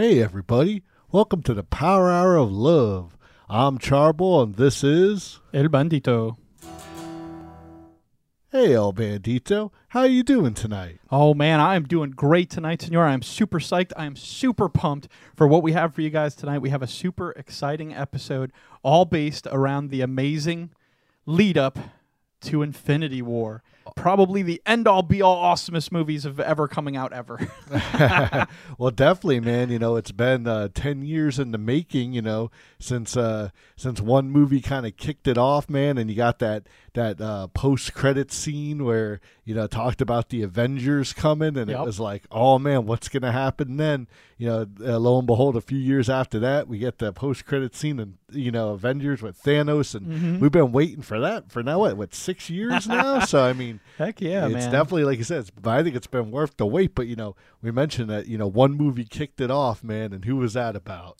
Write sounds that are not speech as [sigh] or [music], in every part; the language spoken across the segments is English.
Hey, everybody. Welcome to the Power Hour of Love. I'm Charbel, and this is. El Bandito. Hey, El Bandito. How are you doing tonight? Oh man, I am doing great tonight, Senor. I am super psyched. I am super pumped for what we have for you guys tonight. We have a super exciting episode, all based around the amazing lead up to Infinity War. Probably the end all be all awesomest movies of ever coming out ever. [laughs] [laughs] well, definitely, man. You know, it's been uh, ten years in the making. You know, since uh, since one movie kind of kicked it off, man, and you got that that uh, post credit scene where you know talked about the Avengers coming, and Yep. it was like, oh man, what's gonna happen then? You know, uh, lo and behold, a few years after that, we get the post credit scene, and you know, Avengers with Thanos, and Mhm. we've been waiting for that for now what what six years now. [laughs] so I mean. Heck yeah, it's man. definitely like you said. It's, I think it's been worth the wait. But you know, we mentioned that you know one movie kicked it off, man, and who was that about?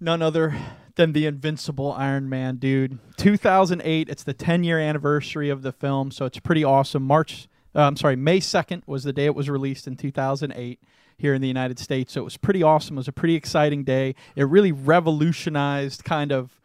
None other than the invincible Iron Man, dude. 2008. It's the 10 year anniversary of the film, so it's pretty awesome. March, uh, I'm sorry, May 2nd was the day it was released in 2008 here in the United States. So it was pretty awesome. It was a pretty exciting day. It really revolutionized kind of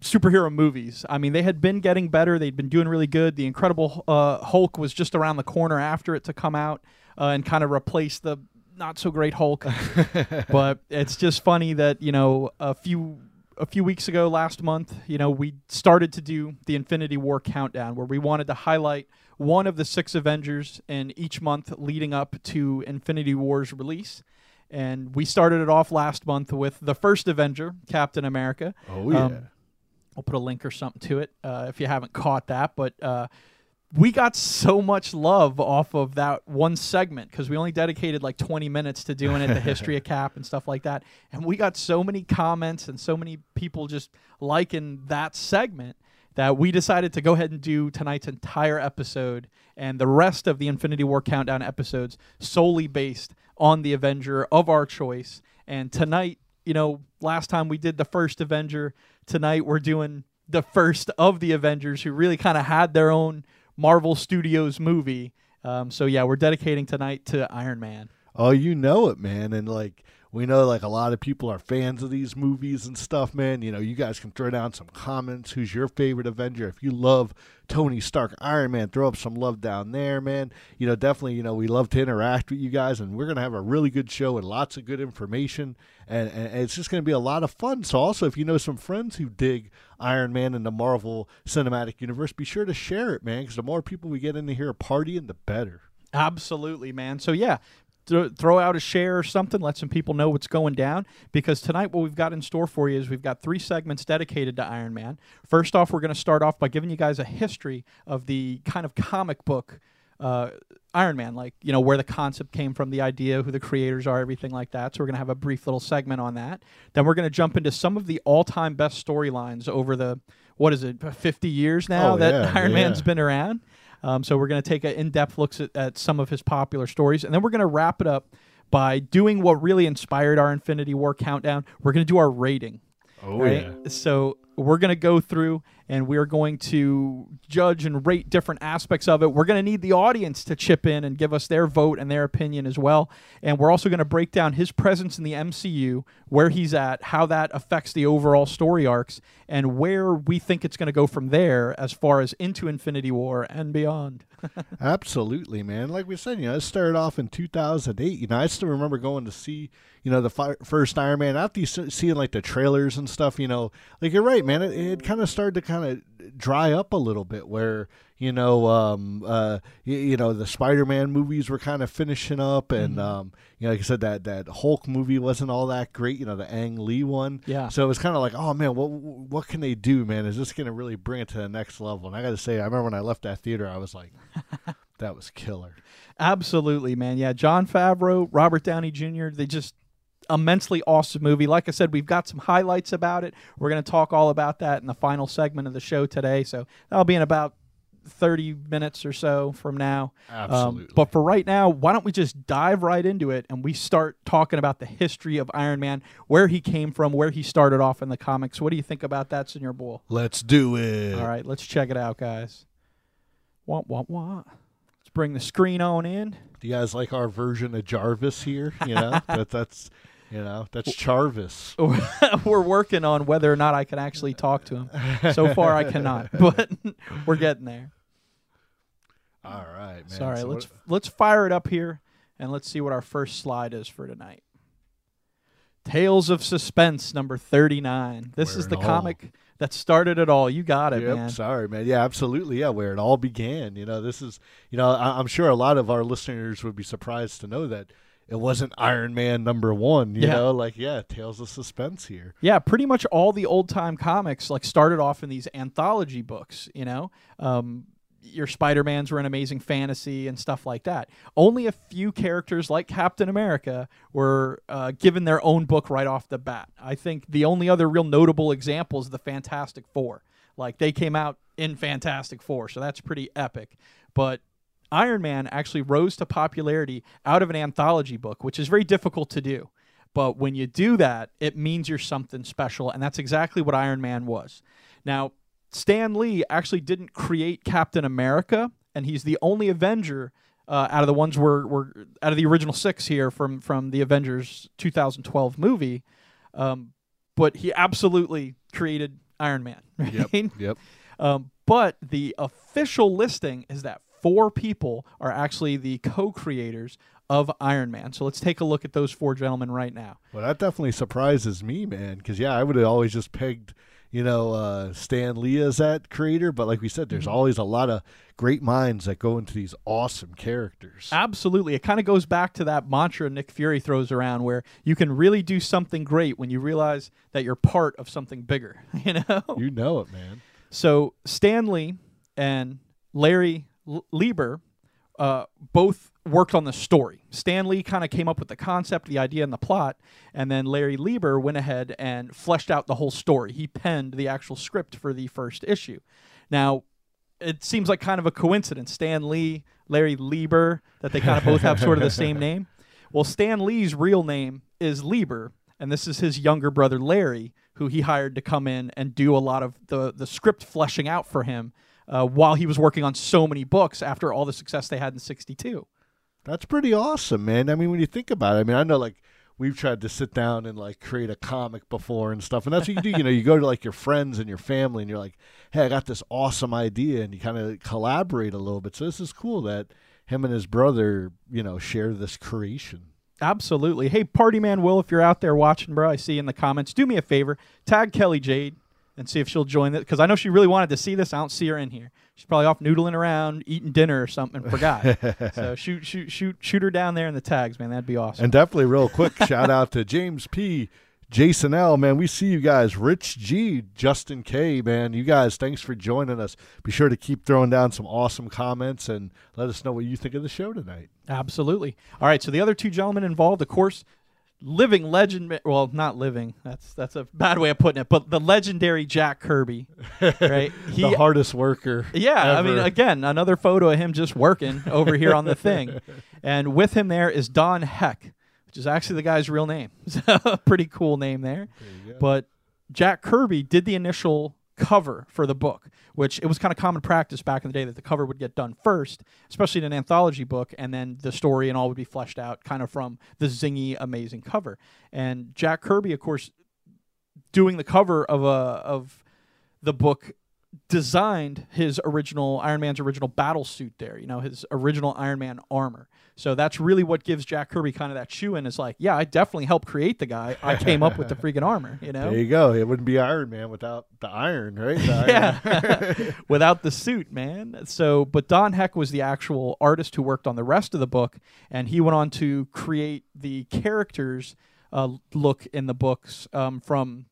superhero movies. I mean, they had been getting better. They'd been doing really good. The Incredible uh, Hulk was just around the corner after it to come out uh, and kind of replace the not so great Hulk. [laughs] but it's just funny that you know a few a few weeks ago, last month, you know, we started to do the Infinity War countdown, where we wanted to highlight one of the six Avengers in each month leading up to Infinity War's release. And we started it off last month with the first Avenger, Captain America. Oh yeah, Um, I'll put a link or something to it uh, if you haven't caught that. But uh, we got so much love off of that one segment because we only dedicated like 20 minutes to doing it, the history of [laughs] Cap and stuff like that. And we got so many comments and so many people just liking that segment that we decided to go ahead and do tonight's entire episode and the rest of the Infinity War Countdown episodes solely based on the Avenger of our choice. And tonight, you know, last time we did the first Avenger, tonight we're doing the first of the Avengers who really kind of had their own Marvel Studios movie. Um, so yeah, we're dedicating tonight to Iron Man. oh you know it, man, and like. We know like a lot of people are fans of these movies and stuff, man. You know, you guys can throw down some comments. Who's your favorite Avenger? If you love Tony Stark, Iron Man, throw up some love down there, man. You know, definitely, you know, we love to interact with you guys, and we're to have a really good show and lots of good information, and, and it's just to be a lot of fun. So, also, if you know some friends who dig Iron Man and the Marvel Cinematic Universe, be sure to share it, man, because the more people we get into here partying, the better. Absolutely, man. So yeah, th- throw out a share or something. Let some people know what's going down. Because tonight, what we've got in store for you is we've got three segments dedicated to Iron Man. First off, we're going to start off by giving you guys a history of the kind of comic book. Uh, Iron Man, like you know where the concept came from, the idea, who the creators are, everything like that. So we're gonna have a brief little segment on that. Then we're gonna jump into some of the all-time best storylines over the what is it, 50 years now Oh, that yeah, [laughs] Iron yeah. Man's been around. Um, so we're going to take an in-depth looks at, at some of his popular stories, and then we're going to wrap it up by doing what really inspired our Infinity War countdown. We're going to do our rating. Oh, right? So we're going to go through and we're going to judge and rate different aspects of it. We're going to need the audience to chip in and give us their vote and their opinion as well. And we're also going to break down his presence in the MCU, where he's at, how that affects the overall story arcs, and where we think it's going to go from there as far as into Infinity War and beyond. [laughs] Absolutely, man. Like we said, you know, it started off in 2008. You know, I still remember going to see, you know, the fi- first Iron Man after you s- seeing like the trailers and stuff. You know, like you're right, man. It, it kind of started to kind of dry up a little bit, where you know, um, uh, you, you know, the Spider-Man movies were kind of finishing up, and Mhm. um, you know, like I said, that that Hulk movie wasn't all that great. You know, the Ang Lee one. Yeah. So it was kind of like, oh man, what what can they do, man? Is this going to really bring it to the next level? And I got to say, I remember when I left that theater, I was like, [laughs] that was killer. Absolutely, man. Yeah, Jon Favreau, Robert Downey Jr., they just immensely awesome movie. Like I said, we've got some highlights about it. We're going to talk all about that in the final segment of the show today. So that'll be in about 30 minutes or so from now. Um, Absolutely. but for right now, why don't we just dive right into it and we start talking about the history of Iron Man, where he came from, where he started off in the comics. What do you think about that, Senor Bull? Let's do it. All right, let's check it out, guys. What, what, what? Let's bring the screen on in. Do you guys like our version of Jarvis here? You know, [laughs] that that's you know that's Charvis. [laughs] we're working on whether or not I can actually talk to him. So far, I cannot, [laughs] but [laughs] we're getting there. All right, man. Sorry, So let's what- let's fire it up here and let's see what our first slide is for tonight. Tales of Suspense number 39. This Where is the all- comic that started it all. You got it, Yep, man. sorry, man. Yeah, absolutely. Yeah, where it all began. You know, this is, you know, I, I'm sure a lot of our listeners would be surprised to know that it wasn't Iron Man number one. You Yeah. know, like yeah, Tales of Suspense here. Yeah, pretty much all the old time comics like started off in these anthology books. You know, um, your Spider Mans were an amazing fantasy and stuff like that. Only a few characters like Captain America were uh, given their own book right off the bat. I think the only other real notable example is the Fantastic Four. Like they came out in Fantastic Four, so that's pretty epic. But Iron Man actually rose to popularity out of an anthology book, which is very difficult to do. But when you do that, it means you're something special, and that's exactly what Iron Man was. Now, Stan Lee actually didn't create Captain America, and he's the only Avenger uh, out of the ones we're, we're out of the original six here from from the Avengers 2012 movie. Um, but he absolutely created Iron Man. [laughs] Right? Yep. Yep. Um, but the official listing is that four people are actually the co-creators of Iron Man. So let's take a look at those four gentlemen right now. Well, that definitely surprises me, man. Because yeah, I would have always just pegged, you know, uh, Stan Lee as that creator. But like we said, there's Mhm. always a lot of great minds that go into these awesome characters. Absolutely. It kind of goes back to that mantra Nick Fury throws around where you can really do something great when you realize that you're part of something bigger, [laughs] you know? You know it, man. So Stan Lee and Larry Lieber uh, both worked on the story. Stan Lee kind of came up with the concept, the idea, and the plot, and then Larry Lieber went ahead and fleshed out the whole story. He penned the actual script for the first issue. Now, it seems like kind of a coincidence. Stan Lee, Larry Lieber, that they kind of both have sort of the same [laughs] name. Well, Stan Lee's real name is Lieber, and this is his younger brother Larry, who he hired to come in and do a lot of the the script fleshing out for him uh, while he was working on so many books after all the success they had in '62. That's pretty awesome, man. I mean, when you think about it, I mean, I know like we've tried to sit down and like create a comic before and stuff, and that's what you do. you know, you go to like your friends and your family, and you're like, "Hey, I got this awesome idea," and you kind of collaborate a little bit. So this is cool that him and his brother, you know, share this creation. Absolutely. Hey, Party Man Will, if you're out there watching, bro, I see you in the comments. Do me a favor, tag Kelly Jade and see if she'll join it because I know she really wanted to see this. I don't see her in here. She's probably off noodling around, eating dinner or something, and forgot. [laughs] so shoot, shoot, shoot, shoot her down there in the tags, man. That'd be awesome. And definitely, real quick, [laughs] shout out to James P. Jason L, man, we see you guys. Rich G, Justin K, man, you guys, thanks for joining us. Be sure to keep throwing down some awesome comments and let us know what you think of the show tonight. Absolutely. All right. So the other two gentlemen involved, of course, living legend. Well, not living. That's that's a bad way of putting it. But the legendary Jack Kirby, right? [laughs] He, the hardest worker. yeah. I mean, again, another photo of him just working over here on the [laughs] thing, and with him there is Don Heck, which is actually the guy's real name. [laughs] So pretty cool name there. There. But Jack Kirby did the initial cover for the book, which it was kind of common practice back in the day that the cover would get done first, especially in an anthology book, and then the story and all would be fleshed out kind of from the zingy, amazing cover. And Jack Kirby, of course, doing the cover of a of the book designed his original Iron Man's original battle suit there, you know, his original Iron Man armor. So that's really what gives Jack Kirby kind of that shoe in is like, yeah, I definitely helped create the guy. I came up with the [laughs] freaking armor, you know? There you go. It wouldn't be Iron Man without the iron, right? The [laughs] yeah. [laughs] Without the suit, man. So, but Don Heck was the actual artist who worked on the rest of the book, and he went on to create the characters uh, look in the books um, from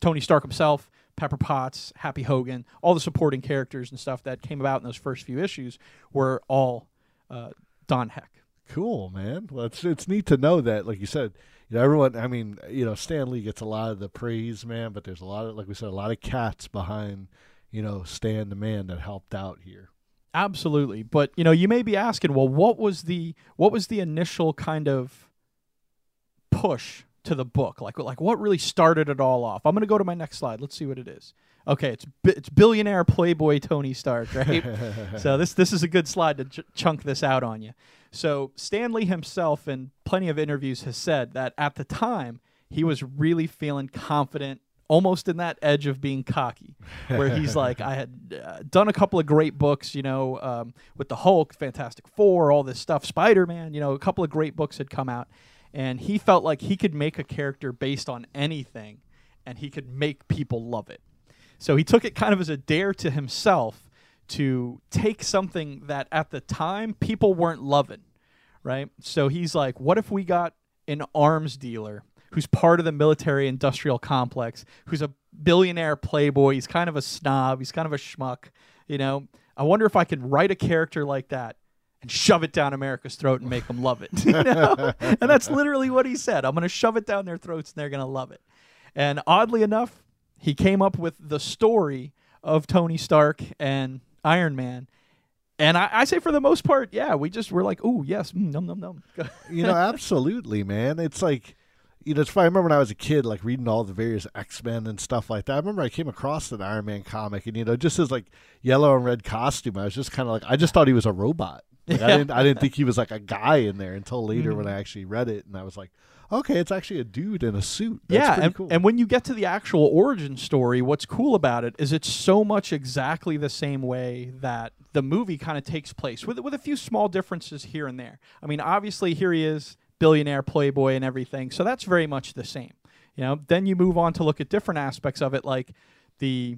Tony Stark himself, Pepper Potts, Happy Hogan, all the supporting characters and stuff that came about in those first few issues were all uh, Don Heck. Cool, man. Well, it's it's neat to know that, like you said, you know, everyone. I mean, you know, Stan Lee gets a lot of the praise, man, but there's a lot of, like we said, a lot of cats behind, you know, Stan the man that helped out here. Absolutely, but you know, you may be asking, well, what was the what was the initial kind of push to the book? Like, like what really started it all off? I'm going to go to my next slide. Let's see what it is. Okay, it's it's billionaire playboy Tony Stark, right? [laughs] so this this is a good slide to ch- chunk this out on you. So Stan Lee himself, in plenty of interviews, has said that at the time he was really feeling confident, almost in that edge of being cocky, where he's [laughs] like, I had uh, done a couple of great books, you know, um, with the Hulk, Fantastic Four, all this stuff, Spider Man, you know, a couple of great books had come out, and he felt like he could make a character based on anything, and he could make people love it. So he took it kind of as a dare to himself to take something that at the time people weren't loving, right? So he's like, what if we got an arms dealer who's part of the military industrial complex, who's a billionaire playboy, he's kind of a snob, he's kind of a schmuck, you know? I wonder if I could write a character like that and shove it down America's throat and make them love it. [laughs] You know? and that's literally what he said. I'm going to shove it down their throats and they're going to love it. And oddly enough, he came up with the story of Tony Stark and Iron Man. And I, I say for the most part, yeah, we just were like, oh yes, mm, num num num. [laughs] you know, absolutely, man. It's like, you know, it's funny. I remember when I was a kid, like reading all the various X Men and stuff like that. I remember I came across an Iron Man comic, and you know, just his like yellow and red costume, I was just kind of like, I just thought he was a robot. Like, I didn't, I didn't think he was like a guy in there until later mm-hmm. when I actually read it, and I was like, okay, it's actually a dude in a suit. That's yeah, and, cool. and when you get to the actual origin story, what's cool about it is it's so much exactly the same way that the movie kind of takes place, with with a few small differences here and there. I mean, obviously here he is, billionaire playboy and everything, so that's very much the same. You know, then you move on to look at different aspects of it, like the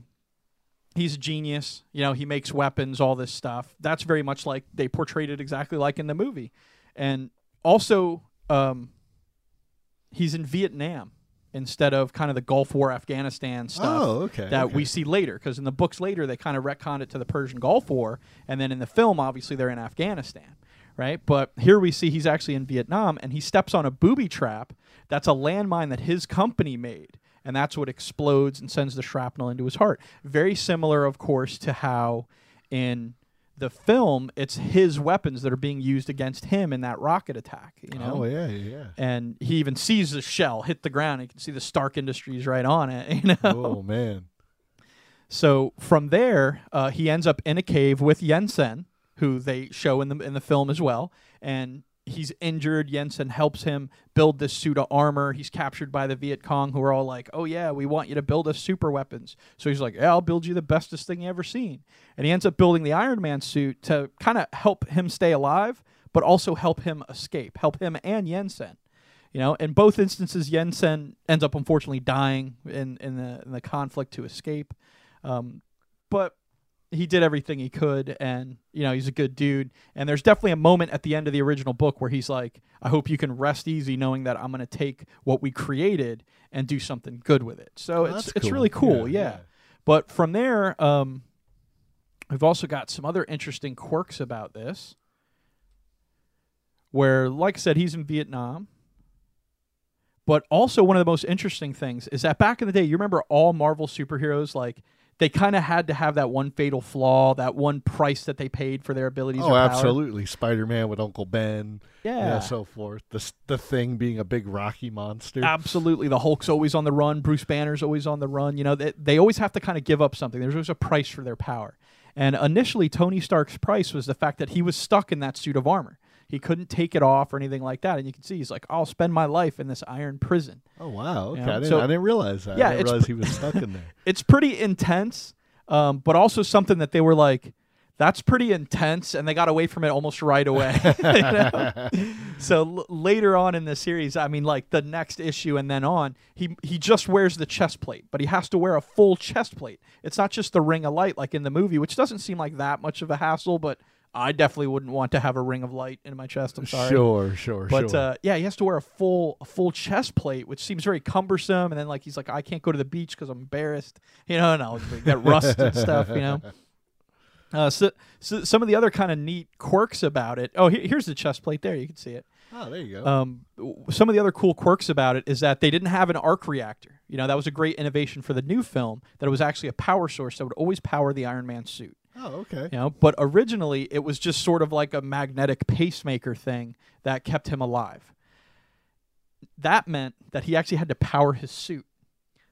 he's a genius. You know, he makes weapons, all this stuff. That's very much like they portrayed it exactly like in the movie. And also, um, he's in Vietnam instead of kind of the Gulf War Afghanistan stuff oh, okay, that okay. we see later. Because in the books later, they kind of retcon it to the Persian Gulf War. And then in the film, obviously, they're in Afghanistan. Right, but here we see he's actually in Vietnam, and he steps on a booby trap. That's a landmine that his company made, and that's what explodes and sends the shrapnel into his heart. Very similar, of course, to how in the film it's his weapons that are being used against him in that rocket attack. You know? Oh yeah, yeah. And he even sees the shell hit the ground. You can see the Stark Industries right on it. [laughs] You know. Oh man. So from there, uh, he ends up in a cave with Yinsen, who they show in the in the film as well, and he's injured. Yinsen helps him build this suit of armor. He's captured by the Viet Cong, who are all like, "Oh yeah, we want you to build us super weapons." So he's like, "Yeah, I'll build you the bestest thing you ever seen." And he ends up building the Iron Man suit to kind of help him stay alive, but also help him escape, help him and Yinsen. You know, in both instances, Yinsen ends up unfortunately dying in in the in the conflict to escape. Um, but he did everything he could and you know he's a good dude. And there's definitely a moment at the end of the original book where he's like i hope you can rest easy knowing that i'm going to take what we created and do something good with it. So Oh, it's that's it's really cool Yeah, yeah, yeah. but from there um we've also got some other interesting quirks about this where like i said he's in vietnam. But also one of the most interesting things is that back in the day you remember all marvel superheroes like they kind of had to have that one fatal flaw, that one price that they paid for their abilities. Oh, or power. absolutely. Spider Man with Uncle Ben. Yeah. Yeah, so forth. The the thing being a big rocky monster. Absolutely. The Hulk's always on the run. Bruce Banner's always on the run. You know, they, they always have to kind of give up something. There's always a price for their power. And initially, Tony Stark's price was the fact that he was stuck in that suit of armor. He couldn't take it off or anything like that. And you can see he's like, I'll spend my life in this iron prison. oh wow. Okay. Yeah, I didn't so- I didn't realize that. Yeah, I didn't it's realize he was stuck in there. [laughs] It's pretty intense, um, but also something that they were like, that's pretty intense, and they got away from it almost right away. [laughs] [laughs] So l- later on in the series, I mean, like the next issue and then on, he he just wears the chest plate, but he has to wear a full chest plate. It's not just the ring of light like in the movie, which doesn't seem like that much of a hassle, but I definitely wouldn't want to have a ring of light in my chest. I'm sorry. Sure, sure, But sure. uh, yeah, he has to wear a full a full chest plate, which seems very cumbersome. And then like he's like, I can't go to the beach because I'm embarrassed, [laughs] you know, and I'll get rust and stuff, you know. [laughs] Uh, so, so some of the other kind of neat quirks about it. Oh, here, here's the chest plate. There, you can see it. oh, there you go. Um, some of the other cool quirks about it is that they didn't have an arc reactor. You know, that was a great innovation for the new film. That it was actually a power source that would always power the Iron Man suit oh, okay. you know but originally it was just sort of like a magnetic pacemaker thing that kept him alive that meant that he actually had to power his suit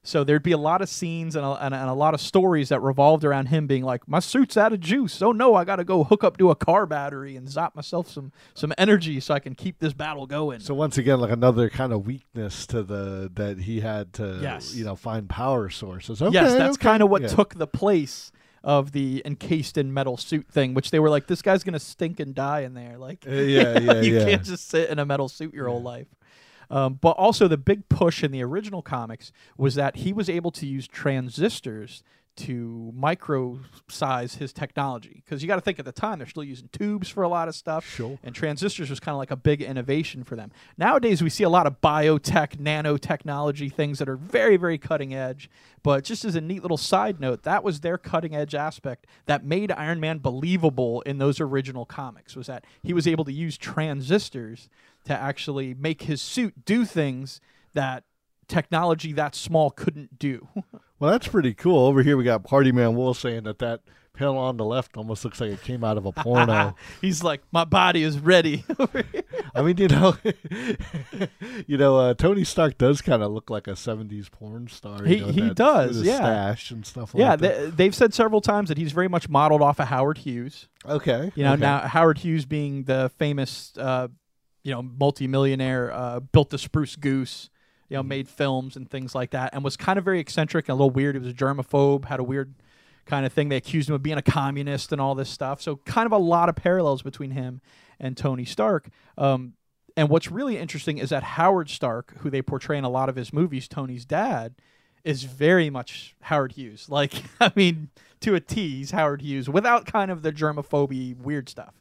so there'd be a lot of scenes and a, and, a, and a lot of stories that revolved around him being like my suit's out of juice oh no i gotta go hook up to a car battery and zap myself some some energy so i can keep this battle going So once again, like another kind of weakness to the that he had to, Yes. you know, find power sources. Okay, yes that's okay, kind of what yeah. took the place of the encased in metal suit thing which they were like this guy's gonna stink and die in there like Uh, yeah, yeah, [laughs] you yeah. can't just sit in a metal suit your whole life. Um, but also, the big push in the original comics was that he was able to use transistors to micro size his technology. Because you got to think at the time, they're still using tubes for a lot of stuff. Sure. And transistors was kind of like a big innovation for them. Nowadays, we see a lot of biotech, nanotechnology things that are very, very cutting edge. But just as a neat little side note, that was their cutting edge aspect that made Iron Man believable in those original comics. Was that he was able to use transistors to actually make his suit do things that technology that small couldn't do. [laughs] Well, that's pretty cool. Over here, we got Party Man Will saying that that panel on the left almost looks like it came out of a porno. [laughs] He's like, my body is ready. [laughs] I mean, you know, [laughs] you know, uh, Tony Stark does kind of look like a '70s porn star. you He- know, he that- does, yeah. stash and stuff like yeah, that. they, they've said several times that he's very much modeled off of Howard Hughes. okay, You know, okay. now Howard Hughes being the famous, uh, you know, multimillionaire, uh, built the Spruce Goose, you know, Mm-hmm. made films and things like that, and was kind of very eccentric and a little weird. He was a germaphobe, had a weird kind of thing. They accused him of being a communist and all this stuff. So, kind of a lot of parallels between him and Tony Stark. Um, and what's really interesting is that Howard Stark, who they portray in a lot of his movies, Tony's dad, is very much Howard Hughes. Like, [laughs] I mean, to a T, he's Howard Hughes without kind of the germophobia weird stuff.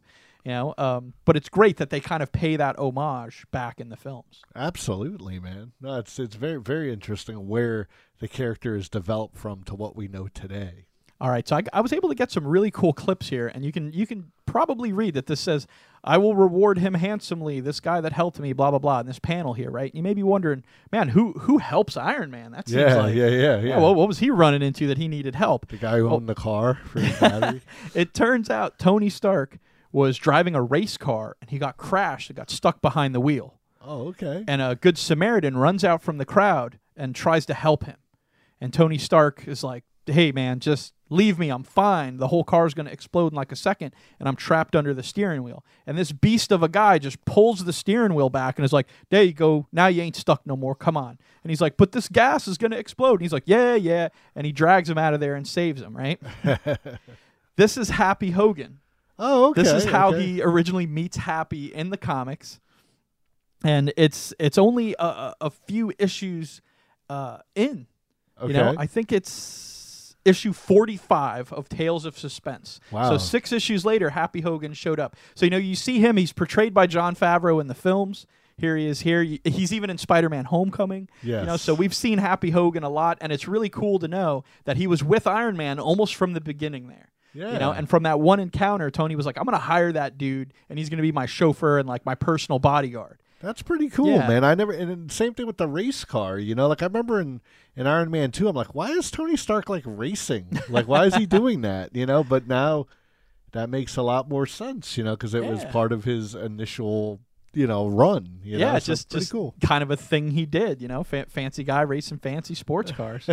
You know, um, but it's great that they kind of pay that homage back in the films. Absolutely, man. No, it's it's very very interesting where the character is developed from to what we know today. All right, so I, I was able to get some really cool clips here, and you can you can probably read that this says, "I will reward him handsomely." This guy that helped me, blah blah blah. In this panel here, right? You may be wondering, man, who who helps Iron Man? That seems Yeah, like yeah, yeah, yeah. what, what was he running into that he needed help? the guy who Oh. owned the car for [laughs] his. It turns out Tony Stark was driving a race car and he got crashed and got stuck behind the wheel. oh, okay. And a good Samaritan runs out from the crowd and tries to help him. And Tony Stark is like, "Hey man, just leave me. I'm fine. The whole car's going to explode in like a second and I'm trapped under the steering wheel." And this beast of a guy just pulls the steering wheel back and is like, "There you go. Now you ain't stuck no more. Come on." And he's like, "But this gas is going to explode." And he's like, "Yeah, yeah." And he drags him out of there and saves him, right? [laughs] this is Happy Hogan. Oh, okay. This is how okay. he originally meets Happy in the comics, and it's it's only a, a, few issues uh, in. Okay. You know, I think it's issue forty five of Tales of Suspense. Wow. So six issues later, Happy Hogan showed up. So you know, you see him. He's portrayed by Jon Favreau in the films. Here he is. Here he's even in Spider Man Homecoming. You know, so we've seen Happy Hogan a lot, and it's really cool to know that he was with Iron Man almost from the beginning there. Yeah. You know, and from that one encounter, Tony was like, "I'm going to hire that dude, and he's going to be my chauffeur and like my personal bodyguard." That's pretty cool, Yeah. man. I never and same thing with the race car. You know, like I remember in in Iron Man two, I'm like, why is Tony Stark like racing? Like, why is he [laughs] doing that? You know, but now that makes a lot more sense. You know, because it was part of his initial you know run. You yeah, know? it's So just just cool. kind of a thing he did, you know, fa- fancy guy racing fancy sports [laughs] cars.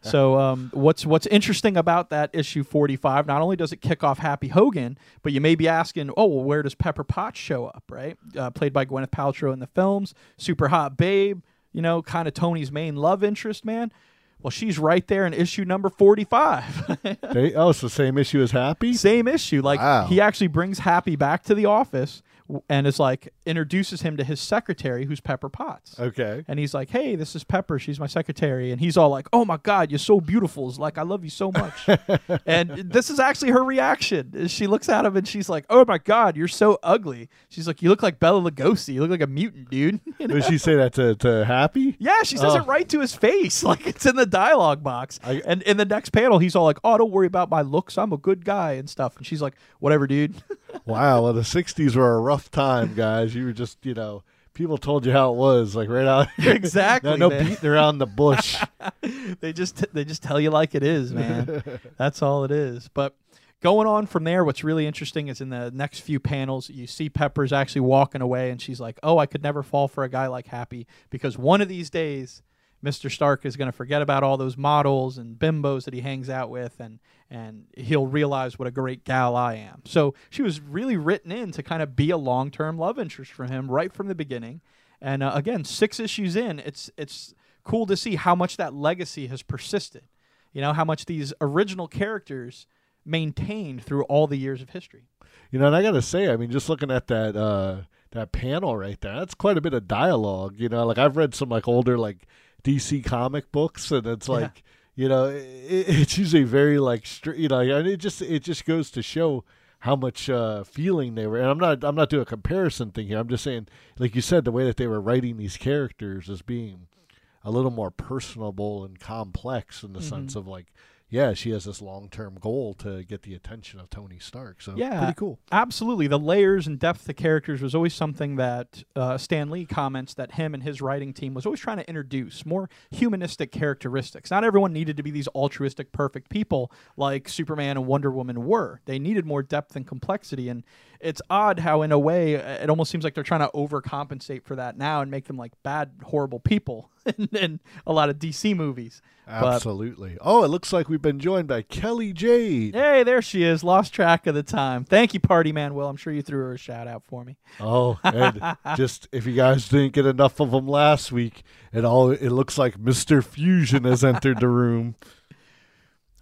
so um, what's what's interesting about that issue 45? Not only does it kick off Happy Hogan, but you may be asking, oh, well, where does Pepper Potts show up? Right, uh, played by Gwyneth Paltrow in the films, super hot babe, you know, kind of Tony's main love interest, man. Well, she's right there in issue number 45. [laughs] They, oh, it's the same issue as Happy. Same issue. Like Wow. he actually brings Happy back to the office and is like introduces him to his secretary, who's Pepper Potts. Okay. And he's like, "Hey, this is Pepper. She's my secretary." And he's all like, "Oh my God, you're so beautiful. It's like I love you so much." [laughs] and this is actually her reaction. She looks at him and she's like, "Oh my God, you're so ugly." She's like, "You look like Bela Lugosi. You look like a mutant, dude." [laughs] You know? Did she say that to, to Happy? Yeah, she says Oh. it right to his face, [laughs] like it's in the dialogue box. I- and in the next panel, he's all like, "Oh, don't worry about my looks. I'm a good guy and stuff." And she's like, "Whatever, dude." Wow. Well, the '60s were a rough time, guys. You were just, you know, people told you how it was, like right out. Exactly, no, no beating around the bush. [laughs] they just they just tell you like it is, man. [laughs] That's all it is. But going on from there, what's really interesting is in the next few panels, you see Pepper's actually walking away, and she's like, "Oh, I could never fall for a guy like Happy because one of these days." Mr. Stark is going to forget about all those models and bimbos that he hangs out with, and and he'll realize what a great gal I am. So she was really written in to kind of be a long term love interest for him right from the beginning. And uh, again, six issues in, it's it's cool to see how much that legacy has persisted. You know how much these original characters maintained through all the years of history. You know, and I gotta say, I mean, just looking at that uh that panel right there, that's quite a bit of dialogue. You know, like I've read some like older like DC comic books, and it's Yeah. like, you know, it, it's usually very like, str- you know, and it just it just goes to show how much uh, feeling they were. And I'm not I'm not doing a comparison thing here. I'm just saying, like you said, the way that they were writing these characters as being a little more personable and complex in the Mm-hmm. sense of like. Yeah, she has this long-term goal to get the attention of Tony Stark. So Yeah. pretty cool. Absolutely, the layers and depth of characters was always something that uh, Stan Lee comments that him and his writing team was always trying to introduce more humanistic characteristics. Not everyone needed to be these altruistic, perfect people like Superman and Wonder Woman were. They needed more depth and complexity, and it's odd how, in a way, uh, it almost seems like they're trying to overcompensate for that now and make them like bad, horrible people [laughs] in, in a lot of DC movies. But- Absolutely. oh, it looks like we've been joined by Kelly Jade. Hey, there she is. Lost track of the time. Thank you, Party Man. Will I'm sure you threw her a shout out for me. Oh, and [laughs] just if you guys didn't get enough of them last week, it all it looks like Mister Fusion has entered the room.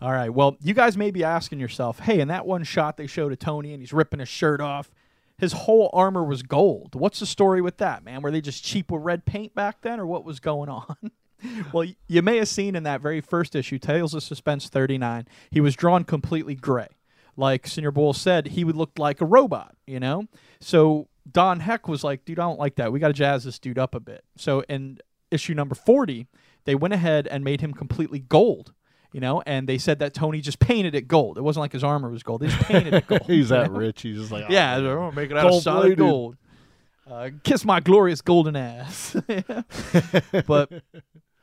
All right. Well, you guys may be asking yourself, hey, in that one shot they showed of Tony and he's ripping his shirt off, his whole armor was gold. What's the story with that, man? Were they just cheap with red paint back then, or what was going on? [laughs] well, you may have seen in that very first issue, Tales of Suspense 39, he was drawn completely gray. Like Senior Bull said, he would look like a robot, you know? So Don Heck was like, dude, I don't like that. We got to jazz this dude up a bit. So in issue number 40, they went ahead and made him completely gold you know, and they said that Tony just painted it gold. It wasn't like his armor was gold; they just painted it [laughs] gold. He's that know? rich. He's just like, [laughs] Yeah, oh, they're gonna make it out of solid gold. Uh, kiss my glorious golden ass. [laughs] but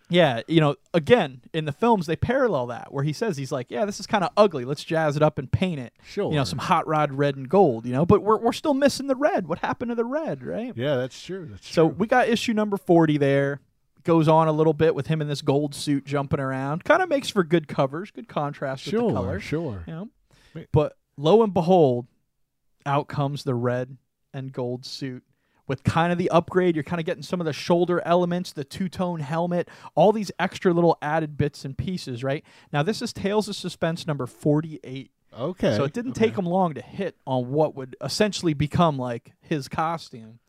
yeah, you know, again in the films they parallel that where he says he's like, yeah, this is kind of ugly. Let's jazz it up and paint it. sure. You know, some hot rod red and gold. You know, but we're we're still missing the red. What happened to the red, right? yeah, that's true. That's So true. we got issue number 40 there. Goes on a little bit with him in this gold suit jumping around. Kind of makes for good covers, good contrast with the sure, colors. sure. You know? But lo and behold, out comes the red and gold suit with kind of the upgrade. You're kind of getting some of the shoulder elements, the two tone helmet, all these extra little added bits and pieces, right? Now, this is Tales of Suspense number 48. Okay. So it didn't okay. take him long to hit on what would essentially become like his costume.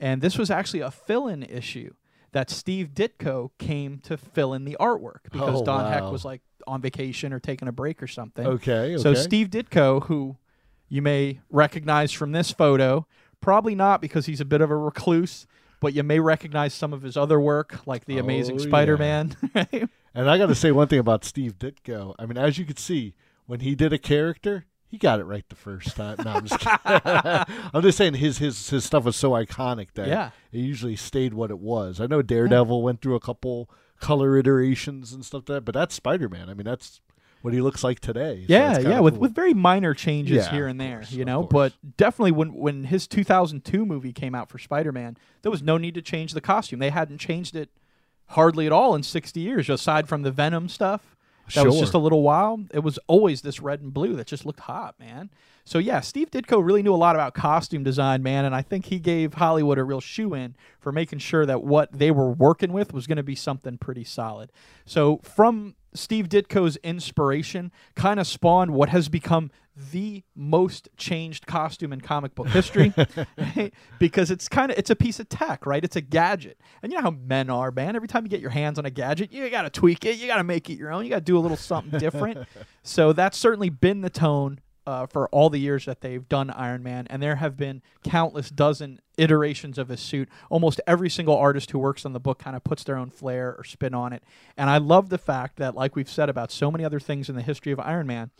And this was actually a fill in issue that Steve Ditko came to fill in the artwork because Oh, Don Heck was like on vacation or taking a break or something. Okay. So. Steve Ditko, who you may recognize from this photo, probably not because he's a bit of a recluse, but you may recognize some of his other work, like The Amazing Oh. Spider-Man. [laughs] right? And I got to say one thing about Steve Ditko. I mean, as you could see, when he did a character, he got it right the first time. No, I'm just. [laughs] I'm just saying his his his stuff was so iconic that Yeah. it usually stayed what it was. I know Daredevil went through a couple color iterations and stuff like that, but that's Spider Man. I mean, that's what he looks like today. Yeah, it's yeah, with cool. with very minor changes Yeah, here and there, course, you know. But definitely when when his 2002 movie came out for Spider-Man, there was no need to change the costume. They hadn't changed it hardly at all in 60 years, aside from the Venom stuff. That was just a little while. It was always this red and blue that just looked hot, man. So yeah, Steve Ditko really knew a lot about costume design, man, and I think he gave Hollywood a real shoe in for making sure that what they were working with was going to be something pretty solid. So from Steve Ditko's inspiration, kind of spawned what has become the most changed costume in comic book history right? [laughs] [laughs] because it's kind of it's a piece of tech right it's a gadget and you know how men are man every time you get your hands on a gadget you got to tweak it you got to make it your own you got to do a little something different [laughs] so that's certainly been the tone uh, for all the years that they've done Iron Man, and there have been countless dozen iterations of his suit. Almost every single artist who works on the book kind of puts their own flair or spin on it. And I love the fact that, like we've said about so many other things in the history of Iron Man,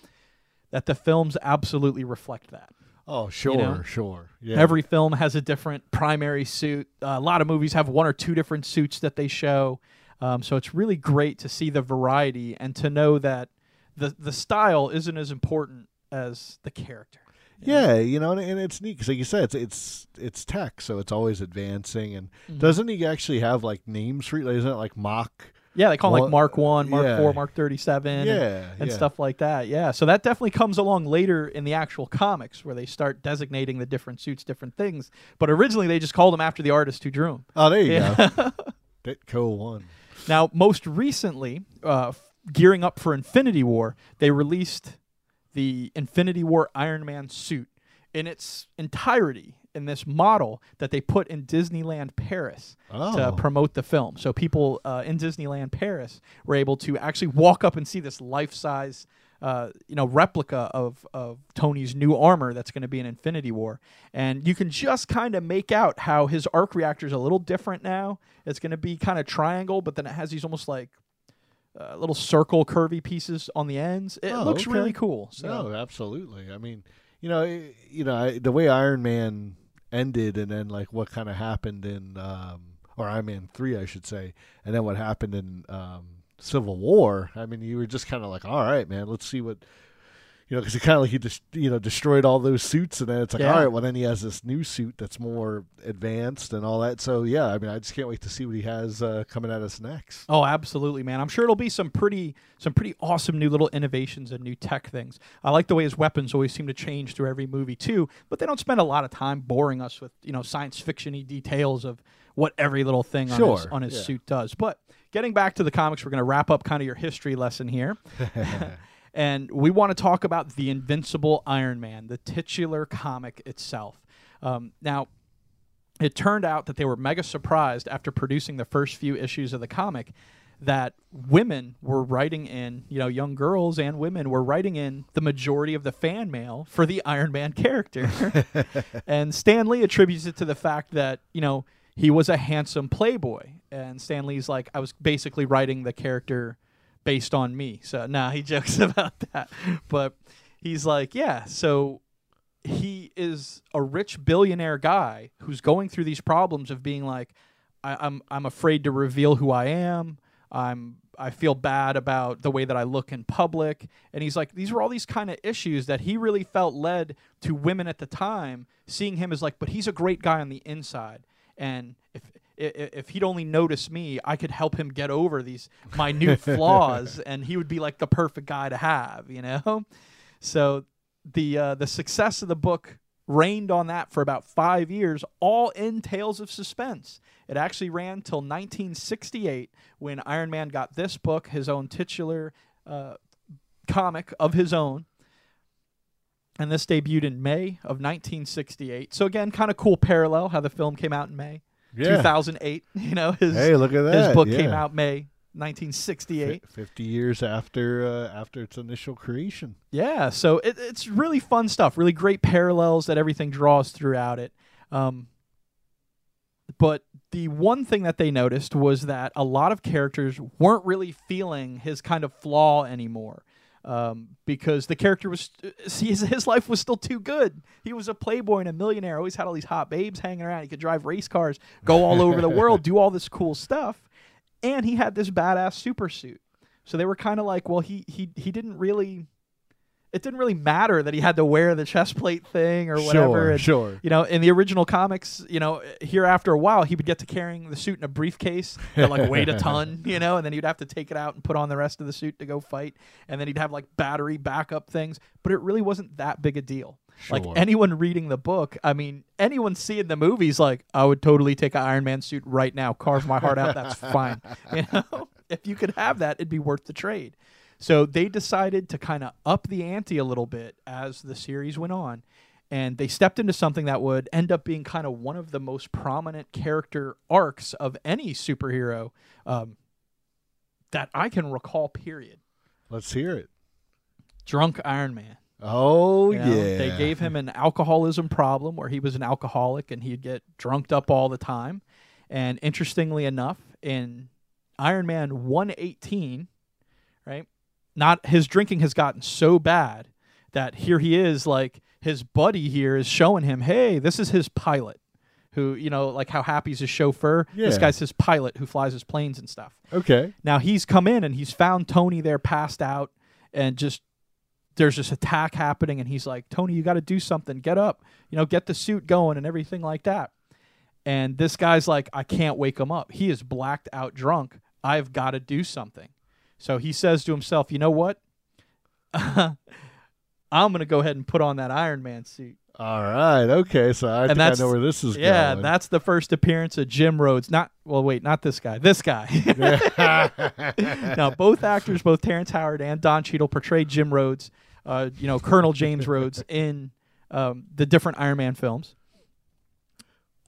that the films absolutely reflect that. Oh, sure, know? sure. Yeah. Every film has a different primary suit. Uh, a lot of movies have one or two different suits that they show. Um, so it's really great to see the variety and to know that the the style isn't as important as the character. you know? Yeah, you know, and, and it's neat because, like you said, it's it's it's tech, so it's always advancing. And Mhm. doesn't he actually have like names for it? Isn't it like Mach? Yeah, they call them Well, like Mark One, Mark yeah. Four, Mark Thirty Seven, Yeah, and yeah. stuff like that. Yeah, so that definitely comes along later in the actual comics where they start designating the different suits, different things. But originally they just called them after the artist who drew them. Oh, there you Yeah. go. [laughs] Ditko one. Now, most recently, uh, gearing up for Infinity War, they released the Infinity War Iron Man suit in its entirety in this model that they put in Disneyland Paris Oh, to promote the film. So people uh, in Disneyland Paris were able to actually walk up and see this life-size, uh, you know, replica of of Tony's new armor that's going to be in Infinity War, and you can just kind of make out how his arc reactor is a little different now. It's going to be kind of triangle, but then it has these almost like uh, little circle curvy pieces on the ends. It Oh, looks okay. really cool. So no, absolutely. I mean, you know, you know, I, the way Iron Man ended, and then like what kind of happened in, um, or Iron Man three, I should say, and then what happened in um, Civil War. I mean, you were just kind of like, all right, man, let's see what. You know, because he kind of like he just you know destroyed all those suits, and then it's like, Yeah. all right, well then he has this new suit that's more advanced and all that. So yeah, I mean, I just can't wait to see what he has uh, coming at us next. Oh, absolutely, man. I'm sure it'll be some pretty some pretty awesome new little innovations and new tech things. I like the way his weapons always seem to change through every movie too, but they don't spend a lot of time boring us with, you know, science fiction-y details of what every little thing on his, on his yeah. suit does. But getting back to the comics, we're going to wrap up kind of your history lesson here. [laughs] and we want to talk about the Invincible Iron Man, the titular comic itself. Um, now, it turned out that they were mega surprised after producing the first few issues of the comic that women were writing in, you know, young girls and women were writing in the majority of the fan mail for the Iron Man character. [laughs] and Stan Lee attributes it to the fact that, you know, he was a handsome playboy. And Stan Lee's like, I was basically writing the character based on me. So, nah, he [laughs] jokes about that. But he's like, yeah, so he is a rich billionaire guy who's going through these problems of being like, I, I'm I'm afraid to reveal who I am. I'm I feel bad about the way that I look in public. And he's like, these were all these kind of issues that he really felt led to women at the time seeing him as like, but he's a great guy on the inside. And if if he'd only notice me, I could help him get over these minute [laughs] flaws, and he would be like the perfect guy to have, you know. So the uh, the success of the book reigned on that for about five years, all in Tales of Suspense. It actually ran till 1968 when Iron Man got this book, his own titular uh, comic of his own. And this debuted in May of 1968. So again, kind of cool parallel how the film came out in May Yeah. 2008. [laughs] You know, his Hey, look at that. his book came out May 1968. Fi- Fifty years after uh, after its initial creation. Yeah, so it, it's really fun stuff. Really great parallels that everything draws throughout it. Um, but the one thing that they noticed was that a lot of characters weren't really feeling his kind of flaw anymore. Um, because the character was his, his life was still too good. He was a playboy and a millionaire. Always had all these hot babes hanging around. He could drive race cars, go all over the world, do all this cool stuff, and he had this badass super suit. So they were kind of like, well, he he he didn't really. It didn't really matter that he had to wear the chest plate thing or whatever. Sure, and, sure. You know, in the original comics, you know, here after a while, he would get to carrying the suit in a briefcase that like weighed a [laughs] ton, you know, and then he'd have to take it out and put on the rest of the suit to go fight, and then he'd have like battery backup things. But it really wasn't that big a deal. Sure. Like anyone reading the book, I mean, anyone seeing the movies, like I would totally take an Iron Man suit right now, carve my heart out. That's fine. [laughs] You know, if you could have that, it'd be worth the trade. So they decided to kind of up the ante a little bit as the series went on. And they stepped into something that would end up being kind of one of the most prominent character arcs of any superhero um, that I can recall, period. Let's hear it. Drunk Iron Man. Oh You know, yeah. They gave him an alcoholism problem where he was an alcoholic and he'd get drunked up all the time. And interestingly enough, in Iron Man 118, right? Not his drinking has gotten so bad that here he is like his buddy here is showing him, "Hey, this is his pilot." Who, you know, like how Happy's his chauffeur. This guy's his pilot who flies his planes and stuff. Okay. Now he's come in and he's found Tony there passed out and just there's this attack happening and he's like, Tony, you got to do something. Get up. You know, get the suit going and everything like that. And this guy's like, I can't wake him up. He is blacked out drunk. I've got to do something. So he says to himself, you know what? [laughs] I'm going to go ahead and put on that Iron Man suit. All right. Okay. So I think I know where this is Yeah, going. that's the first appearance of Jim Rhodes. Not, well, wait, not this guy. This guy. [laughs] now, both actors, both Terrence Howard and Don Cheadle, portrayed Jim Rhodes, uh, you know, Colonel James Rhodes in um, the different Iron Man films.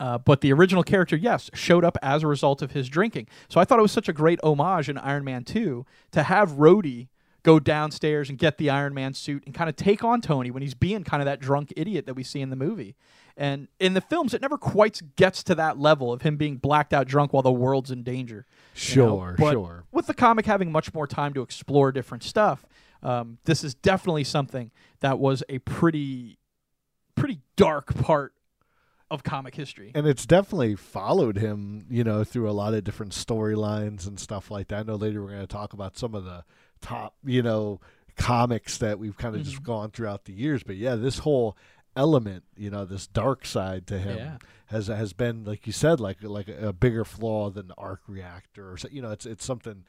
Uh, but the original character, yes, showed up as a result of his drinking. So I thought it was such a great homage in Iron Man 2 to have Rhodey go downstairs and get the Iron Man suit and kind of take on Tony when he's being kind of that drunk idiot that we see in the movie. And in the films, it never quite gets to that level of him being blacked out drunk while the world's in danger. Sure, sure. With the comic having much more time to explore different stuff, um, this is definitely something that was a pretty, pretty dark part of comic history. and it's definitely followed him, you know, through a lot of different storylines and stuff like that. I know later we're going to talk about some of the top, you know, comics that we've kind of just Mm-hmm. gone throughout the years. But yeah, this whole element, you know, this dark side to him Yeah. has has been, like you said, like like a, a bigger flaw than the arc reactor. Or so, you know, it's it's something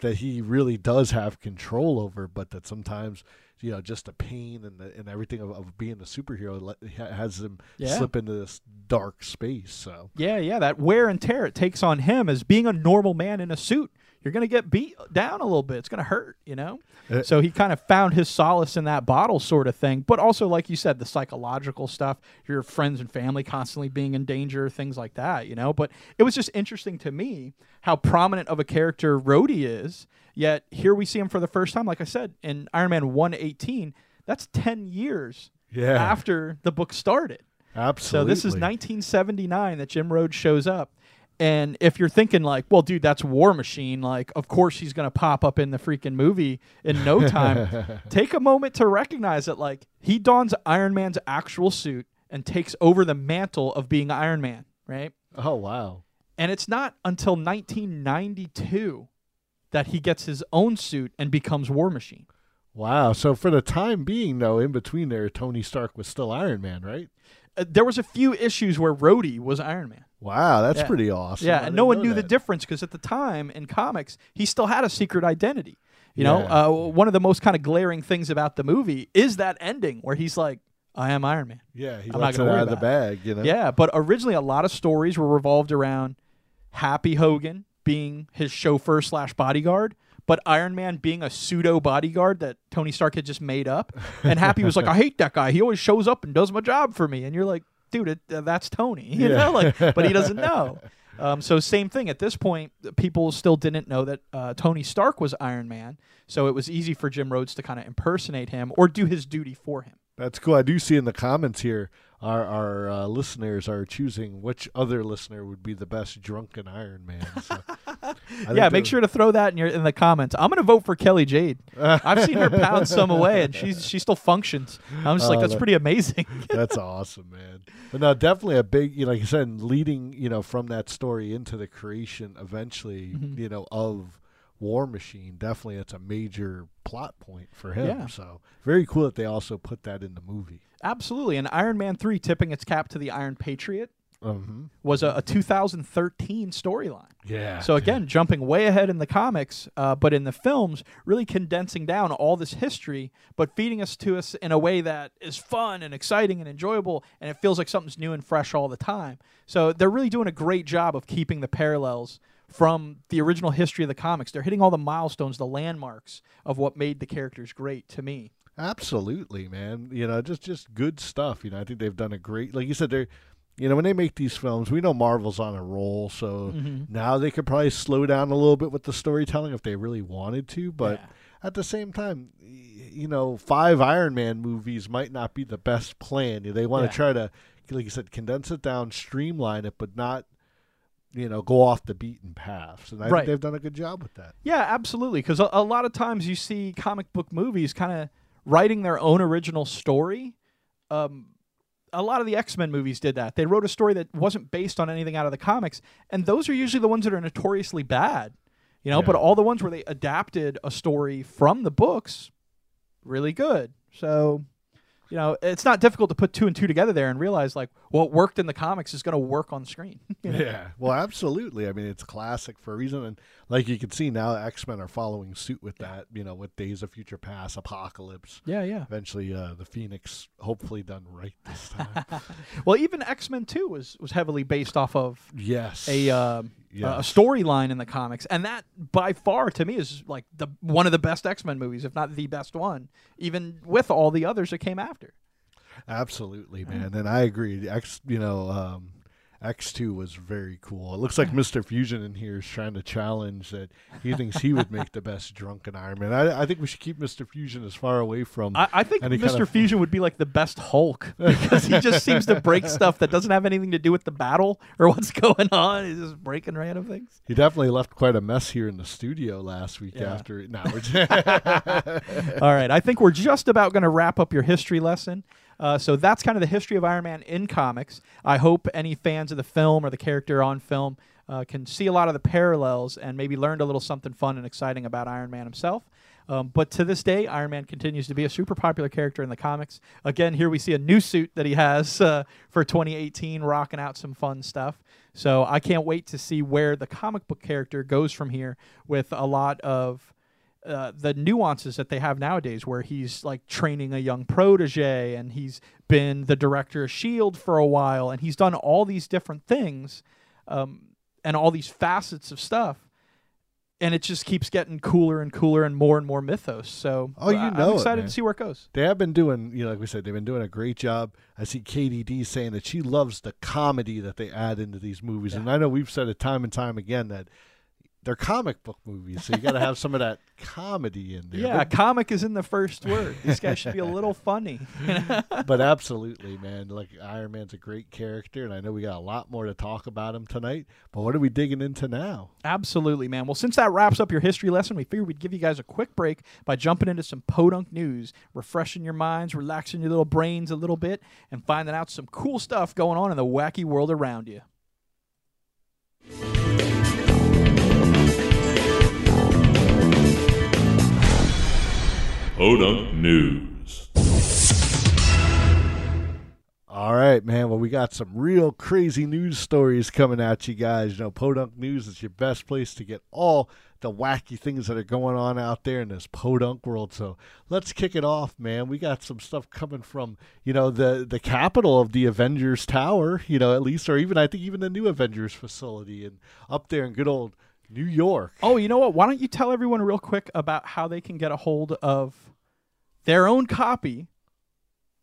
that he really does have control over, but that sometimes. You know, just the pain and the, and everything of, of being a superhero has him Yeah. slip into this dark space. So Yeah, yeah, that wear and tear it takes on him as being a normal man in a suit. You're going to get beat down a little bit. It's going to hurt, you know? Uh, so he kind of found his solace in that bottle sort of thing. But also, like you said, the psychological stuff, your friends and family constantly being in danger, things like that, you know? But it was just interesting to me how prominent of a character Rhodey is. Yet here we see him for the first time, like I said, in Iron Man 118. That's 10 years yeah, after the book started. absolutely. So this is 1979 that Jim Rhodes shows up. And if you're thinking like, well, dude, that's War Machine, like, of course he's gonna pop up in the freaking movie in no [laughs] time. Take a moment to recognize that, like, he dons Iron Man's actual suit and takes over the mantle of being Iron Man, right? Oh wow. And it's not until 1992 that he gets his own suit and becomes War Machine. Wow. So for the time being, though, in between there, Tony Stark was still Iron Man, right? Uh, there was a few issues where Rhodey was Iron Man. Wow, that's Yeah. pretty awesome. Yeah, I and no one knew the difference because at the time in comics, he still had a secret identity. You know, uh, one of the most kind of glaring things about the movie is that ending where he's like, "I am Iron Man." Yeah, he I'm not lets it gonna worry out of the bag. You know. Yeah, but originally a lot of stories were revolved around Happy Hogan being his chauffeur slash bodyguard, but Iron Man being a pseudo bodyguard that Tony Stark had just made up. And Happy was like, "I hate that guy. He always shows up and does my job for me." And you're like, "Dude, it, uh, that's Tony," [laughs] you Yeah. know, like, but he doesn't [laughs] know. Um, so same thing at this point, people still didn't know that uh, Tony Stark was Iron Man, so it was easy for Jim Rhodes to kind of impersonate him or do his duty for him. That's cool. I do see in the comments here, our our uh, listeners are choosing which other listener would be the best drunken Iron Man. So [laughs] yeah, make sure to throw that in your in the comments. I'm gonna vote for Kelly Jade. I've seen her pound some [laughs] away, and she's she still functions. I'm just like, Oh, that's that- pretty amazing. [laughs] That's awesome, man. But no, definitely a big, you know, like you said, leading, you know, from that story into the creation eventually, Mhm. you know, of War Machine. Definitely, it's a major plot point for him. Yeah. So very cool that they also put that in the movie. Absolutely. And Iron Man three tipping its cap to the Iron Patriot Mm-hmm. was a, a 2013 storyline. Yeah. So again, jumping way ahead in the comics, uh, but in the films, really condensing down all this history, but feeding us to us in a way that is fun and exciting and enjoyable, and it feels like something's new and fresh all the time. So they're really doing a great job of keeping the parallels from the original history of the comics. They're hitting all the milestones, the landmarks of what made the characters great to me. Absolutely, man. You know, just just good stuff. You know, I think they've done a great. Like you said, they're. You know, when they make these films, we know Marvel's on a roll, so Mhm. now they could probably slow down a little bit with the storytelling if they really wanted to. But Yeah. at the same time, you know, five Iron Man movies might not be the best plan. They want Yeah. to try to, like you said, condense it down, streamline it, but not, you know, go off the beaten paths. And I Right. think they've done a good job with that. Yeah, absolutely. Because a, a lot of times you see comic book movies kind of writing their own original story. Um, a lot of the X Men movies did that. They wrote a story that wasn't based on anything out of the comics, and those are usually the ones that are notoriously bad. You know, but all the ones where they adapted a story from the books, really good. So, you know, it's not difficult to put two and two together there and realize like what worked in the comics is going to work on screen. [laughs] Yeah. Well, absolutely. I mean, it's classic for a reason. And like you can see now, X Men are following suit with that, you know, with Days of Future Past, Apocalypse. yeah, yeah. Eventually, uh, the Phoenix hopefully done right this [laughs] time. Well, even X Men Two was was heavily based off of yes. a uh, Yes. a storyline in the comics, and that by far to me is like the one of the best X Men movies, if not the best one, even with all the others that came after. Absolutely, man. And I agree. X, you know, um, X2 was very cool. It looks like Mr. Fusion in here is trying to challenge that he thinks he would make the best drunken Iron Man. I, I think we should keep Mr. Fusion as far away from. I, I think Mr. kind of- Fusion would be like the best Hulk [laughs] because he just seems to break stuff that doesn't have anything to do with the battle or what's going on. He's just breaking random things. he definitely left quite a mess here in the studio last week Yeah. after. No, [laughs] just, All right, I think we're just about going to wrap up your history lesson. Uh, so that's kind of the history of Iron Man in comics. I hope any fans of the film or the character on film uh, can see a lot of the parallels and maybe learned a little something fun and exciting about Iron Man himself. Um, but to this day, Iron Man continues to be a super popular character in the comics. Again, here we see a new suit that he has [laughs] uh, for 2018, rocking out some fun stuff. So I can't wait to see where the comic book character goes from here with a lot of uh, the nuances that they have nowadays, where he's like training a young protege and he's been the director of S.H.I.E.L.D. for a while and he's done all these different things um, and all these facets of stuff. And it just keeps getting cooler and cooler and more and more mythos. So Oh, you I- know I'm excited man. to see where it goes. they have been doing, you know, like we said, they've been doing a great job. I see KDD saying that she loves the comedy that they add into these movies. And I know we've said it time and time again that they're comic book movies, so you got to have some of that comedy in there. Yeah, But- comic is in the first word. These guys should be a little funny. [laughs] but absolutely, man. Like Iron Man's a great character, and I know we got a lot more to talk about him tonight. But what are we digging into now? Absolutely, man. Well, since that wraps up your history lesson, we figured we'd give you guys a quick break by jumping into some podunk news, refreshing your minds, relaxing your little brains a little bit, and finding out some cool stuff going on in the wacky world around you. Podunk News. All right, man. Well, we got some real crazy news stories coming at you guys. You know, Podunk News is your best place to get all the wacky things that are going on out there in this podunk world. So let's kick it off, man. We got some stuff coming from, you know, the the capital of the Avengers Tower, you know, at least, or even I think even the new Avengers facility and up there in good old New York. Oh, you know what? Why don't you tell everyone real quick about how they can get a hold of their own copy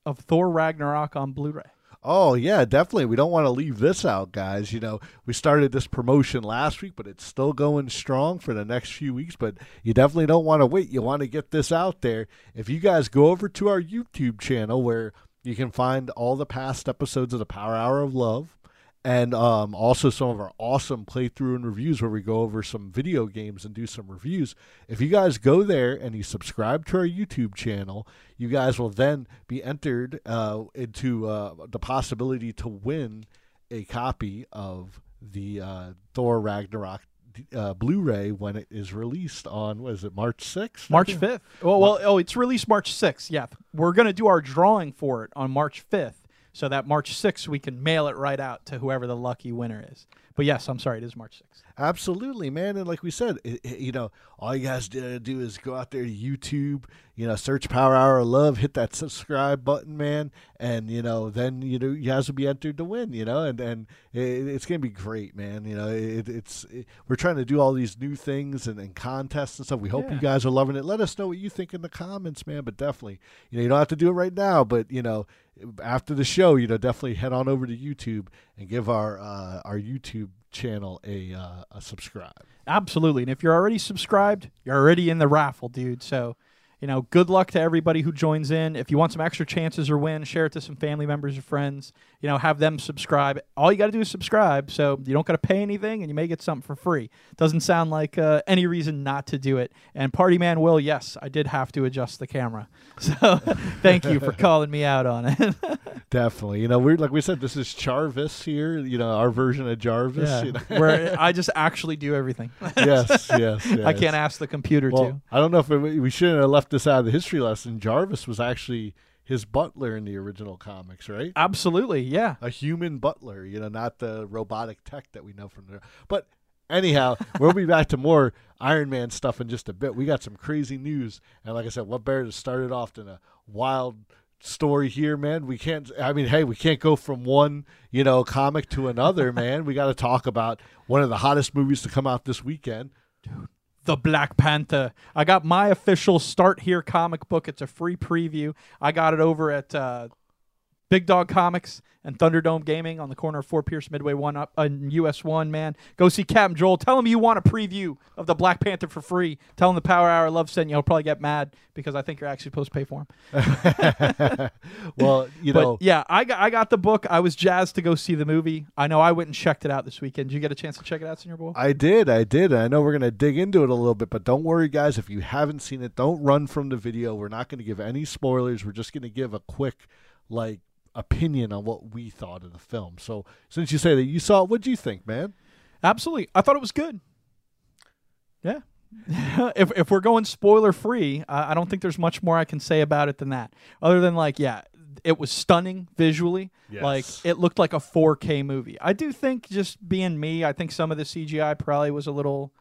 of Thor Ragnarok on Blu-ray? Oh yeah, definitely. We don't want to leave this out, guys. You know, we started this promotion last week, but it's still going strong for the next few weeks. But you definitely don't want to wait. You want to get this out there. If you guys go over to our YouTube channel where you can find all the past episodes of the Power Hour of Love and um, also some of our awesome playthrough and reviews where we go over some video games and do some reviews. If you guys go there and you subscribe to our YouTube channel, you guys will then be entered uh, into uh, the possibility to win a copy of the uh, Thor Ragnarok uh, Blu-ray when it is released on what is it March sixth? March fifth. Well, well, oh, it's released March sixth. Yeah, we're gonna do our drawing for it on March fifth, so that March sixth we can mail it right out to whoever the lucky winner is. But yes, I'm sorry, it is March sixth. Absolutely, man. And like we said, it, it, you know, all you guys do, do is go out there to YouTube, you know, search Power Hour of Love, hit that subscribe button, man, and you know, then you know, you guys will be entered to win, you know, and and it, it's gonna be great, man. You know, it's we're trying to do all these new things and, and contests and stuff. We hope Yeah. you guys are loving it. Let us know what you think in the comments, man. But definitely, you know, you don't have to do it right now, but you know, after the show, you know, definitely head on over to YouTube and give our uh, our YouTube channel a uh, a subscribe. Absolutely. And if you're already subscribed, you're already in the raffle, dude. So, you know, good luck to everybody who joins in. If you want some extra chances or win, share it to some family members or friends. You know, have them subscribe. All you got to do is subscribe. So you don't got to pay anything and you may get something for free. Doesn't sound like uh, any reason not to do it. And Party Man Will, yes, I did have to adjust the camera. [laughs] So thank you for calling me out on it. [laughs] Definitely. You know, we're like we said, this is Jarvis here. You know, our version of Jarvis. yeah, You know? where [laughs] I just actually do everything. yes, yes, yes. I can't ask the computer Well, to. I don't know if it, we shouldn't have left this out of the history lesson. Jarvis was actually his butler in the original comics, right? Absolutely, yeah. A human butler. You know, not the robotic tech that we know from there. But anyhow, we'll be back to more Iron Man stuff in just a bit. We got some crazy news, and like I said, what better to start it off than a wild story here, man. We can't. I mean, hey, we can't go from one you know comic to another, man. We got to talk about one of the hottest movies to come out this weekend. The Black Panther. I got my official Start Here comic book. It's a free preview. I got it over at uh, Big Dog Comics and Thunderdome Gaming on the corner of Fort Pierce Midway One up uh, in US One. Man, go see Captain Joel. Tell him you want a preview of the Black Panther for free. Tell him the Power Hour Love sent you. He'll probably get mad because I think you're actually supposed to pay for him. [laughs] well, you But know, yeah, I got I got the book. I was jazzed to go see the movie. I know I went and checked it out this weekend. Did you get a chance to check it out, Senior Boy? I did, I did. I know we're going to dig into it a little bit, but don't worry, guys. If you haven't seen it, don't run from the video. We're not going to give any spoilers. We're just going to give a quick, like, opinion on what we thought of the film. So, since you say that you saw it, what do you think, man? Absolutely. I thought it was good. Yeah. [laughs] if if we're going spoiler free, uh, I don't think there's much more I can say about it than that. Other than like, yeah, it was stunning visually. Like it looked like a 4K movie. I do think just being me, I think some of the CGI probably was a little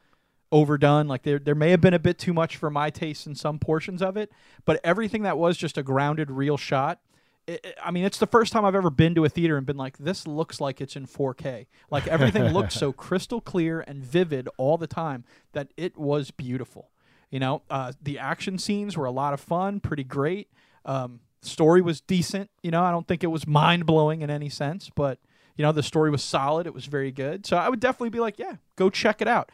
overdone. Like there there may have been a bit too much for my taste in some portions of it, but everything that was just a grounded real shot. It, I mean, it's the first time I've ever been to a theater and been like, this looks like it's in 4K. Like everything [laughs] looked so crystal clear and vivid all the time that it was beautiful. You know, uh, the action scenes were a lot of fun, pretty great. Um, story was decent. You know, I don't think it was mind blowing in any sense, but you know, the story was solid. It was very good. So I would definitely be like, yeah, go check it out.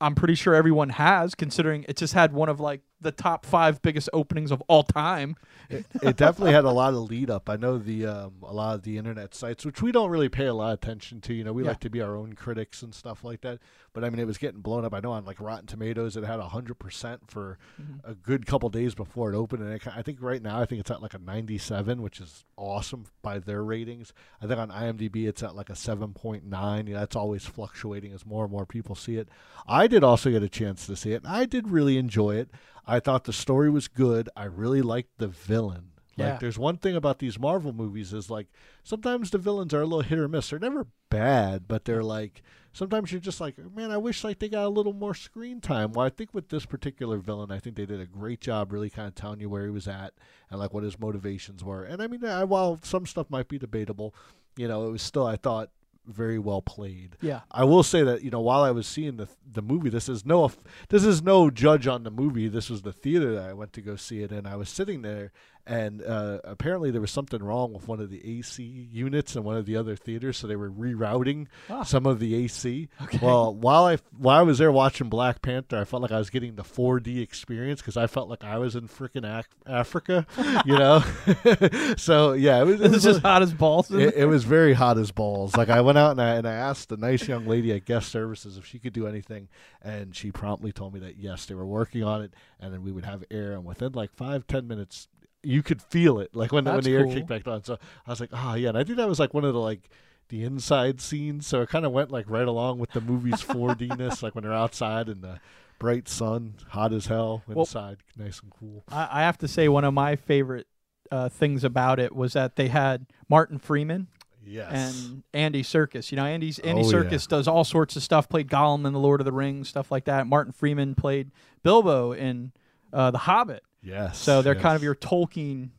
I'm pretty sure everyone has, considering it just had one of like the top five biggest openings of all time. it definitely had a lot of lead up. I know the um, a lot of the internet sites, which we don't really pay a lot of attention to. You know, we Yeah. like to be our own critics and stuff like that. But I mean, it was getting blown up. I know on like Rotten Tomatoes, it had hundred percent for Mm-hmm. a good couple days before it opened, and it, I think right now I think it's at like a ninety-seven, which is awesome by their ratings. I think on IMDb it's at like a seven point nine. You know, that's always fluctuating as more and more people see it. I did also get a chance to see it, and I did really enjoy it. I thought the story was good. I really liked the villain. Yeah. Like there's one thing about these Marvel movies is like sometimes the villains are a little hit or miss. They're never bad, but they're like sometimes you're just like, man, I wish like they got a little more screen time. Well, I think with this particular villain, I think they did a great job really kind of telling you where he was at and like what his motivations were. And I mean, I, while some stuff might be debatable, you know, it was still I thought very well played. Yeah. I will say that you know while I was seeing the the movie, this is no this is no judge on the movie. This was the theater that I went to go see it in. I was sitting there, and uh, apparently there was something wrong with one of the AC units in one of the other theaters, so they were rerouting Ah. some of the AC. Okay. Well, while I while I was there watching Black Panther, I felt like I was getting the 4D experience because I felt like I was in freaking Ac- Africa, you know. [laughs] so yeah, it was. It was just hot as balls. it, it was very hot as balls. Like I went out and I and I asked the nice young lady at guest services if she could do anything, and she promptly told me that yes, they were working on it, and then we would have air, and within like five ten minutes, you could feel it, like when the, when the air cool. kicked back on. So I was like, oh yeah, and I think that was like one of the like the inside scenes, so it kind of went like right along with the movie's [laughs] 4Dness, like when they're outside in the bright sun, hot as hell, Well- inside, nice and cool. I, I have to say one of my favorite uh, things about it was that they had Martin Freeman Yes. and Andy Serkis. You know, Andy's Andy Oh, yeah. Serkis does all sorts of stuff. Played Gollum in the Lord of the Rings, stuff like that. Martin Freeman played Bilbo in uh, The Hobbit. Yes. So they're kind of your Tolkien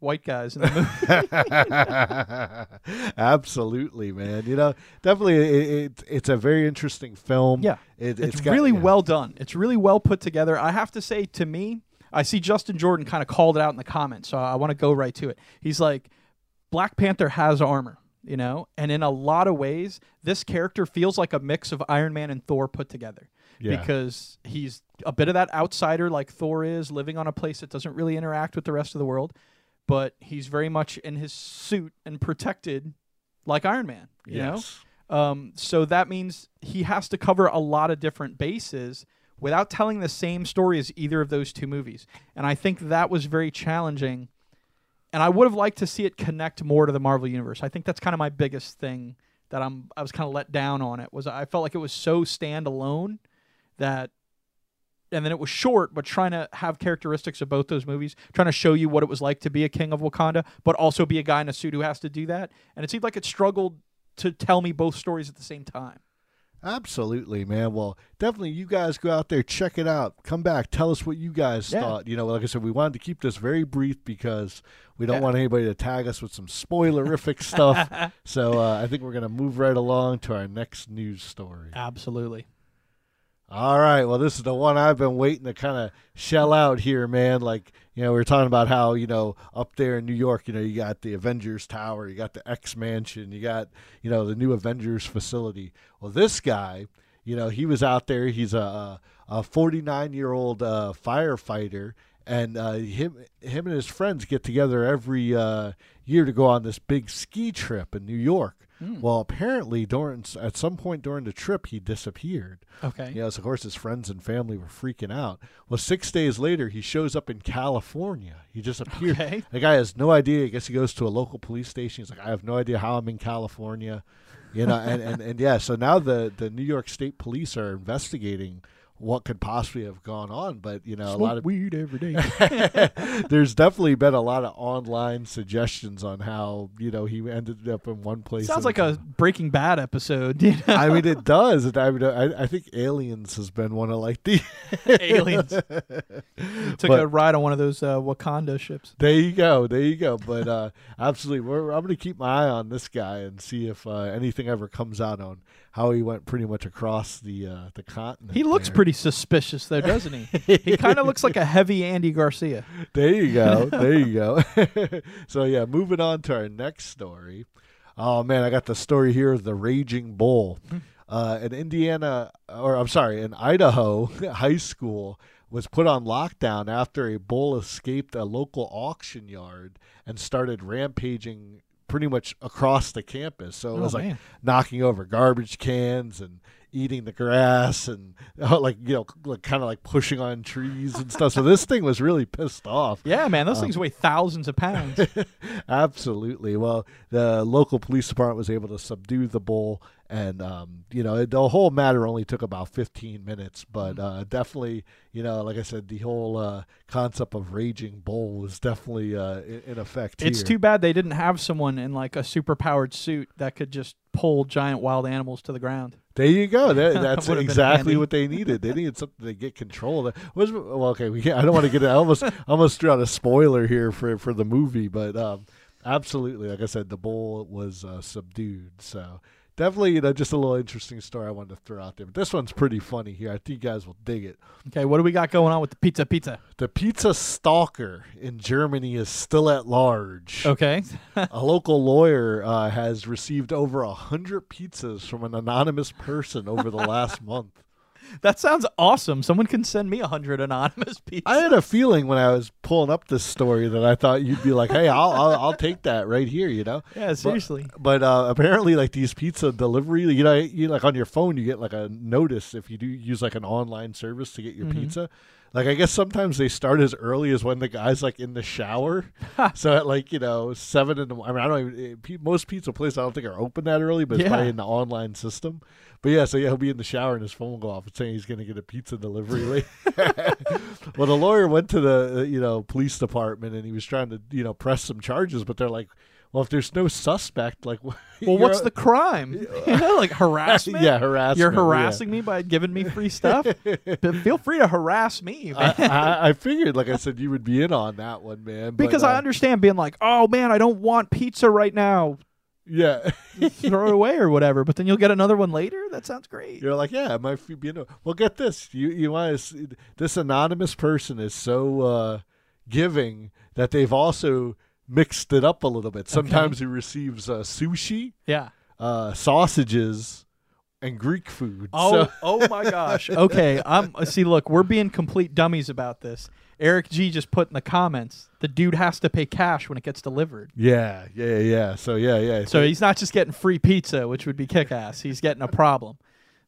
white guys in the movie. [laughs] Absolutely, man. You know, definitely, it, it, it's a very interesting film. Yeah. it, it's got- really yeah. well done. It's really well put together. I have to say, to me, I see Justin Jordan kind of called it out in the comments, so I want to go right to it. He's like, Black Panther has armor, you know, and in a lot of ways, this character feels like a mix of Iron Man and Thor put together Yeah. because he's a bit of that outsider like Thor is, living on a place that doesn't really interact with the rest of the world, but he's very much in his suit and protected like Iron Man, you know? yes. Um, so that means he has to cover a lot of different bases without telling the same story as either of those two movies. And I think that was very challenging. And I would have liked to see it connect more to the Marvel universe. I think that's kind of my biggest thing that I'm I was kind of let down on it was I felt like it was so standalone that and then it was short, but trying to have characteristics of both those movies, trying to show you what it was like to be a king of Wakanda, but also be a guy in a suit who has to do that. And it seemed like it struggled to tell me both stories at the same time. Absolutely, man. Well, definitely, you guys go out there, check it out, come back, tell us what you guys Yeah. thought. You know, like I said, we wanted to keep this very brief because we don't Yeah. want anybody to tag us with some spoilerific stuff. [laughs] So uh, I think we're gonna move right along to our next news story. Absolutely. All right. Well, this is the one I've been waiting to kind of shell out here, man. Like, you know, we were talking about how, you know, up there in New York, you know, you got the Avengers Tower, you got the X Mansion, you got, you know, the new Avengers facility. Well, this guy, you know, he was out there. He's a a 49 year old uh, firefighter, and uh, him him and his friends get together every uh, year to go on this big ski trip in New York. Hmm. Well, apparently, during at some point during the trip, he disappeared. Okay. Yes, of course, his friends and family were freaking out. Well, six days later, he shows up in California. He just appeared. Okay. [laughs] The guy has no idea. I guess he goes to a local police station. He's like, I have no idea how I'm in California. You know, and, and, and yeah, so now the, the New York State police are investigating what could possibly have gone on. But, you know, a lot of weed every day. [laughs] there's definitely been a lot of online suggestions on how, you know, he ended up in one place. Sounds like a Breaking Bad episode. [laughs] You know? I mean, it does. I mean, I, I think Aliens has been one of like the [laughs] Aliens. Took But- a ride on one of those uh, Wakanda ships. There you go. There you go. But uh, absolutely, we're, I'm going to keep my eye on this guy and see if uh, anything ever comes out on how he went pretty much across the uh, the continent. He looks there. pretty suspicious, though, doesn't he? he kind of looks like a heavy Andy Garcia. [laughs] There you go. [laughs] There you go. [laughs] so yeah, moving on to our next story. Oh man, I got the story here of the raging bull. Uh, in Indiana, or I'm sorry, an Idaho high school was put on lockdown after a bull escaped a local auction yard and started rampaging pretty much across the campus. So it Oh, was like man. knocking over garbage cans and eating the grass and [laughs] like you know like, kind of like pushing on trees and stuff. So this thing was really pissed off. Yeah, man, those Um, things weigh thousands of pounds. [laughs] Absolutely. Well, the local police department was able to subdue the bull, and um, you know the whole matter only took about 15 minutes. But Mm-hmm. uh, definitely, you know, like I said, the whole uh, concept of raging bull was definitely uh, in, effect. It's here. too bad they didn't have someone in like a super powered suit that could just pull giant wild animals to the ground. There you go. That, [laughs] that's exactly what they needed. They needed something to get control. Of that was well, okay. We can't, I don't want to get. I almost [laughs] almost threw out a spoiler here for for the movie, but um, absolutely, like I said, the bull was uh, subdued. So definitely, you know, just a little interesting story I wanted to throw out there. But this one's pretty funny here. I think you guys will dig it. Okay, what do we got going on with the pizza pizza? The pizza stalker in Germany is still at large. Okay. [laughs] a local lawyer uh, has received over a hundred pizzas from an anonymous person over the last [laughs] month. That sounds awesome. Someone can send me a hundred anonymous [laughs] pizzas. I had a feeling when I was pulling up this story that I thought you'd be like, "Hey, I'll I'll, I'll take that right here," you know. yeah, seriously. But uh, apparently, like these pizza delivery, you know, you like on your phone, you get like a notice if you do use like an online service to get your Mhm. pizza. Like I guess sometimes they start as early as when the guy's like in the shower. [laughs] so at like you know seven in the. I mean, I don't even. eh, Most pizza places I don't think are open that early, but it's Yeah. probably in the online system. But yeah, so yeah, he'll be in the shower and his phone will go off and saying he's going to get a pizza delivery. late. [laughs] [laughs] well, the lawyer went to the uh, you know police department and he was trying to you know press some charges, but they're like, well, if there's no suspect, like, [laughs] well, what's the crime? [laughs] you know, like harassment. yeah, harassment. You're yeah. harassing me by giving me free stuff. [laughs] but feel free to harass me, man. I, I, I figured, like I said, you would be in on that one, man. but, because I uh, understand being like, oh man, I don't want pizza right now. yeah, Throw it away or whatever. But then you'll get another one later. That sounds great. you're like, yeah, might be. In well, get this. You you want to? See, this anonymous person is so uh, giving that they've also mixed it up a little bit. Sometimes he receives uh, sushi, Yeah. uh, sausages, and Greek food. Oh, So- oh my gosh. [laughs] Okay, I'm see. Look, we're being complete dummies about this. Eric G just put in the comments the dude has to pay cash when it gets delivered. yeah, yeah, yeah. So yeah, yeah. So he's not just getting free pizza, which would be kick ass. He's getting a problem.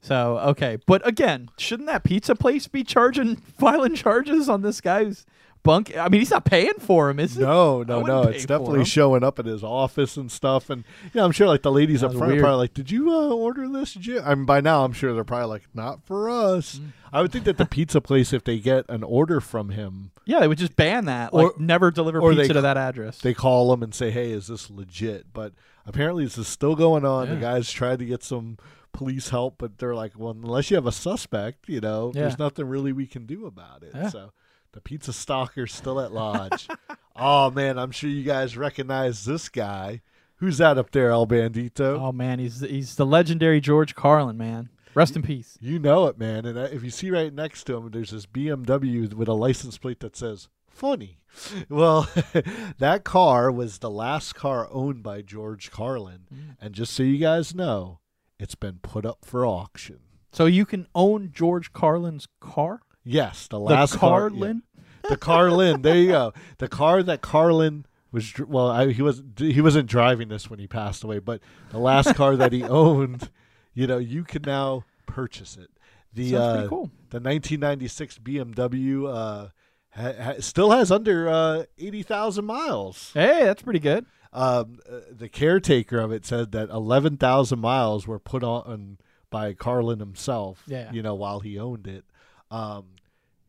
So okay, but again, shouldn't that pizza place be charging [laughs] filing charges on this guy's bunk? I mean, he's not paying for him, is he? No, no, no. It's definitely showing up at his office and stuff. And yeah, I'm sure like the ladies up front are probably like, "Did you uh, order this?" Did you? I mean, by now I'm sure they're probably like, "Not for us." Mm. I would think that the pizza place, if they get an order from him, Yeah, they would just ban that. Like, Or- never deliver or they pizza to that address. they call him and say, "Hey, is this legit?" But apparently, this is still going on. The guys tried to get some police help, but they're like, "Well, unless you have a suspect, you know, Yeah. there's nothing really we can do about it." Yeah. So. The pizza stalker's still at lodge. [laughs] oh man, I'm sure you guys recognize this guy. Who's that up there, El Bandito? oh man, he's he's the legendary George Carlin, man. Rest in peace. You know it, man. And uh, if you see right next to him, there's this BMW with a license plate that says "funny." [laughs] Well, [laughs] that car was the last car owned by George Carlin, Mm. and just so you guys know, it's been put up for auction. So you can own George Carlin's car? Yes, the The last car. Carlin? yeah. [laughs] the Carlin. There you go. The car that Carlin was. Well, I, he was. He wasn't driving this when he passed away, but the last car that he [laughs] owned, you know, you can now purchase it. The uh, pretty cool. the 1996 BMW uh, ha- ha- still has under uh, 80,000 miles. Hey, that's pretty good. Um, uh, the caretaker of it said that 11,000 miles were put on by Carlin himself. Yeah. you know, while he owned it. Um,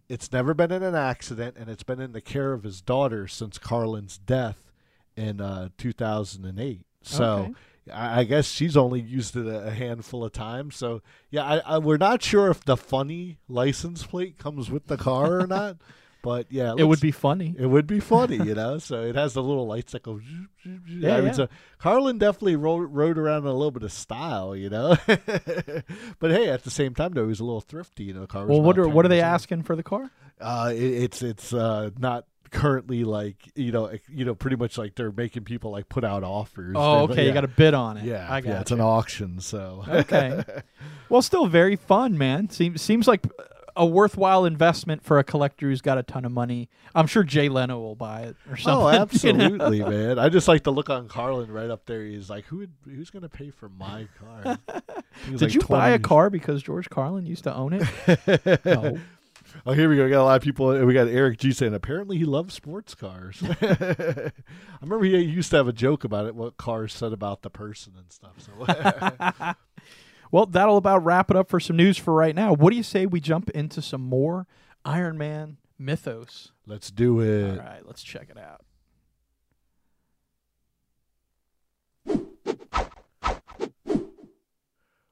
it's never been in an accident, and it's been in the care of his daughter since Carlin's death in uh, 2008. So. Okay. I I guess she's only used it a a handful of times. So yeah, I, I, we're not sure if the funny license plate comes with the car or [laughs] not. But yeah, It would be funny. It would be funny, you know. [laughs] So it has the little lights that go. zoop, zoop, zoop. Yeah, I mean, yeah. so Carlin definitely rode, rode around in a little bit of style, you know. [laughs] but hey, at the same time, though, he was a little thrifty, you know. Car Well, what are what are they asking for the car? Uh, it, it's it's uh not currently like you know you know pretty much like they're making people like put out offers. Oh, okay, you got to bid on it. Yeah, I got yeah, it's an auction, so Okay. [laughs] Well, still very fun, man. Seems seems like a worthwhile investment for a collector who's got a ton of money. I'm sure Jay Leno will buy it or oh, something. Oh, [laughs] you know? absolutely, man. I just like the look on Carlin right up there. He's like, "Who would, who's going to pay for my car?" [laughs] Did like you buy a car because George Carlin used to own it? [laughs] no. Oh, here we go. We got a lot of people. We got Eric G saying apparently he loves sports cars. I remember he used to have a joke about it, what cars said about the person and stuff. So Well, that'll about wrap it up for some news for right now. What do you say we jump into some more Iron Man mythos? let's do it. All right, let's check it out.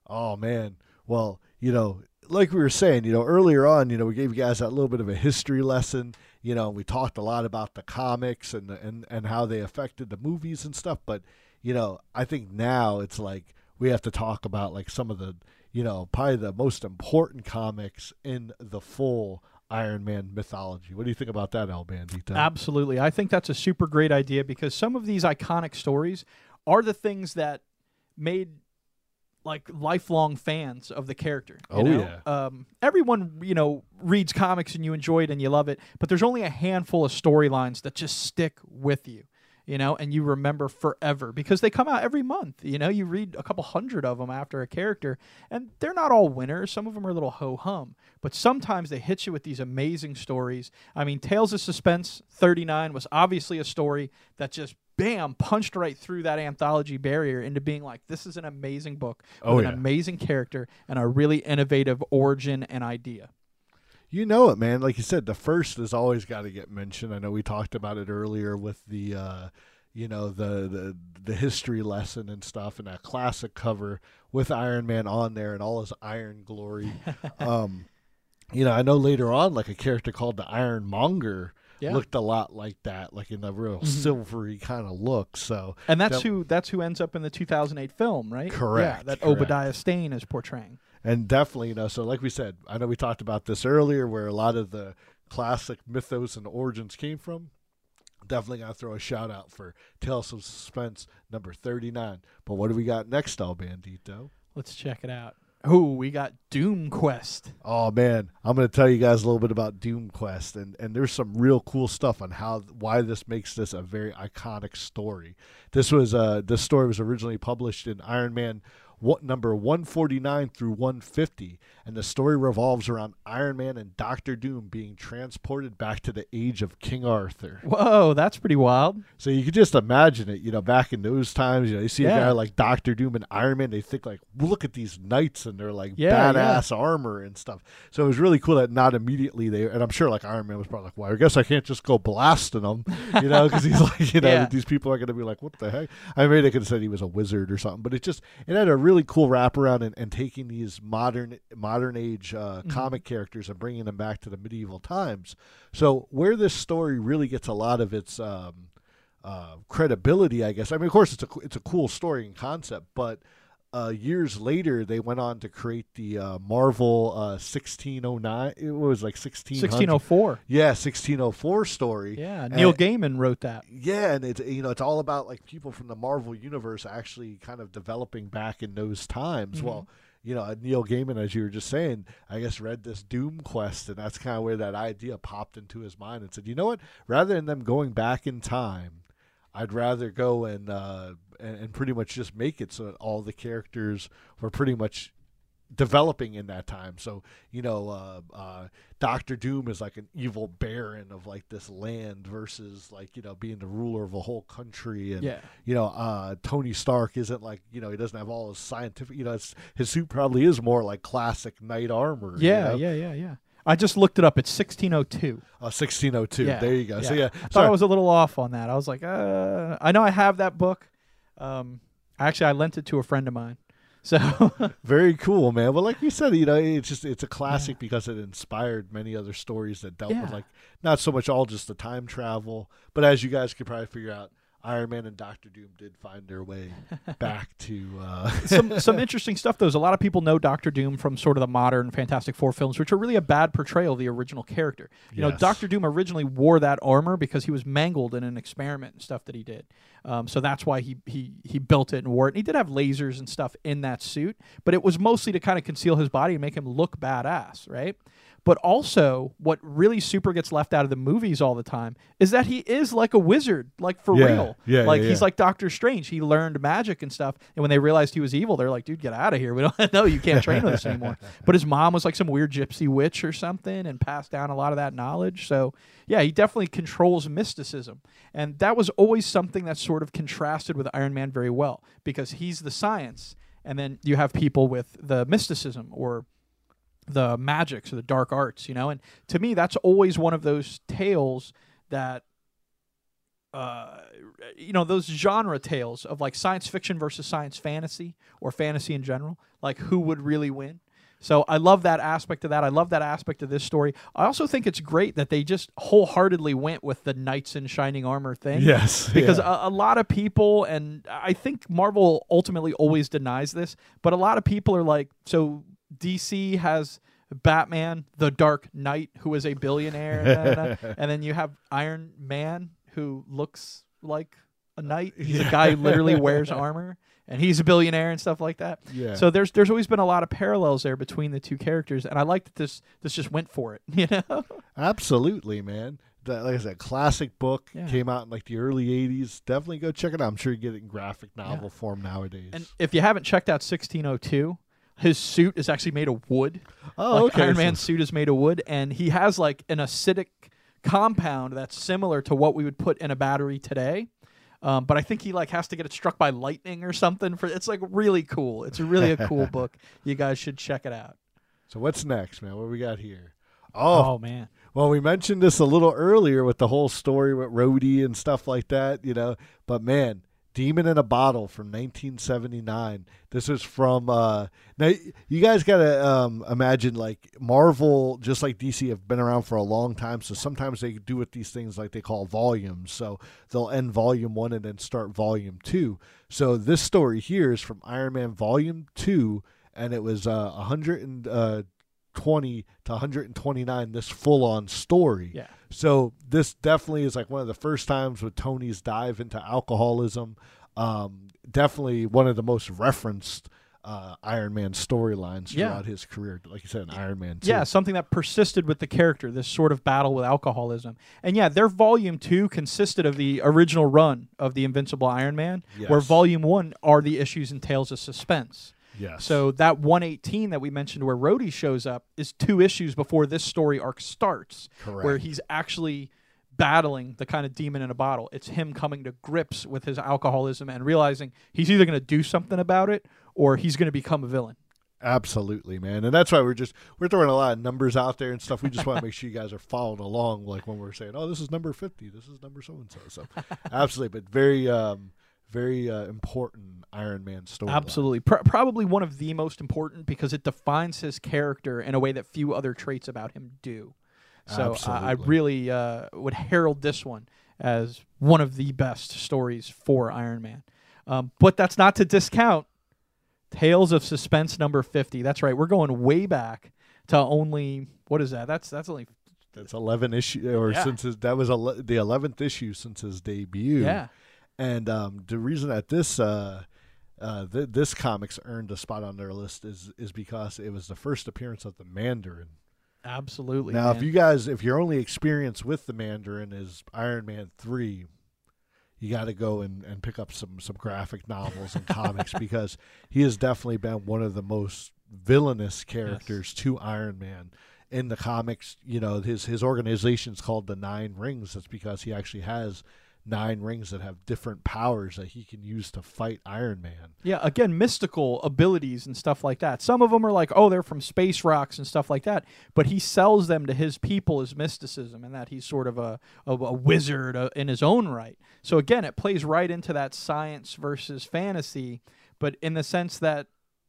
Oh man. Well, you know, like we were saying, you know, earlier on, you know, we gave you guys that little bit of a history lesson. You know, we talked a lot about the comics and and and how they affected the movies and stuff. But you know, I think now it's like we have to talk about like some of the you know probably the most important comics in the full Iron Man mythology. What do you think about that, El Bandito? Absolutely. I think that's a super great idea because some of these iconic stories are the things that made like lifelong fans of the character. you Oh, know? yeah. Um, everyone you know reads comics and you enjoy it and you love it, but there's only a handful of storylines that just stick with you. You know, and you remember forever because they come out every month. You know, you read a couple hundred of them after a character, and they're not all winners. Some of them are a little ho hum, but sometimes they hit you with these amazing stories. I mean, Tales of Suspense 39 was obviously a story that just bam punched right through that anthology barrier into being like this is an amazing book oh, with Oh, an amazing character and a really innovative origin and idea. You know it, man. Like you said, the first has always got to get mentioned. I know we talked about it earlier with the, uh, you know, the, the the history lesson and stuff, and that classic cover with Iron Man on there and all his iron glory. [laughs] um, you know, I know later on, like a character called the Iron Monger Yeah. looked a lot like that, like in a real silvery kind of look. So And that's That- who that's who ends up in the 2008 film, right? Correct, Yeah, that correct. Obadiah Stane is portraying. And definitely, you know, so like we said, I know we talked about this earlier where a lot of the classic mythos and origins came from. Definitely got to throw a shout out for Tales of Suspense number 39. But what do we got next, El Bandito? Let's check it out. Oh, we got Doom Quest. Oh man, I'm going to tell you guys a little bit about Doom Quest, and and there's some real cool stuff on how why this makes this a very iconic story. This was uh this story was originally published in Iron Man what number 149 through 150 and the story revolves around Iron Man and Doctor Doom being transported back to the age of King Arthur. Whoa, that's pretty wild. So you could just imagine it, you know, back in those times, you know, you see a guy like Doctor Doom and Iron Man, they think like, look at these knights and they're like Yeah, badass armor and stuff. So it was really cool that not immediately they, and I'm sure like Iron Man was probably like, well, I guess I can't just go blasting them, you know, because he's [laughs] like, you know, [laughs] Yeah. these people are going to be like, what the heck? I mean, they could have said he was a wizard or something, but it just, it had a really cool wraparound and, and taking these modern, modern age uh, comic characters and bringing them back to the medieval times. So where this story really gets a lot of its, um, uh, credibility, I guess. I mean, of course, it's a it's a cool story and concept, but uh, years later, they went on to create the uh, Marvel uh, 1609. It was like 1600. 1604. Yeah, 1604 story. Yeah, And- Neil Gaiman wrote that. Yeah, and it's you know it's all about like people from the Marvel universe actually kind of developing back in those times. Well, you know Neil Gaiman, as you were just saying, I guess read this Doom Quest, and that's kind of where that idea popped into his mind and said, you know what? Rather than them going back in time, I'd rather go and uh, and, and pretty much just make it so that all the characters were pretty much developing in that time. So you know, uh, uh, Doctor Doom is like an evil baron of like this land versus like you know being the ruler of a whole country, and Yeah. you know, uh, Tony Stark isn't like you know he doesn't have all his scientific. You know, it's, his suit probably is more like classic knight armor. you Yeah, know? yeah, yeah, yeah. I just looked it up. It's 1602. Uh, 1602. Yeah, There you go. So yeah, I thought sorry. I was a little off on that. I was like, uh, I know I have that book. Um, actually, I lent it to a friend of mine. So [laughs] Very cool, man. Well, like you said, you know, it's just it's a classic because it inspired many other stories that dealt with like not so much all just the time travel, but as you guys could probably figure out, Iron Man and Doctor Doom did find their way [laughs] back to. Uh, some [laughs] some interesting stuff. Though is a lot of people know Doctor Doom from sort of the modern Fantastic Four films, which are really a bad portrayal of the original character. You know, Doctor Doom originally wore that armor because he was mangled in an experiment and stuff that he did. Um, so that's why he he he built it and wore it. And he did have lasers and stuff in that suit, but it was mostly to kind of conceal his body and make him look badass, right? But also, what really super gets left out of the movies all the time is that he is like a wizard, like for Yeah, real. yeah, like yeah, he's like Doctor Strange. He learned magic and stuff, and when they realized he was evil, they're like, "Dude, get out of here. We don't [laughs] know you can't train with us anymore." [laughs] But his mom was like some weird gypsy witch or something, and passed down a lot of that knowledge. So yeah, he definitely controls mysticism, and that was always something that sort of contrasted with Iron Man very well because he's the science, and then you have people with the mysticism or the magics or the dark arts, you know. And to me, that's always one of those tales that, uh, you know, those genre tales of like science fiction versus science fantasy or fantasy in general. Like, who would really win? So I love that aspect of that. I love that aspect of this story. I also think it's great that they just wholeheartedly went with the knights in shining armor thing. Yes, Because yeah. a, a lot of people, and I think Marvel ultimately always denies this, but a lot of people are like, so DC has Batman, the Dark Knight, who is a billionaire, and, then- [laughs] and then you have Iron Man, who looks like a knight. He's a guy who literally wears [laughs] armor, and he's a billionaire and stuff like that. Yeah. So there's there's always been a lot of parallels there between the two characters, and I like that this this just went for it. [laughs] You know. Absolutely, man. That, like I said, classic book Yeah. came out in like the early '80s. Definitely go check it out. I'm sure you get it in graphic novel form nowadays. And if you haven't checked out 1602, his suit is actually made of wood. oh, like okay. Iron Man's suit is made of wood, and he has like an acidic compound that's similar to what we would put in a battery today. Um, but I think he like has to get it struck by lightning or something. For it's like really cool. It's really a cool [laughs] book. You guys should check it out. So what's next, man? What we got here? Oh, man, well, we mentioned this a little earlier with the whole story with Rhodey and stuff like that, you know. But man, Demon in a Bottle from 1979. This is from uh now you guys got to um imagine like Marvel just like DC have been around for a long time, so sometimes they do with these things like they call volumes. So they'll end volume 1 and then start volume 2. So this story here is from Iron Man volume 2 and it was uh 120 to 129 this full on story. yeah, So this definitely is like one of the first times with Tony's dive into alcoholism. Um, definitely one of the most referenced uh, Iron Man storylines Yeah. throughout his career. Like you said, in Iron Man. 2. yeah, something that persisted with the character. This sort of battle with alcoholism, and yeah, their volume two consisted of the original run of the Invincible Iron Man, where volume one are the issues and tales of suspense. Yes. So that 118 that we mentioned where Rhodey shows up is two issues before this story arc starts, Correct. where he's actually battling the kind of demon in a bottle. It's him coming to grips with his alcoholism and realizing he's either going to do something about it or he's going to become a villain. Absolutely, man, and that's why we're just we're throwing a lot of numbers out there and stuff. We just want to [laughs] make sure you guys are following along, like when we're saying, "Oh, this is number fifty. This is number so and so." So, absolutely, but very, um, very uh, important Iron Man story. Absolutely. Pro- probably one of the most important because it defines his character in a way that few other traits about him do. So I, I really uh, would herald this one as one of the best stories for Iron Man. Um, but that's not to discount Tales of Suspense number 50. That's right. We're going way back to only, what is that? That's that's only, That's eleven issue, or Yeah. since his, that was ele- the eleventh issue since his debut. yeah. And um, the reason that this uh, uh, th- this comics earned a spot on their list is is because it was the first appearance of the Mandarin. Absolutely. now, if you guys, if your only experience with the Mandarin is Iron Man three, you got to go and, and pick up some some graphic novels and comics [laughs] because he has definitely been one of the most villainous characters to Iron Man in the comics. You know, his his organization's called the Nine Rings. That's because he actually has nine rings that have different powers that he can use to fight Iron Man. Yeah, again, mystical abilities and stuff like that. Some of them are like, oh, they're from space rocks and stuff like that. But he sells them to his people as mysticism and that he's sort of a, a, a wizard uh, in his own right. So again, it plays right into that science versus fantasy, but in the sense that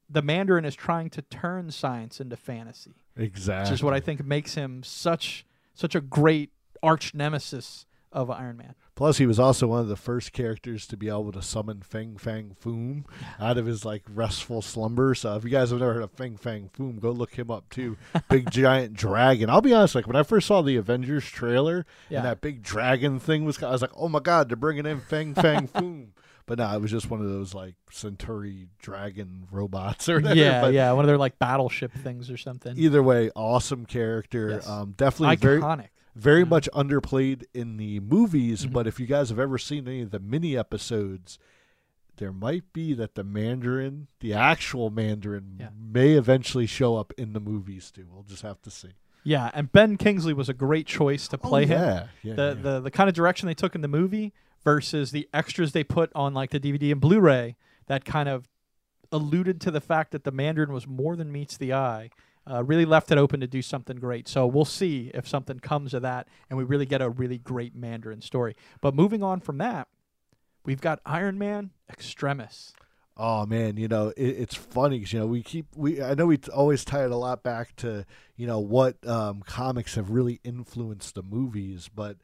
the Mandarin is trying to turn science into fantasy, Exactly. which is what I think makes him such such a great arch nemesis of Iron Man. Plus, he was also one of the first characters to be able to summon Fin Fang Foom out of his like restful slumber. So, if you guys have never heard of Fin Fang Foom, go look him up too. Big [laughs] giant dragon. I'll be honest, like when I first saw the Avengers trailer Yeah. and that big dragon thing was, I was like, oh my god, they're bringing in Fin Fang [laughs] Foom. But no, it was just one of those like Chitauri dragon robots or whatever. Yeah, but yeah, one of their like battleship things or something. Either way, awesome character. Yes. Um, definitely Iconic. very Mhm. much underplayed in the movies, Mhm. but if you guys have ever seen any of the mini episodes, there might be that the Mandarin, the actual Mandarin, Yeah. may eventually show up in the movies too. We'll just have to see. Yeah, and Ben Kingsley was a great choice to play oh, him. yeah. Yeah, The, yeah. the the kind of direction they took in the movie versus the extras they put on like the DVD and Blu-ray that kind of alluded to the fact that the Mandarin was more than meets the eye. Uh, really left it open to do something great. So we'll see if something comes of that and we really get a really great Mandarin story. But moving on from that, we've got Iron Man Extremis. Oh man, you know it, it's funny 'cause, you know we keep we I know we always tie it a lot back to you know what um, comics have really influenced the movies, but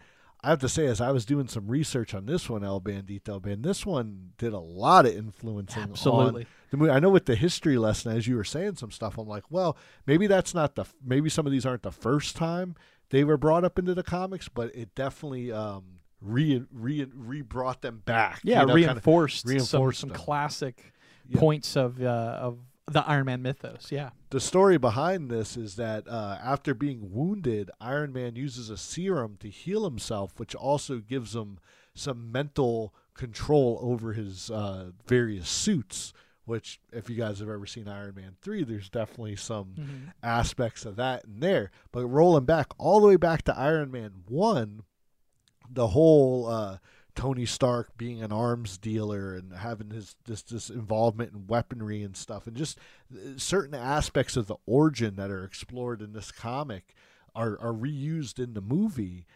I have to say as I was doing some research on this one, El Bandito, man, this one did a lot of influencing on Absolutely. the movie. I know with the history lesson, as you were saying some stuff, I'm like, well, maybe that's not the maybe some of these aren't the first time they were brought up into the comics, but it definitely um, re re re brought them back. Yeah, you know, reinforced, reinforced some, some classic Yeah. points of uh, of the Iron Man mythos. Yeah. the story behind this is that uh, after being wounded, Iron Man uses a serum to heal himself, which also gives him some mental control over his uh, various suits. Which, if you guys have ever seen Iron Man 3, there's definitely some Mhm. aspects of that in there. But rolling back all the way back to Iron Man 1, the whole uh, Tony Stark being an arms dealer and having his this this involvement in weaponry and stuff, and just uh, certain aspects of the origin that are explored in this comic are are reused in the movie.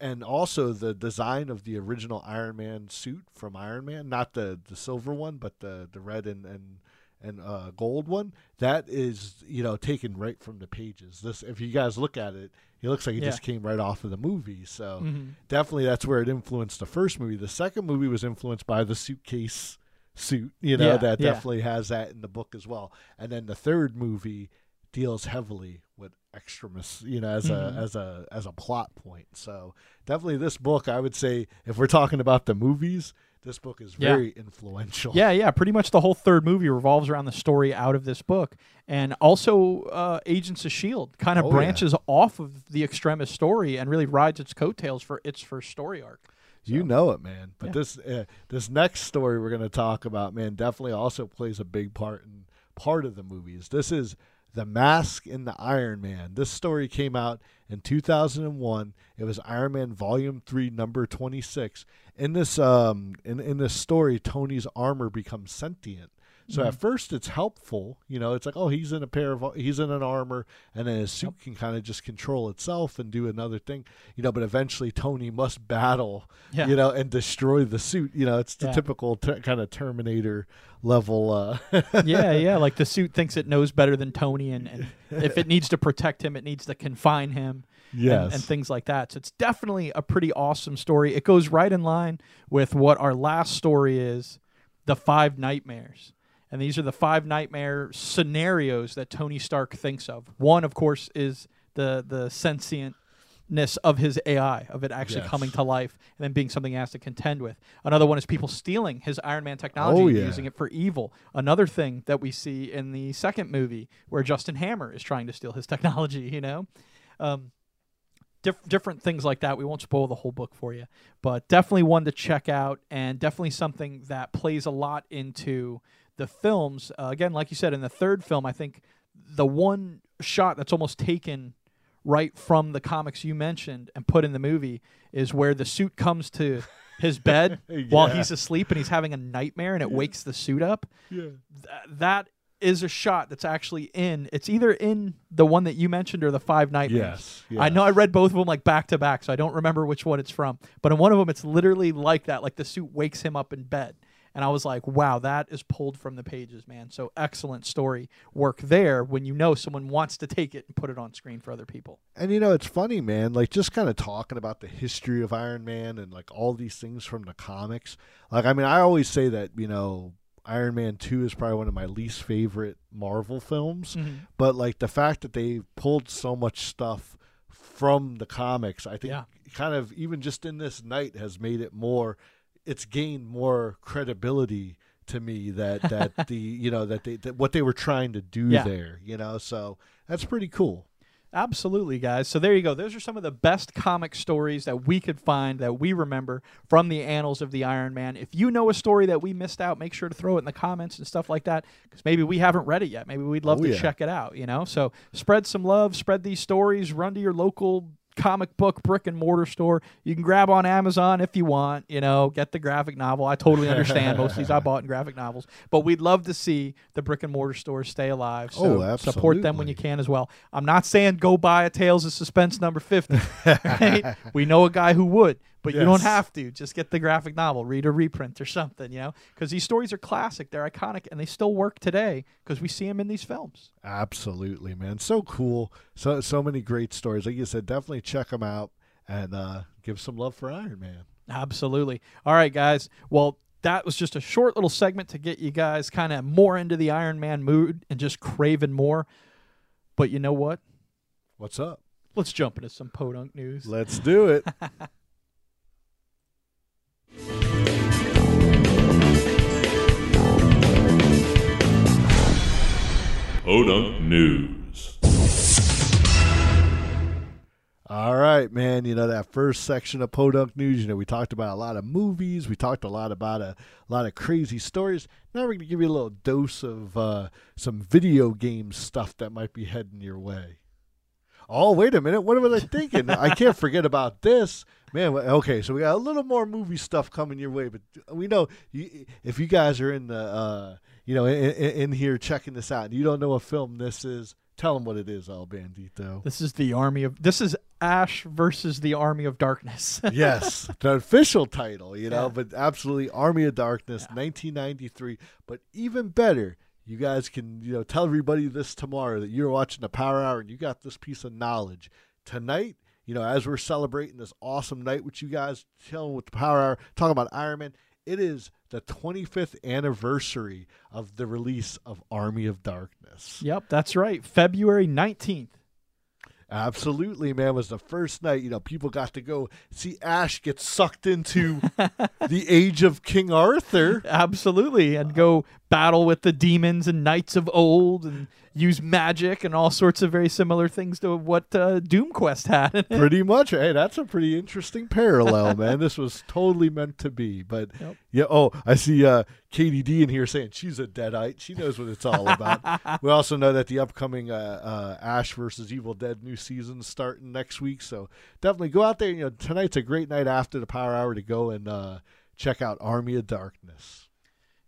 And also the design of the original Iron Man suit from Iron Man, not the, the silver one, but the, the red and, and and uh, gold one. That is, you know, taken right from the pages. This, if you guys look at it, it looks like he Yeah. just came right off of the movie. So Mhm. definitely that's where it influenced the first movie. The second movie was influenced by the suitcase suit, you know, Yeah, that definitely has that in the book as well. And then the third movie deals heavily with extremis, you know, as Mhm. a as a as a plot point. So definitely this book, I would say, if we're talking about the movies, this book is Yeah. very influential. Yeah, yeah. Pretty much the whole third movie revolves around the story out of this book, and also uh, Agents of Shield kind of Oh, yeah. branches off of the Extremis story and really rides its coattails for its first story arc. You know it, man. But Yeah. this uh, this next story we're going to talk about, man, definitely also plays a big part in part of the movies. This is The Mask and the Iron Man. This story came out in 2001. It was Iron Man Volume 3 number 26. In this um in in this story Tony's armor becomes sentient. So at first it's helpful, you know, it's like oh he's in a pair of he's in an armor and then his suit can kind of just control itself and do another thing, you know, but eventually Tony must battle Yeah. you know, and destroy the suit. You know, it's the Yeah. typical ter- kind of Terminator level. Uh, [laughs] yeah, yeah. Like the suit thinks it knows better than Tony, and, and if it needs to protect him, it needs to confine him. and- Yes. and, things like that. So it's definitely a pretty awesome story. It goes right in line with what our last story is, the five nightmares. And these are the five nightmare scenarios that Tony Stark thinks of. One, of course, is the the sentientness of his AI, of it actually Yes. coming to life and then being something he has to contend with. Another one is people stealing his Iron Man technology Oh, and using it for evil. Another thing that we see in the second movie where Justin Hammer is trying to steal his [laughs] technology, you know? Um, diff- different things like that. We won't spoil the whole book for you, but definitely one to check out, and definitely something that plays a lot into the films. Uh, again, like you said, in the third film, I think the one shot that's almost taken right from the comics you mentioned and put in the movie is where the suit comes to his [laughs] bed while he's asleep and he's having a nightmare and it wakes the suit up yeah. th- that is a shot that's actually in it's either in the one that you mentioned or the five nightmares Yes. i know i read both of them like back to back so i don't remember which one it's from but in one of them it's literally like that like the suit wakes him up in bed and i was like wow that is pulled from the pages man so excellent story work there when you know someone wants to take it and put it on screen for other people And you know, it's funny, man. Like just kind of talking about the history of Iron Man and like all these things from the comics. Like, I mean, I always say that you know, Iron Man Two is probably one of my least favorite Marvel films. Mm-hmm. But like the fact that they pulled so much stuff from the comics, I think Yeah. kind of even just in this night has made it more. It's gained more credibility to me that that [laughs] the you know that they that what they were trying to do Yeah. there. You know, so that's pretty cool. Absolutely, guys. So there you go. Those are some of the best comic stories that we could find that we remember from the annals of the Iron Man. If you know a story that we missed out, make sure to throw it in the comments and stuff like that because maybe we haven't read it yet. Maybe we'd love Oh, to yeah. check it out, you know? So spread some love, spread these stories, run to your local comic book brick and mortar store. You can grab on Amazon if you want, you know, get the graphic novel. I totally understand. Most of these I [laughs] bought in graphic novels, but we'd love to see the brick and mortar stores stay alive. Oh, so Oh, support them when you can as well. I'm not saying go buy a Tales of Suspense number 50. [laughs] right? We know a guy who would, but you don't have to. Just get the graphic novel, read a reprint or something, you know, because these stories are classic, they're iconic, and they still work today because we see them in these films. Absolutely, man. So cool. So so many great stories. Like you said, definitely check them out and uh, give some love for Iron Man. Absolutely. All right, guys. Well, that was just a short little segment to get you guys kind of more into the Iron Man mood and just craving more. But you know what? What's up? Let's jump into some podunk news. Let's do it. [laughs] Podunk News. All right, man. You know that first section of Podunk News. You know we talked about a lot of movies. We talked a lot about a, a lot of crazy stories. Now we're going to give you a little dose of uh, some video game stuff that might be heading your way. Oh, wait a minute. What was I thinking? I can't forget about this, man. Okay, so we got a little more movie stuff coming your way, but we know you, if you guys are in the, uh, you know, in, in here checking this out, and you don't know what film this is, tell them what it is, El Bandito. This is the Army of this is Ash versus the Army of Darkness. [laughs] yes, the official title, you know, Yeah. but absolutely Army of Darkness, 1993. But even better, you guys can, you know, tell everybody this tomorrow that you're watching the Power Hour and you got this piece of knowledge. Tonight, you know, as we're celebrating this awesome night with you guys, chilling with the Power Hour, talking about Iron Man, it is the 25th anniversary of the release of Army of Darkness. yep, that's right. February 19th. Absolutely, man. Was the first night, you know, people got to go see Ash get sucked into [laughs] the age of King Arthur. Absolutely. And go battle with the demons and knights of old and use magic and all sorts of very similar things to what uh, Doom Quest had. [laughs] Pretty much. Hey, that's a pretty interesting parallel, [laughs] man. This was totally meant to be. But Yep. yeah, oh, I see uh Katie D in here saying she's a deadite. She knows what it's all about. [laughs] we also know that the upcoming uh, uh, Ash versus Evil Dead new season starting next week. So definitely go out there. You know, tonight's a great night after the Power Hour to go and uh, check out Army of Darkness.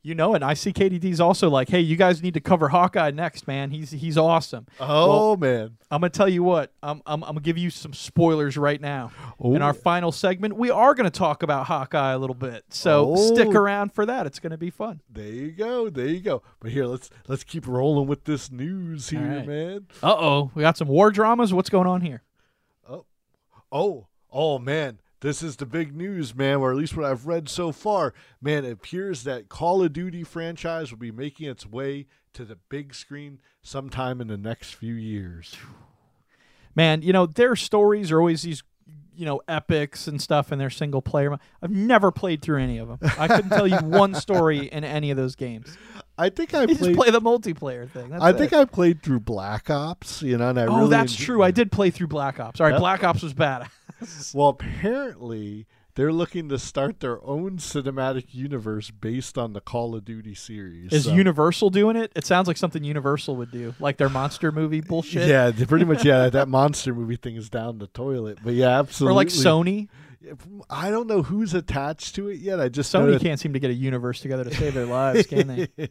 You know, and I see KDD's also like, hey, you guys need to cover Hawkeye next, man. He's he's awesome. Oh man. I'm gonna tell you what. I'm I'm, I'm gonna give you some spoilers right now. Oh, In our final segment, we are gonna talk about Hawkeye a little bit. So Oh. stick around for that. It's gonna be fun. There you go. There you go. But here, let's let's keep rolling with this news here, right. man. Uh oh, we got some war dramas. What's going on here? Oh, oh, oh man. This is the big news, man, or at least what I've read so far. Man, it appears that Call of Duty franchise will be making its way to the big screen sometime in the next few years. Man, you know their stories are always these, you know, epics and stuff in their single player. I've never played through any of them. I couldn't tell you one story [laughs] in any of those games. I think I You just played play the multiplayer thing. That's I think. I played through Black Ops, you know, and I Oh, really that's enjoyed- true. I did play through Black Ops. All right, Yep. Black Ops was bad. [laughs] Well, apparently they're looking to start their own cinematic universe based on the Call of Duty series. Is so- Universal doing it? It sounds like something Universal would do, like their monster movie bullshit. Yeah, pretty much. Yeah, [laughs] that monster movie thing is down the toilet. But yeah, absolutely. Or like Sony. I don't know who's attached to it yet. I just Sony can't seem to get a universe together to save their lives, can they?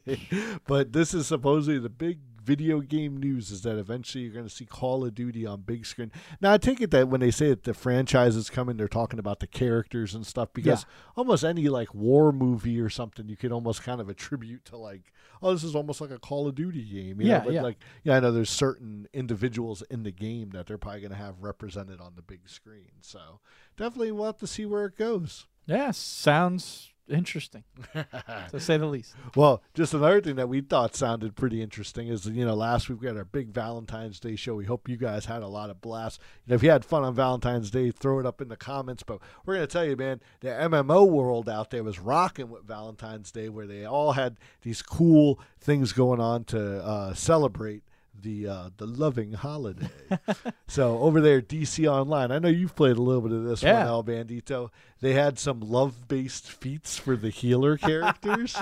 [laughs] but this is supposedly the big video game news is that eventually you're going to see Call of Duty on big screen. Now I take it that when they say that the franchise is coming, they're talking about the characters and stuff because almost any like war movie or something you could almost kind of attribute to like, oh, this is almost like a Call of Duty game. You Yeah, know? But yeah. like, yeah, I know there's certain individuals in the game that they're probably going to have represented on the big screen. So definitely we'll have to see where it goes. Yeah, sounds interesting, [laughs] to say the least. Well, just another thing that we thought sounded pretty interesting is, you know, last week we had our big Valentine's Day show. We hope you guys had a lot of blast. You know, if you had fun on Valentine's Day, throw it up in the comments. But we're going to tell you, man, the MMO world out there was rocking with Valentine's Day, where they all had these cool things going on to uh, celebrate the uh, the loving holiday. [laughs] so over there, DC Online, I know you've played a little bit of this Yeah. one, El Bandito. They had some love based feats for the healer [laughs] characters,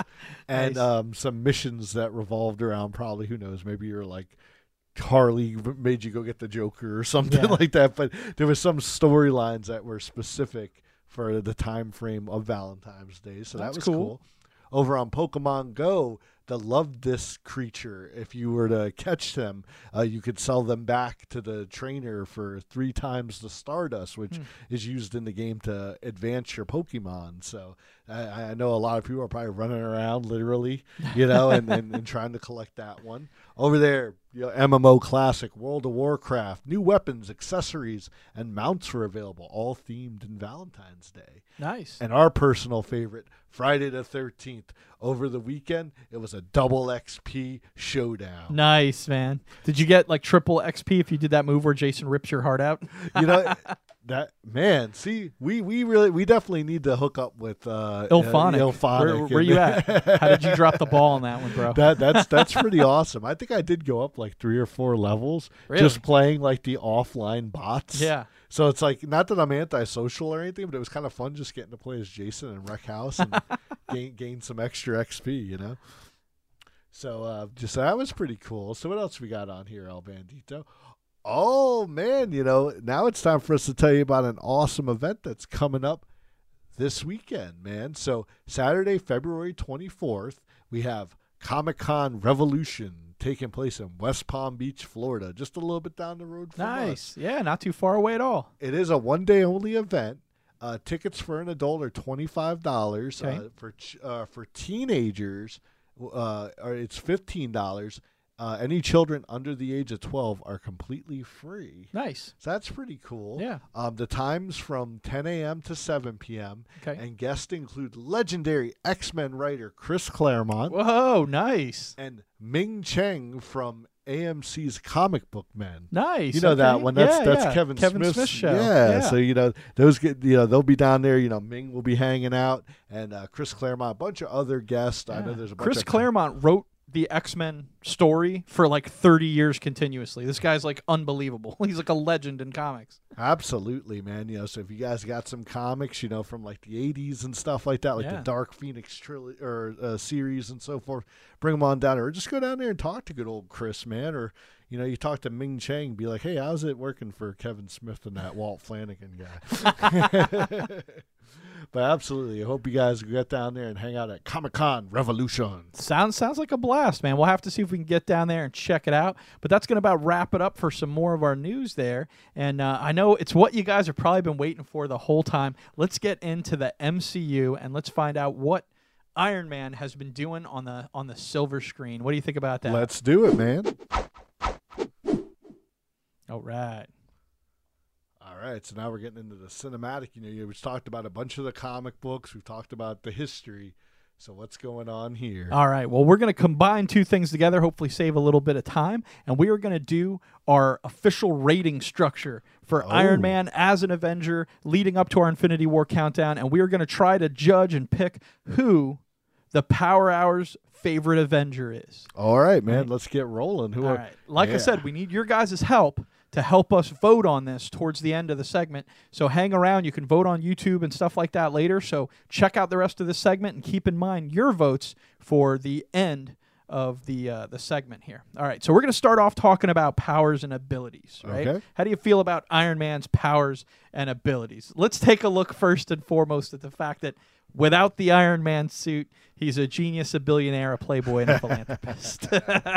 and Nice. um, some missions that revolved around probably who knows maybe you're like Harley made you go get the Joker or something Yeah. [laughs] like that. But there was some storylines that were specific for the time frame of Valentine's Day, so That's that was cool. cool. over on Pokemon Go that loved this creature. If you were to catch them, uh, you could sell them back to the trainer for three times the Stardust, which Hmm. is used in the game to advance your Pokemon. So I, I know a lot of people are probably running around literally, you know, and, and, and trying to collect that one. Over there, you know, MMO Classic, World of Warcraft, new weapons, accessories, and mounts were available, all themed in Valentine's Day. Nice. And our personal favorite, Friday the 13th. Over the weekend, it was a double XP showdown. Nice, man. Did you get like triple XP if you did that move where Jason rips your heart out? You know, [laughs] that man, see, we, we really, we definitely need to hook up with uh, IllFonic. Uh, IllFonic Where, where you [laughs] at? How did you drop the ball on that one, bro? that that's that's pretty awesome. I think I did go up like three or four levels Really? just playing like the offline bots. yeah. So it's like not that I'm antisocial or anything, but it was kind of fun just getting to play as Jason and Wreck House and [laughs] gain gain some extra XP, you know. So uh, just that was pretty cool. So what else we got on here, El Bandito? Oh man, you know now it's time for us to tell you about an awesome event that's coming up this weekend, man. So Saturday, February 24th, we have Comic Con Revolution taking place in West Palm Beach, Florida, just a little bit down the road from us. Nice. Yeah, not too far away at all. It is a one day only event. Uh, tickets for an adult are twenty five dollars. Okay. Uh, for ch- uh, for teenagers, uh, or it's fifteen dollars. Uh, any children under the age of twelve are completely free. Nice. So that's pretty cool. Yeah. Um, the times from 10 a.m. to 7 p.m. Okay. And guests include legendary X Men writer Chris Claremont Whoa, nice. and Ming Chen from AMC's Comic Book Men. Nice. You know that one. That's Yeah, that's yeah. Kevin, Kevin Smith's Smith show. Yeah, So you know those get you know they'll be down there. You know Ming will be hanging out, and uh, Chris Claremont, a bunch of other guests. I know there's a bunch Chris Claremont wrote the X Men story for like 30 years continuously. This guy's like unbelievable. [laughs] He's like a legend in comics. Absolutely, man. You know, so if you guys got some comics, you know, from like the '80s and stuff like that, like Yeah. the Dark Phoenix trilogy or uh, series and so forth, bring them on down, or just go down there and talk to good old Chris, man. Or you know, you talk to Ming Chen, be like, "Hey, how's it working for Kevin Smith and that Walt Flanagan guy?" [laughs] [laughs] but absolutely, I hope you guys get down there and hang out at Comic Con Revolution. Sounds sounds like a blast, man. We'll have to see if we can get down there and check it out. But that's going to about wrap it up for some more of our news there. And uh, I know it's what you guys have probably been waiting for the whole time. Let's get into the MCU and let's find out what Iron Man has been doing on the on the silver screen. What do you think about that? Let's do it, man. All right. All right, so now we're getting into the cinematic. You know, we've talked about a bunch of the comic books. We've talked about the history. So what's going on here? All right. Well, we're going to combine two things together, hopefully save a little bit of time, and we are going to do our official rating structure for Oh. Iron Man as an Avenger leading up to our Infinity War countdown, and we are going to try to judge and pick who the Power Hour's favorite Avenger is. All right, man. Right. Let's get rolling. Who All are right. Like I said, we need your guys' help to help us vote on this towards the end of the segment. So hang around. You can vote on YouTube and stuff like that later. So check out the rest of the segment and keep in mind your votes for the end of the uh, the segment here. All right. So we're going to start off talking about powers and abilities, right? Okay. How do you feel about Iron Man's powers and abilities? Let's take a look first and foremost at the fact that without the Iron Man suit, he's a genius, a billionaire, a playboy, and a [laughs] philanthropist.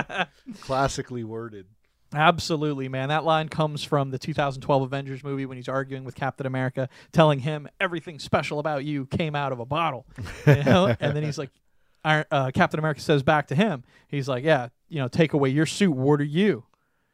[laughs] classically worded? Absolutely, man. That line comes from the 2012 Avengers movie when he's arguing with Captain America, telling him everything special about you came out of a bottle. [laughs] You know? and then he's like, uh, Captain America says back to him, he's like, yeah, you know, take away your suit. What are you?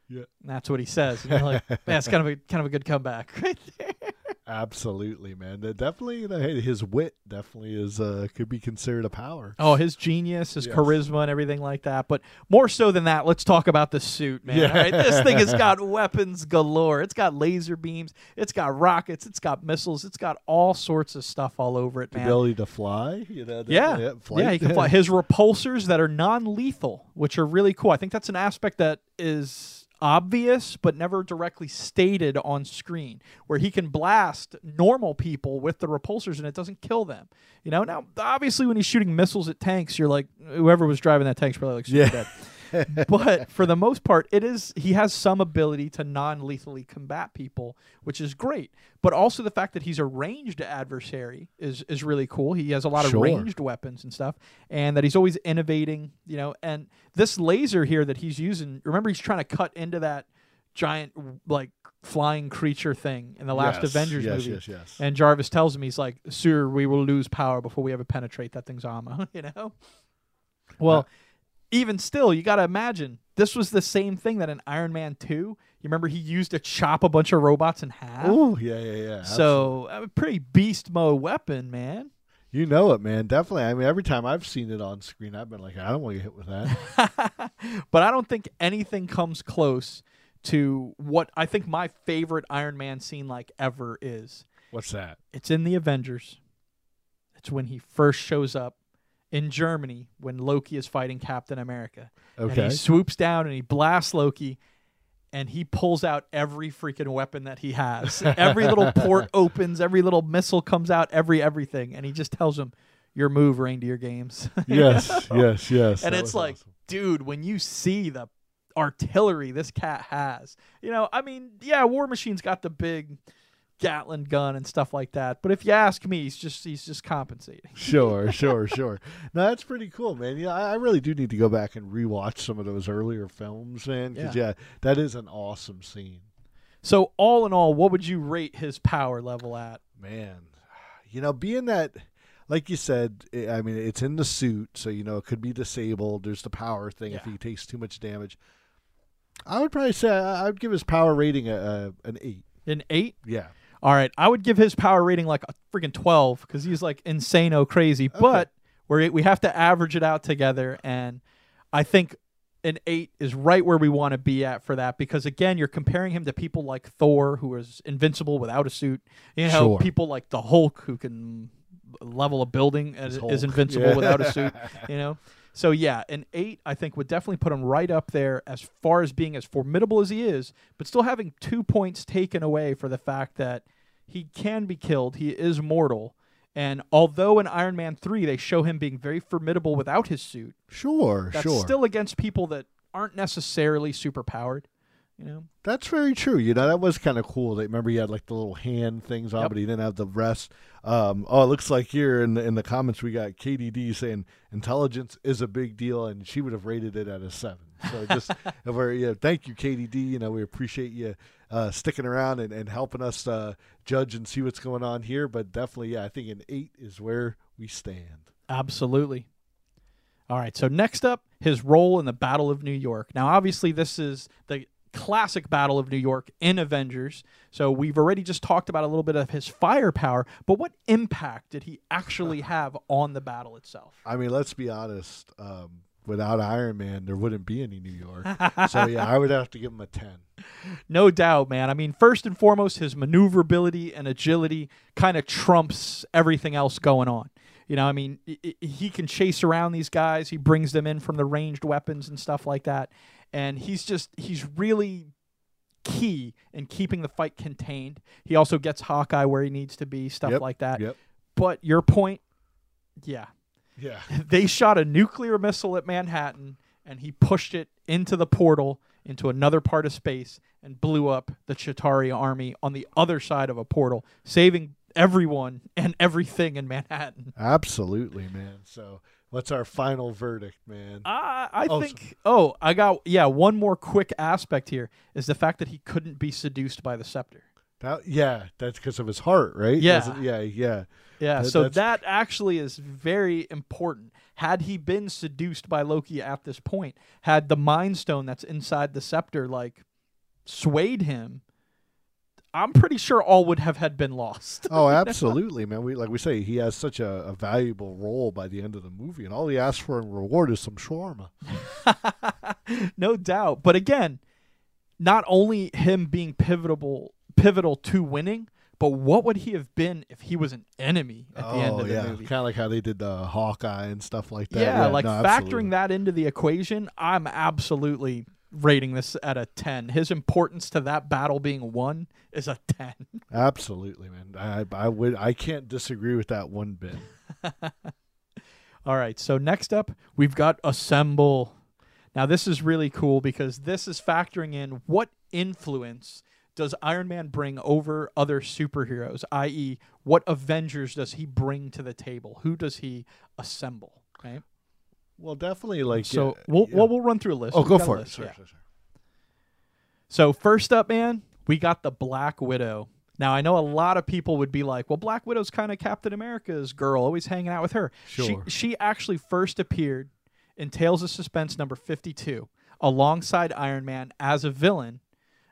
Yeah. And that's what he says. And you're like, man, it's kind of a kind of a good comeback [laughs] right there. Absolutely, man. That definitely, you know, hey, his wit definitely is uh, could be considered a power. Oh, his genius, his Yes. charisma, and everything like that. But more so than that, let's talk about the suit, man. Yeah. Right? This thing has got [laughs] weapons galore. It's got laser beams. It's got rockets. It's got missiles. It's got all sorts of stuff all over it, The man. ability to fly. You know, that- Yeah, yeah, he can fly. [laughs] His repulsors that are non-lethal, which are really cool. I think that's an aspect that is obvious but never directly stated on screen where he can blast normal people with the repulsors and it doesn't kill them you know now obviously when he's shooting missiles at tanks you're like whoever was driving that tank's probably like Yeah. dead [laughs] but for the most part, it is he has some ability to non-lethally combat people, which is great. But also the fact that he's a ranged adversary is is really cool. He has a lot of ranged weapons and stuff, and that he's always innovating. You know, and this laser here that he's using. Remember, he's trying to cut into that giant like flying creature thing in the last Yes, Avengers yes, movie. Yes, yes, And Jarvis tells him, he's like, Sir, we will lose power before we ever penetrate that thing's armor, [laughs] you know? Well, Uh, even still, you got to imagine this was the same thing that in Iron Man 2, you remember he used to chop a bunch of robots in half? Oh, yeah, yeah, yeah. so, uh, a pretty beast mode weapon, man. You know it, man. Definitely. I mean, every time I've seen it on screen, I've been like, I don't want to get hit with that. [laughs] but I don't think anything comes close to what I think my favorite Iron Man scene like ever is. What's that? It's in the Avengers. It's when he first shows up in Germany when Loki is fighting Captain America. And Okay. he swoops down and he blasts Loki and he pulls out every freaking weapon that he has. [laughs] every little port opens, every little missile comes out, every everything. And he just tells him, Your move, reindeer games. [laughs] yes, yes, yes. and that it's like, awesome. dude, when you see the artillery this cat has, you know, I mean, yeah, War Machine's got the big Gatling gun and stuff like that. But if you ask me, he's just he's just compensating. [laughs] Sure, [laughs] sure, sure. No, that's pretty cool, man. Yeah, I, I really do need to go back and rewatch some of those earlier films, man. Because Yeah. yeah, that is an awesome scene, So all in all, what would you rate his power level at? man. [sighs] You know, being that, like you said, i I mean, it's in the suit, so you know it could be disabled. There's the power thing if he takes too much damage. I would probably say I I would give his power rating a, a an eight. An eight? Yeah. All right, I would give his power rating like a freaking twelve because he's like insano oh crazy. But we we have to average it out together, and I think an eight is right where we want to be at for that because again, you're comparing him to people like Thor, who is invincible without a suit. You know, Sure. people like the Hulk, who can level a building and is invincible Yeah. without a suit. [laughs] You know. So yeah, an eight I think would definitely put him right up there as far as being as formidable as he is, but still having two points taken away for the fact that he can be killed. He is mortal. And although in Iron Man 3 they show him being very formidable without his suit, Sure, that's sure. still against people that aren't necessarily super powered, you know. That's very true. You know, that was kind of cool. That remember he had like the little hand things on, Yep. but he didn't have the rest. Um, oh, it looks like here in the in the comments we got KDD saying intelligence is a big deal, and she would have rated it at a seven. So just [laughs] very yeah, thank you KDD. You know, we appreciate you uh, sticking around and, and helping us uh, judge and see what's going on here. But definitely, yeah, I think an eight is where we stand. Absolutely. All right, so next up, his role in the Battle of New York. Now, obviously, this is the classic Battle of New York in Avengers. So we've already just talked about a little bit of his firepower, but what impact did he actually [laughs] have on the battle itself? I mean, let's be honest. Um, without Iron Man, there wouldn't be any New York. [laughs] so yeah, I would have to give him a ten. No doubt, man. I mean, first and foremost, his maneuverability and agility kind of trumps everything else going on. You know, I mean, he can chase around these guys. He brings them in from the ranged weapons and stuff like that. And he's just, he's really key in keeping the fight contained. He also gets Hawkeye where he needs to be, stuff Yep, like that. Yep. But your point, yeah. Yeah. [laughs] They shot a nuclear missile at Manhattan and he pushed it into the portal into another part of space and blew up the Chitauri army on the other side of a portal, saving everyone and everything in Manhattan. Absolutely, man. So, what's our final verdict, man? I, I Oh, think. Oh, I got yeah. One more quick aspect here is the fact that he couldn't be seduced by the scepter. That, yeah, that's because of his heart, right? Yeah. Yeah, yeah. Yeah, That- so that's- that actually is very important. Had he been seduced by Loki at this point, had the Mind Stone that's inside the scepter like swayed him, I'm pretty sure all would have had been lost. Oh, [laughs] absolutely, man. We like we say he has such a, a valuable role by the end of the movie, and all he asks for in reward is some shawarma. [laughs] no doubt. But again, not only him being pivotal pivotal to winning, but what would he have been if he was an enemy at the oh, end of the yeah, movie? kind of like how they did the Hawkeye and stuff like that. Yeah, like no, factoring absolutely. that into the equation, I'm absolutely rating this at a 10. His importance to that battle being won is a 10. [laughs] Absolutely, man. I I would I can't disagree with that one bit. [laughs] All right, so next up, we've got Assemble. Now, this is really cool because this is factoring in what influence does Iron Man bring over other superheroes, i.e., what Avengers does he bring to the table? Who does he assemble? Right. Well, definitely like So uh, we'll, yeah. well, we'll run through a list. Oh, We've go for it. Sorry, yeah. sorry, sorry. So first up, man, we got the Black Widow. Now I know a lot of people would be like, "Well, Black Widow's kind of Captain America's girl, always hanging out with her." Sure. She she actually first appeared in Tales of Suspense number 52 alongside Iron Man as a villain.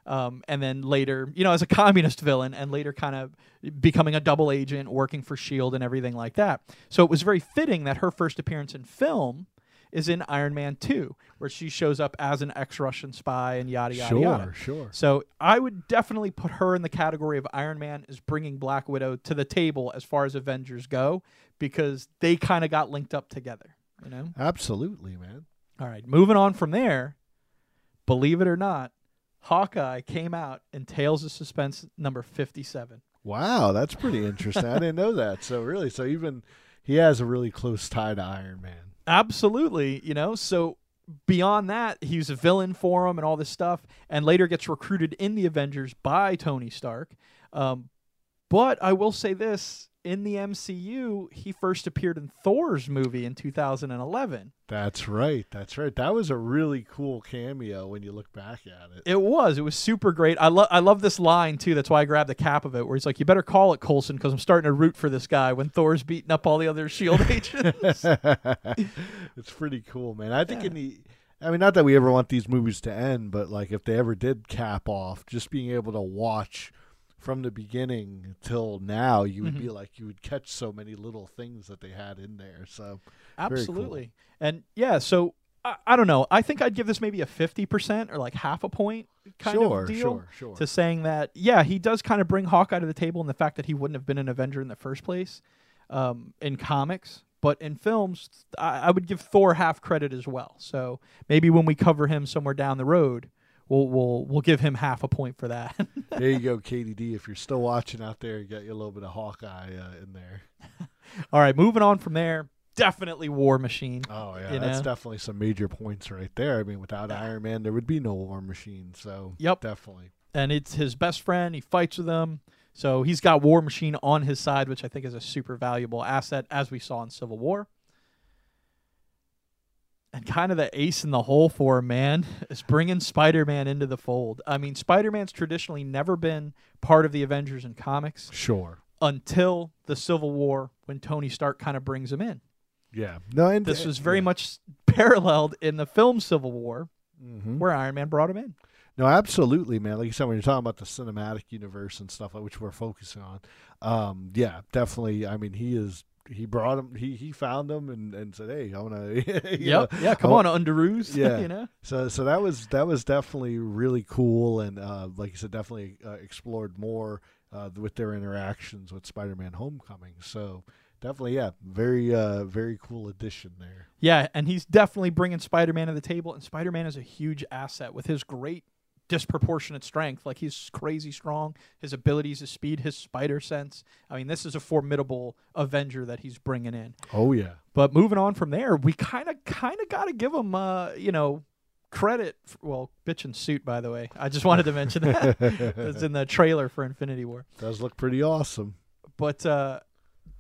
Um, and then later, you know, as a communist villain, and later kind of becoming a double agent, working for S.H.I.E.L.D. And everything like that. So it was very fitting that her first appearance in film is in Iron Man 2, where she shows up as an ex Russian spy and yada, yada, Sure, yada. sure. So I would definitely put her in the category of Iron Man is bringing Black Widow to the table as far as Avengers go because they kind of got linked up together. You know. Absolutely, man. All right, moving on from there. Believe it or not, Hawkeye came out in Tales of Suspense number fifty-seven. Wow, that's pretty interesting. I didn't know that. So really, so even he has a really close tie to Iron Man. Absolutely, you know. So beyond that, he's a villain for him and all this stuff, and later gets recruited in the Avengers by Tony Stark. Um, but I will say this: in the MCU, he first appeared in Thor's movie in 2011. That's right. That's right. That was a really cool cameo when you look back at it. It was. It was super great. I love. I love this line too. That's why I grabbed the cap of it, where he's like, "You better call it Coulson because I'm starting to root for this guy." When Thor's beating up all the other Shield [laughs] agents. [laughs] it's pretty cool, man. I think Yeah. in the I mean not that we ever want these movies to end, but like if they ever did cap off, just being able to watch from the beginning till now, you would be Mm-hmm. like you would catch so many little things that they had in there. So Very cool. Absolutely. And yeah, so I, I don't know. I think I'd give this maybe a 50% or like half a point kind sure, of deal sure, sure. to saying that, yeah, he does kind of bring Hawkeye to the table in the fact that he wouldn't have been an Avenger in the first place um, in comics. But in films, I, I would give Thor half credit as well. So maybe when we cover him somewhere down the road, we'll we'll we'll give him half a point for that. [laughs] there you go, KDD. If you're still watching out there, you got you a little bit of Hawkeye uh, in there. All right, moving on from there. Definitely War Machine. Oh yeah, that's know? definitely some major points right there. I mean, without Iron Man, there would be no War Machine. So Yep. definitely. and it's his best friend. He fights with him. So he's got War Machine on his side, which I think is a super valuable asset, as we saw in Civil War. And kind of the ace in the hole for him, man, is bringing Spider Man into the fold. I mean, Spider Man's traditionally never been part of the Avengers in comics Sure. until the Civil War when Tony Stark kind of brings him in. Yeah. No, and This was very yeah. much paralleled in the film Civil War Mhm. where Iron Man brought him in. No, absolutely, man. Like you said, when you're talking about the cinematic universe and stuff, like which we're focusing on, um, yeah, definitely. I mean, he is. He brought him. He he found him and, and said, "Hey, I want to." [laughs] Yep. Yeah, come Oh, on, Underoos. [laughs] yeah. you know? So so that was that was definitely really cool, and uh, like you said, definitely uh, explored more uh, with their interactions with Spider-Man: Homecoming. So definitely, yeah, very uh, very cool addition there. Yeah, and he's definitely bringing Spider-Man to the table, and Spider-Man is a huge asset with his great disproportionate strength. Like he's crazy strong, his abilities, his speed, his spider sense. I mean, this is a formidable Avenger that he's bringing in. Oh yeah, But moving on from there, we kind of kind of got to give him, uh, you know, credit. For, well, bitch and suit, by the way. I just wanted to mention that [laughs] it's in the trailer for Infinity War. does look pretty awesome. But uh,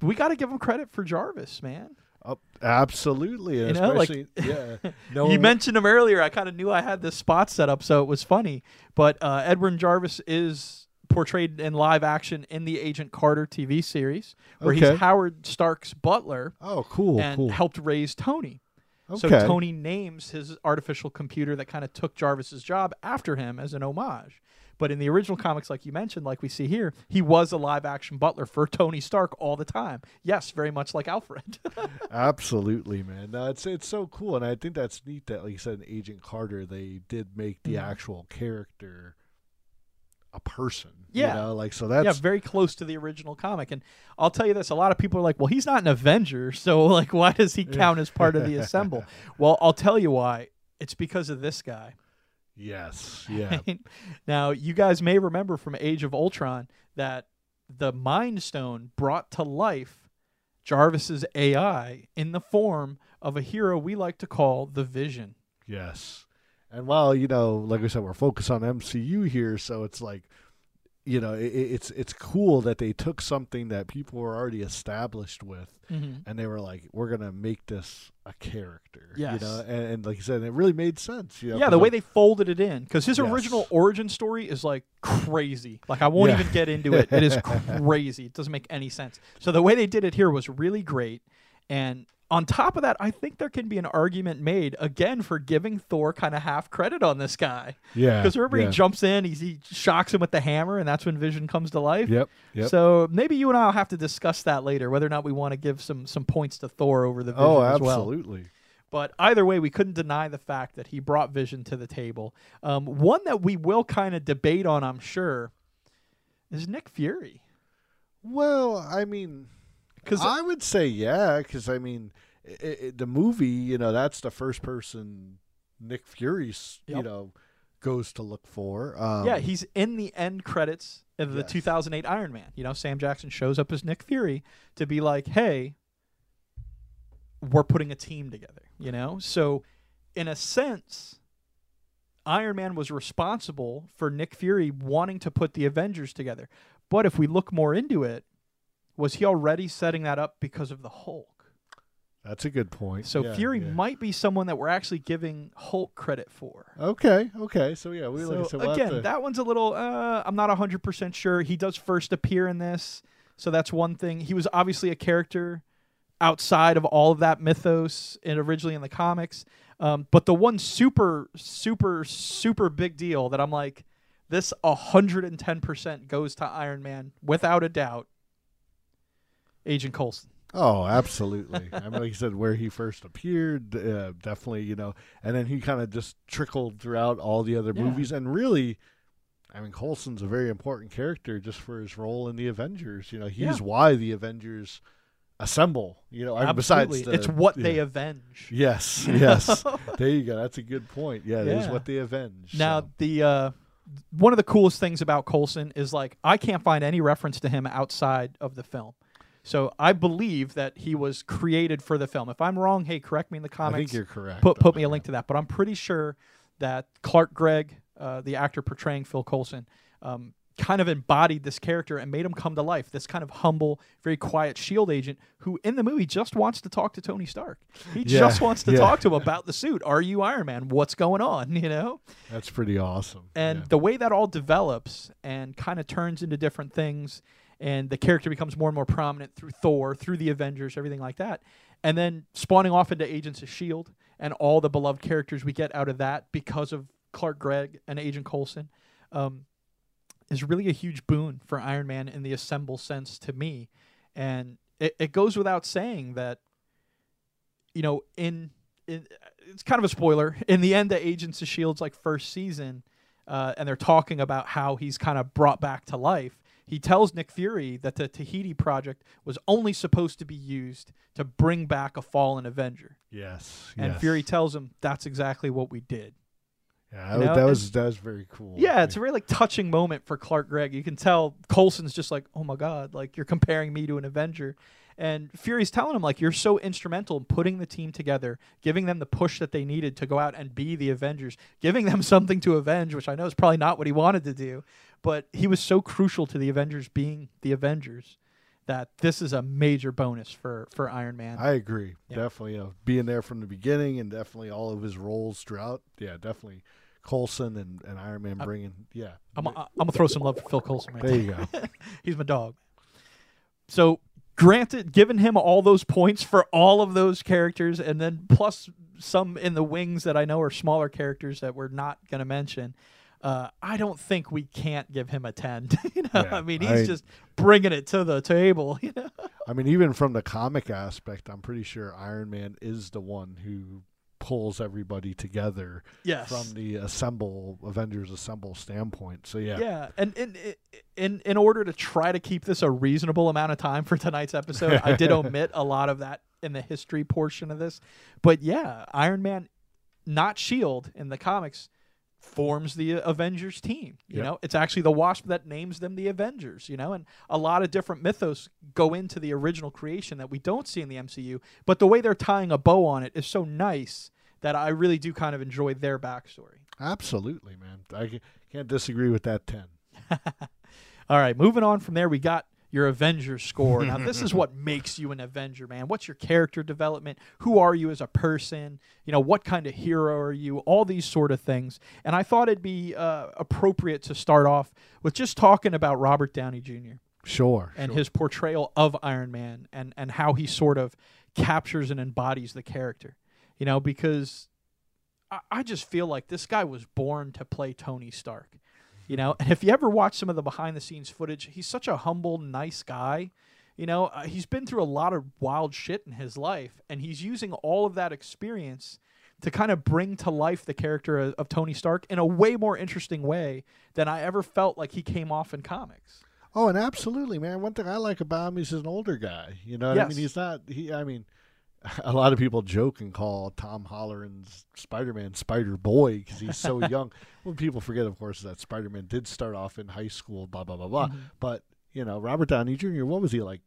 we got to give him credit for Jarvis, man. Oh, absolutely, You know, like- especially [laughs] yeah. No, you mentioned him earlier. I kind of knew I had this spot set up, so it was funny. But uh, Edwin Jarvis is portrayed in live action in the Agent Carter TV series, where Okay. he's Howard Stark's butler Oh, cool, and cool. helped raise Tony. Okay. So Tony names his artificial computer that kind of took Jarvis's job after him as an homage. But in the original comics, like you mentioned, like we see here, he was a live action butler for Tony Stark all the time. Yes, very much like Alfred. [laughs] Absolutely, man. No, it's it's so cool, and I think that's neat that, like you said, in Agent Carter, they did make the Mhm. actual character a person. Yeah. you know? like so yeah, very close to the original comic. And I'll tell you this: a lot of people are like, "Well, he's not an Avenger, so [laughs] like, why does he count as part of the [laughs] Assemble?" Well, I'll tell you why. It's because of this guy. Yes, [laughs] yeah, now, you guys may remember from Age of Ultron that the Mind Stone brought to life Jarvis's AI in the form of a hero we like to call the Vision. Yes. And while, you know, like I said, we're focused on MCU here, so it's like, you know, it, it's it's cool that they took something that people were already established with Mm-hmm. and they were like, we're going to make this a character. You know, and, and like you said, it really made sense. You know, Yeah, the way they folded it in, because his Yes. original origin story is like crazy. Like I won't Yeah. even get into it. It is [laughs] crazy. It doesn't make any sense. So the way they did it here was really great. And on top of that, I think there can be an argument made again for giving Thor kind of half credit on this guy. Yeah. Because remember, yeah. he jumps in, he's, he shocks him with the hammer, and that's when Vision comes to life. Yep. Yep. So maybe you and I will have to discuss that later, whether or not we want to give some some points to Thor over the Vision oh, as well. absolutely. But either way, we couldn't deny the fact that he brought Vision to the table. Um, one that we will kind of debate on, I'm sure, is Nick Fury. Well, I mean, Because I would say yeah, because I mean, i i the movie, you know, that's the first person Nick Fury's, you know, goes to look for. Um, yeah, he's in the end credits of the Yes. 2008 Iron Man. You know, Sam Jackson shows up as Nick Fury to be like, "Hey, we're putting a team together." You know, so in a sense, Iron Man was responsible for Nick Fury wanting to put the Avengers together. But if we look more into it, was he already setting that up because of the Hulk? that's a good point. So Yeah, Fury yeah. might be someone that we're actually giving Hulk credit for. Okay. Okay. So yeah, we like So we'll again, to- that one's a little. Uh, I'm not 100 percent sure. He does first appear in this, so that's one thing. He was obviously a character outside of all of that mythos and originally in the comics. Um, but the one super, super, super big deal that I'm like, this 110 percent goes to Iron Man without a doubt. Agent Coulson. Oh, absolutely. I mean, like you said, where he first appeared, uh, definitely, you know, and then he kind of just trickled throughout all the other Yeah. movies, and really, I mean, Coulson's a very important character just for his role in the Avengers. You know, he's Yeah. why the Avengers assemble. You know, I mean, Absolutely, besides the, it's what they avenge. Yes, [laughs] yes. there you go. That's a good point. Yeah, it is Yeah. what they avenge. Now so. the uh, one of the coolest things about Coulson is like I can't find any reference to him outside of the film. So I believe that he was created for the film. If I'm wrong, hey, correct me in the comments. I think you're correct. put put me a link to that. But I'm pretty sure that Clark Gregg, uh, the actor portraying Phil Coulson, um, kind of embodied this character and made him come to life. This kind of humble, very quiet Shield agent who, in the movie, just wants to talk to Tony Stark. He Yeah, just wants to yeah. talk to him about the suit. Are you Iron Man? What's going on? [laughs] You know. That's pretty awesome. And yeah. the way that all develops and kind of turns into different things, and the character becomes more and more prominent through Thor, through the Avengers, everything like that, and then spawning off into Agents of S.H.I.E.L.D. And all the beloved characters we get out of that because of Clark Gregg and Agent Coulson. Um, is really a huge boon for Iron Man in the assemble sense to me. And it, it goes without saying that, you know, in, in it's kind of a spoiler. In the end, the Agents of Shield's like first season, uh, and they're talking about how he's kind of brought back to life. He tells Nick Fury that the Tahiti project was only supposed to be used to bring back a fallen Avenger, yes, and yes. Fury tells him that's exactly what we did. Yeah, you that, know, that was that was very cool. Yeah, it's a very like touching moment for Clark Gregg. You can tell Coulson's just like, "Oh my god, like you're comparing me to an Avenger." And Fury's telling him like you're so instrumental in putting the team together, giving them the push that they needed to go out and be the Avengers, giving them [laughs] something to avenge, which I know is probably not what he wanted to do, but he was so crucial to the Avengers being the Avengers that this is a major bonus for for Iron Man. I agree. Yeah. Definitely, know, being there from the beginning and definitely all of his roles throughout. Yeah, definitely Coulson and, and Iron Man bringing. Yeah, I'm, I'm gonna throw some love for Phil Coulson right there there. you go. [laughs] He's my dog. So, granted, given him all those points for all of those characters, and then plus some in the wings that I know are smaller characters that we're not going to mention, uh, I don't think we can't give him a 10. [laughs] you know, Yeah, I mean, he's I- just bringing it to the table. [laughs] You know, I mean, even from the comic aspect, I'm pretty sure Iron Man is the one who pulls everybody together yes. from the assemble Avengers assemble standpoint. So yeah, Yeah, and in, in in order to try to keep this a reasonable amount of time for tonight's episode, I did [laughs] omit a lot of that in the history portion of this. But yeah, Iron Man, not Shield in the comics, forms the Avengers team. You Yep. know, it's actually the Wasp that names them the Avengers. You know, and a lot of different mythos go into the original creation that we don't see in the MCU. But the way they're tying a bow on it is so nice that I really do kind of enjoy their backstory. Absolutely, man. I can't disagree with that 10. [laughs] All right, moving on from there, we got your Avenger score. Now, this is what [laughs] makes you an Avenger, man. What's your character development? Who are you as a person? You know, what kind of hero are you? All these sort of things. And I thought it'd be uh, appropriate to start off with just talking about Robert Downey Jr. Sure. and sure. his portrayal of Iron Man and, and how he sort of captures and embodies the character. You know, because I, I just feel like this guy was born to play Tony Stark. You know, [laughs] and if you ever watch some of the behind the scenes footage, he's such a humble, nice guy. You know, uh, he's been through a lot of wild shit in his life, and he's using all of that experience to kind of bring to life the character of, of Tony Stark in a way more interesting way than I ever felt like he came off in comics. Oh, and absolutely, man. One thing I like about him is he's an older guy. You know what I mean? He's not. He. I mean, [laughs] a lot of people joke and call Tom Holland's Spider-Man Spider Boy because he's so [laughs] young. What people forget, of course, is that Spider-Man did start off in high school. Blah blah blah blah. Mm-hmm. But you know, Robert Downey Jr. What was he like?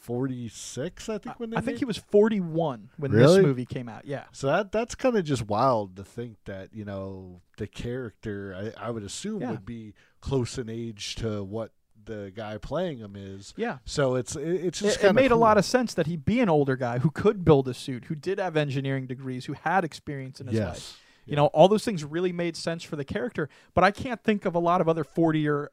Forty-six, I think. When they I think made- he was 41 when Really? this movie came out. Yeah. So that that's kind of just wild to think that you know the character I, I would assume Yeah. would be close in age to what the guy playing him is. Yeah. So it's it, it's just It, it made a lot of sense that he'd be an older guy who could build a suit, who did have engineering degrees, who had experience in his yes. life. You know, all those things really made sense for the character. But I can't think of a lot of other 40 year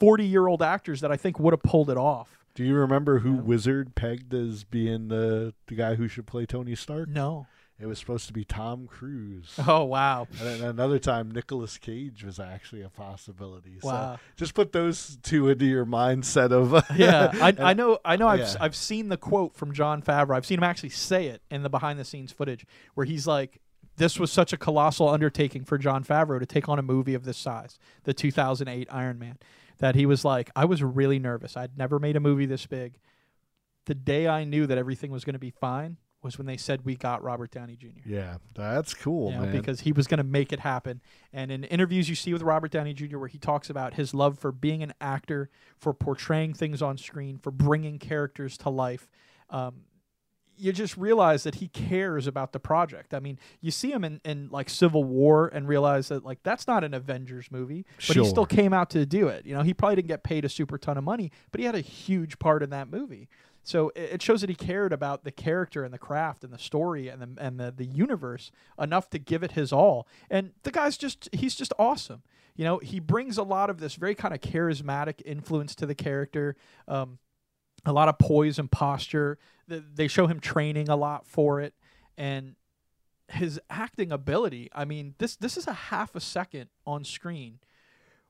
40 year old actors that I think would have pulled it off. Do you remember who Yeah. Wizard pegged as being the the guy who should play Tony Stark? No. It was supposed to be Tom Cruise. [laughs] Oh wow. And then another time, Nicolas Cage was actually a possibility. Wow. So just put those two into your mindset of [laughs] yeah, I, And- I know. I know. I've yeah. I've seen the quote from Jon Favreau. I've seen him actually say it in the behind the scenes footage where he's like, "This was such a colossal undertaking for Jon Favreau to take on a movie of this size, the 2008 Iron Man." That he was like, "I was really nervous. I'd never made a movie this big. The day I knew that everything was going to be fine was when they said we got Robert Downey Jr." Yeah, that's cool, you know, man. because he was going to make it happen. And in interviews you see with Robert Downey Jr., where he talks about his love for being an actor, for portraying things on screen, for bringing characters to life, um, you just realize that he cares about the project. I mean, you see him in, in like Civil War and realize that like that's not an Avengers movie, but he still came out to do it. You know, he probably didn't get paid a super ton of money, but he had a huge part in that movie. So it it shows that he cared about the character and the craft and the story and the and the, the universe enough to give it his all. And the guy's just he's just awesome. You know, he brings a lot of this very kind of charismatic influence to the character. Um, a lot of poise and posture. They show him training a lot for it, and his acting ability. I mean, this this is a half a second on screen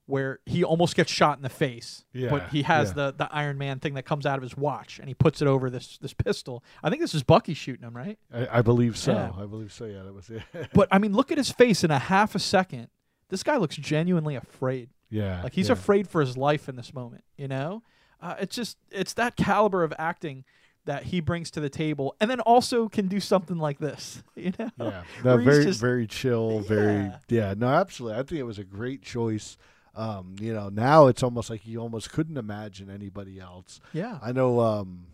where he almost gets shot in the face, Yeah, but he has yeah. the the Iron Man thing that comes out of his watch, and he puts it over this this pistol. I think this is Bucky shooting him, right? I, I believe so. Yeah. I believe so. Yeah, that was it. [laughs] But I mean, look at his face in a half a second. This guy looks genuinely afraid. yeah, Like he's afraid for his life in this moment. You know, uh, it's just it's that caliber of acting that he brings to the table, and then also can do something like this. [laughs] You know, Yeah, [laughs] no, very just- very chill, very Yeah. yeah. No, absolutely. I think it was a great choice. Um, you know, now it's almost like you almost couldn't imagine anybody else. yeah, I know. Um,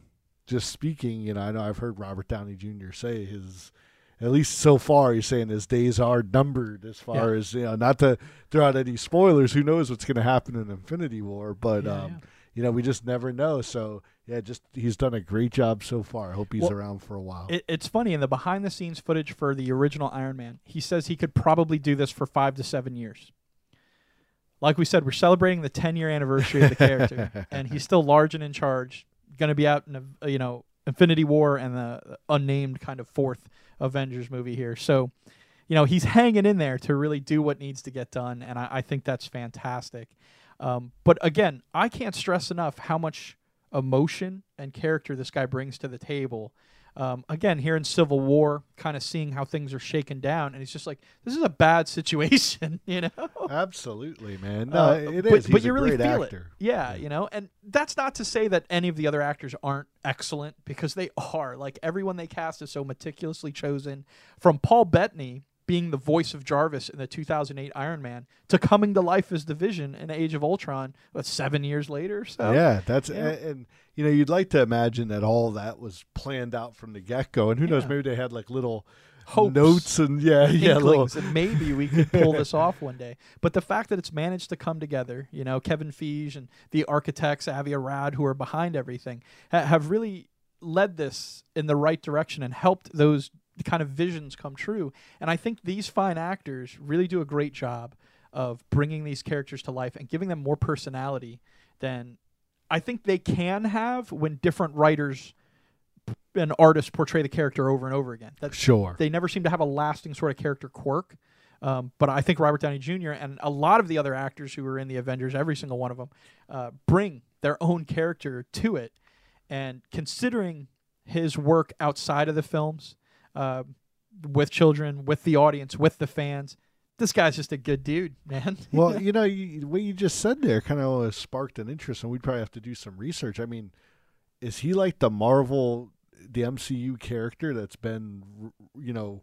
just speaking, you know, I know I've heard Robert Downey Jr. say his, at least so far, he's saying his days are numbered as far Yeah. as you know. Not to throw out any spoilers. Who knows what's going to happen in Infinity War? But Yeah, um, yeah. You know, we just never know. So yeah, just he's done a great job so far. I hope he's Well, around for a while. It, it's funny in the behind the scenes footage for the original Iron Man. He says he could probably do this for five to seven years. Like we said, we're celebrating the 10 year anniversary of the character, [laughs] and he's still large and in charge. Going to be out in a, you know Infinity War and the unnamed kind of fourth Avengers movie here. So, you know, he's hanging in there to really do what needs to get done, and I, I think that's fantastic. Um, but again, I can't stress enough how much emotion and character this guy brings to the table. Um, again, here in Civil War, kind of seeing how things are shaken down, and he's just like, "This is a bad [laughs] situation," [laughs] you know. Absolutely, man. No, Uh, it but, is. but you a really feel actor. it. Yeah, you know, and that's not to say that any of the other actors aren't excellent because they [laughs] are. Like everyone they cast is so meticulously chosen. From Paul Bettany being the voice of Jarvis in the 2008 Iron Man to coming to life as the Vision in Age of Ultron, what seven years later? So yeah, that's yeah. And, and you know you'd like to imagine that all that was planned out from the get go, and who knows, maybe they had like little hopes, notes and yeah, yeah, little, and maybe we could pull this [laughs] off one day. But the fact that it's managed to come together, you know, Kevin Feige and the architects, Avi Arad, who are behind everything, ha- have really led this in the right direction and helped those kind of visions come true. And I think these fine actors really do a great job of bringing these characters to life and giving them more personality than I think they can have when different writers and artists portray the character over and over again. That's sure. they never seem to have a lasting sort of character quirk. Um, but I think Robert Downey Jr. and a lot of the other actors who were in the Avengers, every single one of them, uh, bring their own character to it. And considering his work outside of the films, uh, with children, with the audience, with the fans, this guy's just a good dude, man. [laughs] well, you know, you, what you just said there kind of sparked an interest, and we'd probably have to do some research. I mean, is he like the Marvel, the MCU character that's been, you know,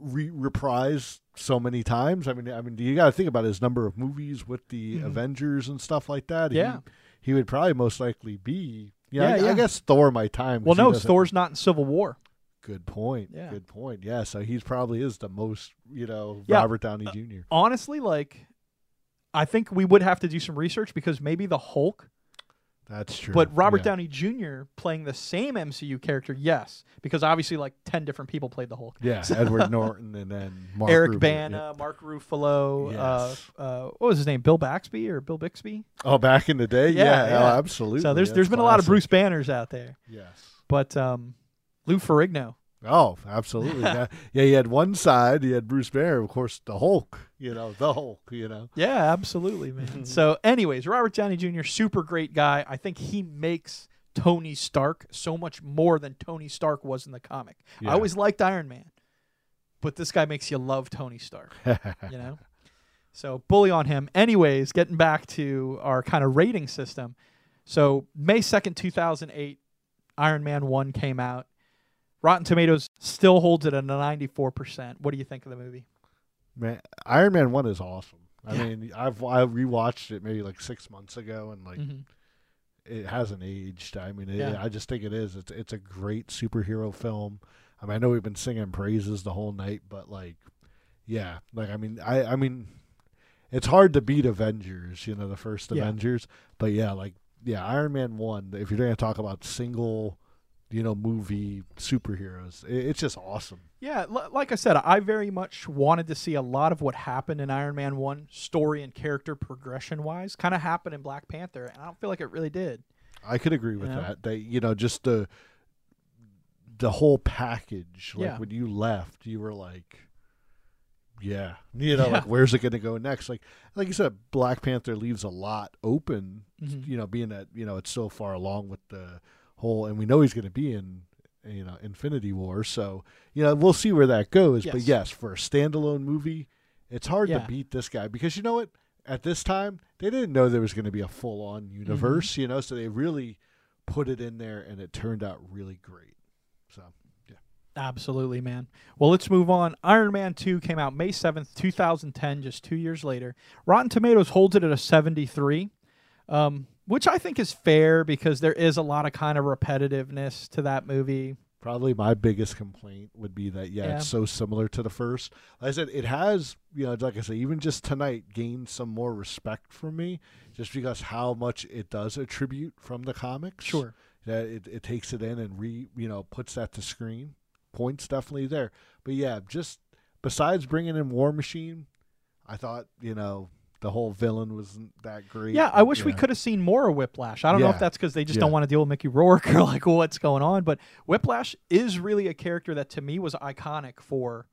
re- reprised so many times? I mean, I mean, you got to think about his number of movies with the Mhm. Avengers and stuff like that. Yeah. he, he would probably most likely be. Yeah, Yeah, I, I guess Thor my time. well, no, Thor's not in Civil War. Good point. Yeah. Good point. Yeah, so he's probably is the most, you know, Yeah. Robert Downey Jr. Honestly, like, I think we would have to do some research because maybe the Hulk That's true. But Robert Yeah. Downey Jr. playing the same MCU character, yes, because obviously like ten different people played the Hulk. Yeah, Edward [laughs] Norton and then Mark Eric Ruffalo. Bana, Mark Ruffalo, Yes. uh, uh, what was his name? Bill Baxby or Bill Bixby? Oh, back in the day, Yeah, yeah, yeah. Oh, absolutely. so there's That's there's been a lot of. Bruce Banners out there, Yes. but um, Lou Ferrigno. Oh, absolutely. [laughs] yeah. yeah, you had one side, you had Bruce Banner, of course, the Hulk. You know, the Hulk. You know. Yeah, absolutely, man. [laughs] so, anyways, Robert Downey Jr. super great guy. I think he makes Tony Stark so much more than Tony Stark was in the comic. Yeah. I always liked Iron Man, but this guy makes you love Tony Stark. [laughs] you know? So bully on him. Anyways, getting back to our kind of rating system. So May 2nd, 2008, Iron Man 1 came out. Rotten Tomatoes still holds it at a 94%. What do you think of the movie? Man, Iron Man one is awesome. I Yeah. mean, I've I rewatched it maybe like six months ago, and like Mhm. it hasn't aged. I mean, it, Yeah. I just think it is. It's it's a great superhero film. I mean, I know we've been singing praises the whole night, but like, yeah, like I mean, I I mean, it's hard to beat Avengers. You know, the first Yeah. Avengers, but yeah, like yeah, Iron Man one. If you're going to talk about single, you know, movie superheroes. It's just awesome. Yeah, l- like I said, I very much wanted to see a lot of what happened in Iron Man 1, story and character progression wise, kind of happen in Black Panther, and I don't feel like it really did. I could agree with that. They, you know, just the the whole package. Like Yeah. when you left, you were like, yeah, [laughs] you know, Yeah. like where's it going to go next? Like, like you said, Black Panther leaves a lot open. Mhm. You know, being that you know it's so far along with the whole, and we know he's going to be in. You know, Infinity War. So, you know, we'll see where that goes. But Yes. yes, for a standalone movie, it's hard Yeah. to beat this guy because you know what? At this time, they didn't know there was going to be a full on Mm-hmm. universe, you know, so they really put it in there and it turned out really great. So, yeah. Absolutely, man. Well, let's move on. Iron Man 2 came out May 7th, 2010, just two years later. Rotten Tomatoes holds it at a 73, um, which I think is fair because there is a lot of kind of repetitiveness to that movie. Probably my biggest complaint would be that, yeah, Yeah. it's so similar to the first. Like I said, it has, you know, like I said, even just tonight gained some more respect from me just because how much it does attribute from the comics. Sure. that it, it takes it in and re you know puts that to screen points definitely there but yeah just besides bringing in war machine i thought you know the whole villain wasn't that great Yeah, I wish we could have seen more of Whiplash. I don't know if that's because they just Yeah. don't want to deal with Mickey Rourke or like what's going on, but Whiplash is really a character that to me was iconic for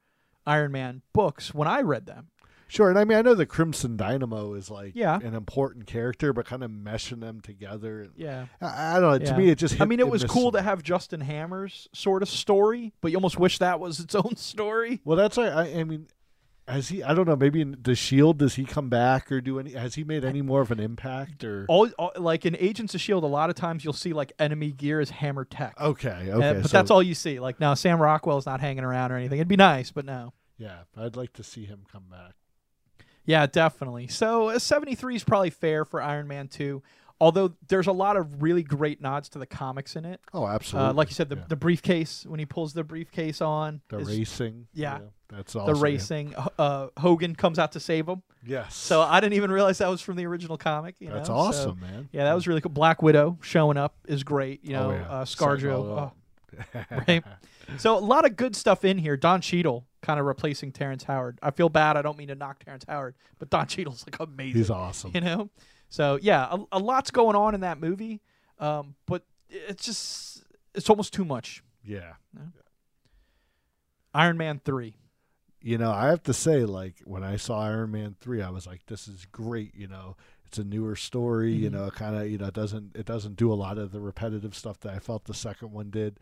Iron Man books when I read them. sure and i mean i know the crimson dynamo is like Yeah. an important character but kind of meshing them together Yeah. I, I don't know to me it just I mean, it was cool to have Justin Hammer's sort of story, but you almost wish that was its own [laughs] story. well that's why I, I mean has he i don't know maybe in the shield does he come back or do any has he made any more of an impact or All, all like in Agents of Shield, a lot of times you'll see like enemy gear is hammer tech. okay Uh, okay but so- that's all you see. Like now, Sam Rockwell's not hanging around or anything. It'd be nice, but no. yeah i'd like to see him come back Yeah, definitely. So a 73 is probably fair for Iron Man 2. Although there's a lot of really great nods to the comics in it. Oh, absolutely. Uh, like you said, the, Yeah. the briefcase when he pulls the briefcase on, the is- racing. yeah. that's the awesome. yeah. racing. Uh, Hogan comes out to save him. Yes. So I didn't even realize that was from the original comic. You that's know? So, awesome, man. yeah, that was really cool. Black Widow showing up is great. You know, oh, yeah. uh, ScarJo. oh, [laughs] right? So a lot of good stuff in here. Don Cheadle kind of replacing Terrence Howard. I feel bad. I don't mean to knock Terrence Howard, but Don Cheadle's like amazing. He's awesome. You know. So yeah, a, a lot's going on in that movie, um, but it's just it's almost too much. Yeah. Iron Man three. you know, I have to say, like when I saw Iron Man three, I was like, "This is great." You know, it's a newer story. You Mhm. know, it kind of you know it doesn't it doesn't do a lot of the repetitive stuff that I felt the second one did.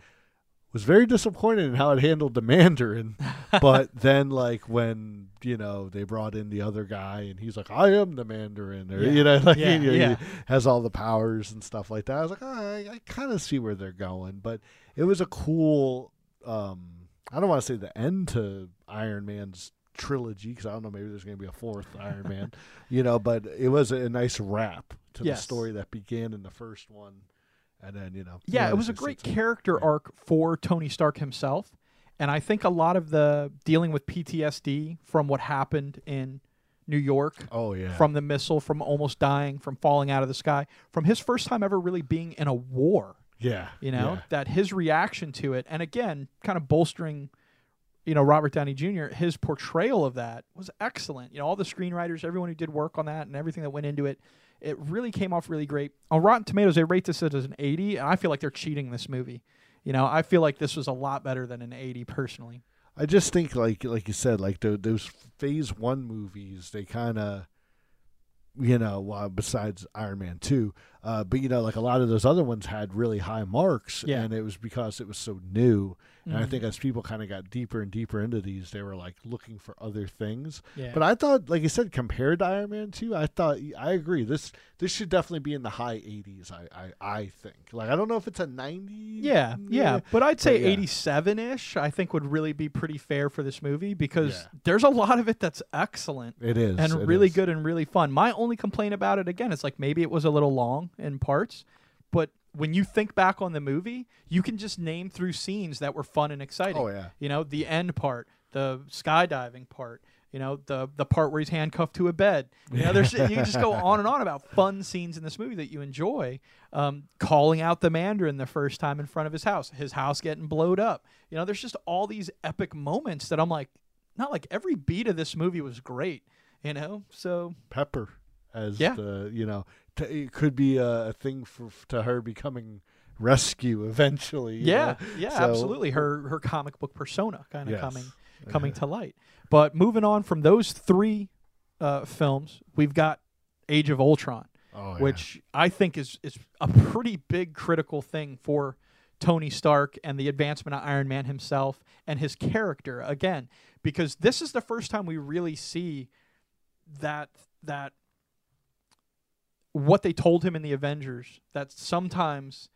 Was very disappointed in how it handled the Mandarin, but [laughs] then like when you know they brought in the other guy and he's like, "I am the Mandarin," or Yeah. you know, [laughs] like Yeah, you know, yeah. he has all the powers and stuff like that. I was like, oh, I, I kind of see where they're going, but it was a cool. um I don't want to say the end to Iron Man's trilogy because I don't know maybe there's going to be a fourth Iron Man, [laughs] you know, but it was a nice wrap to Yes. the story that began in the first one, and then you know, Yeah, it was a great character yeah. arc for Tony Stark himself. And I think a lot of the dealing with PTSD from what happened in New York, Oh yeah, from the missile, from almost dying, from falling out of the sky, from his first time ever really being in a war, yeah, you know, yeah. that his reaction to it, and again, kind of bolstering, you know, Robert Downey Jr., his portrayal of that was excellent. You know, all the screenwriters, everyone who did work on that and everything that went into it, it really came off really great. On Rotten Tomatoes, they rate this as an 80, and I feel like they're cheating this movie. You know, I feel like this was a lot better than an 80 personally. I just think like like you said, like tho- those Phase One movies, they kind of, you know, well, besides Iron Man Two, uh, but you know, like a lot of those other ones had really high marks, Yeah. and it was because it was so new. And I Mhm. think as people kind of got deeper and deeper into these, they were like looking for other things. Yeah. But I thought, like you said, compared to Iron Man Two, I thought I agree. This this should definitely be in the high 80s. I I, I think. Like I don't know if it's a 90. Yeah, yeah, but I'd say yeah. 87 ish, I think would really be pretty fair for this movie because Yeah. there's a lot of it that's excellent. it is and it really is. good and really fun. My only complaint about it again is like maybe it was a little long in parts, but when you think back on the movie, you can just name through scenes that were fun and exciting. Oh yeah. You know, the end part, the skydiving part, you know, the the part where he's handcuffed to a bed. You know, there's you can just go on and on about fun scenes in this movie that you enjoy. Um, calling out the Mandarin the first time in front of his house, his house getting blowed up. You know, there's just all these epic moments that I'm like, not like every beat of this movie was great. You know, so Pepper as Yeah. the you know t- it could be a, a thing for to her becoming rescue eventually. yeah, know? yeah, So- absolutely. Her her comic book persona kind of Yes. coming coming to light. But moving on from those three uh, films, we've got Age of Ultron, Oh, yeah. which I think is is a pretty big critical thing for Tony Stark and the advancement of Iron Man himself and his character again, because this is the first time we really see that that what they told him in the Avengers that sometimes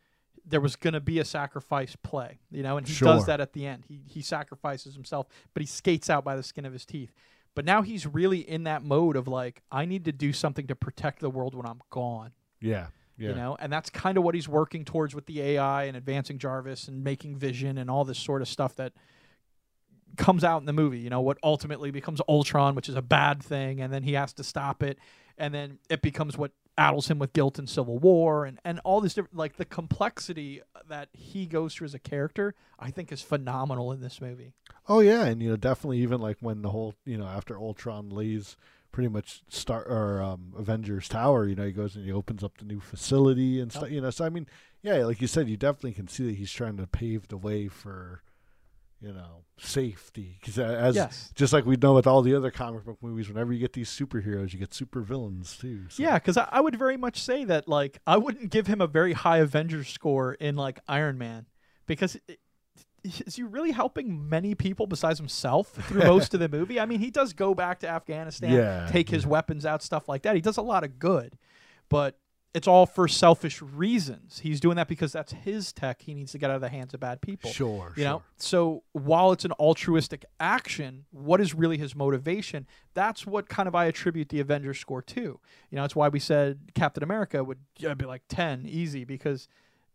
there was going to be a sacrifice play, you know, and he does that at the end. He he sacrifices himself, but he skates out by the skin of his teeth. But now he's really in that mode of like, I need to do something to protect the world when I'm gone, yeah, yeah, you know, and that's kind of what he's working towards with the AI and advancing Jarvis and making Vision and all this sort of stuff that comes out in the movie. You know, what ultimately becomes Ultron, which is a bad thing, and then he has to stop it, and then it becomes what addles him with guilt in Civil War, and and all this different like the complexity that he goes through as a character. I think is phenomenal in this movie. Oh yeah, and you know definitely even like when the whole you know after Ultron leaves pretty much start or um, Avengers Tower, you know he goes and he opens up the new facility and stuff. You know, so I mean, yeah, like you said, you definitely can see that he's trying to pave the way for you know safety because as Yes. just like we know with all the other comic book movies, whenever you get these superheroes, you get super villains too. So. Yeah, because I, I would very much say that like I wouldn't give him a very high Avengers score in like Iron Man because it, is he really helping many people besides himself through most of the [laughs] movie? I mean, he does go back to Afghanistan, Yeah, take his weapons out, stuff like that. He does a lot of good, but it's all for selfish reasons. He's doing that because that's his tech. He needs to get out of the hands of bad people. Sure, You know, so while it's an altruistic action, what is really his motivation? That's what kind of I attribute the Avengers score to. You know, it's why we said Captain America would yeah, be like 10 easy because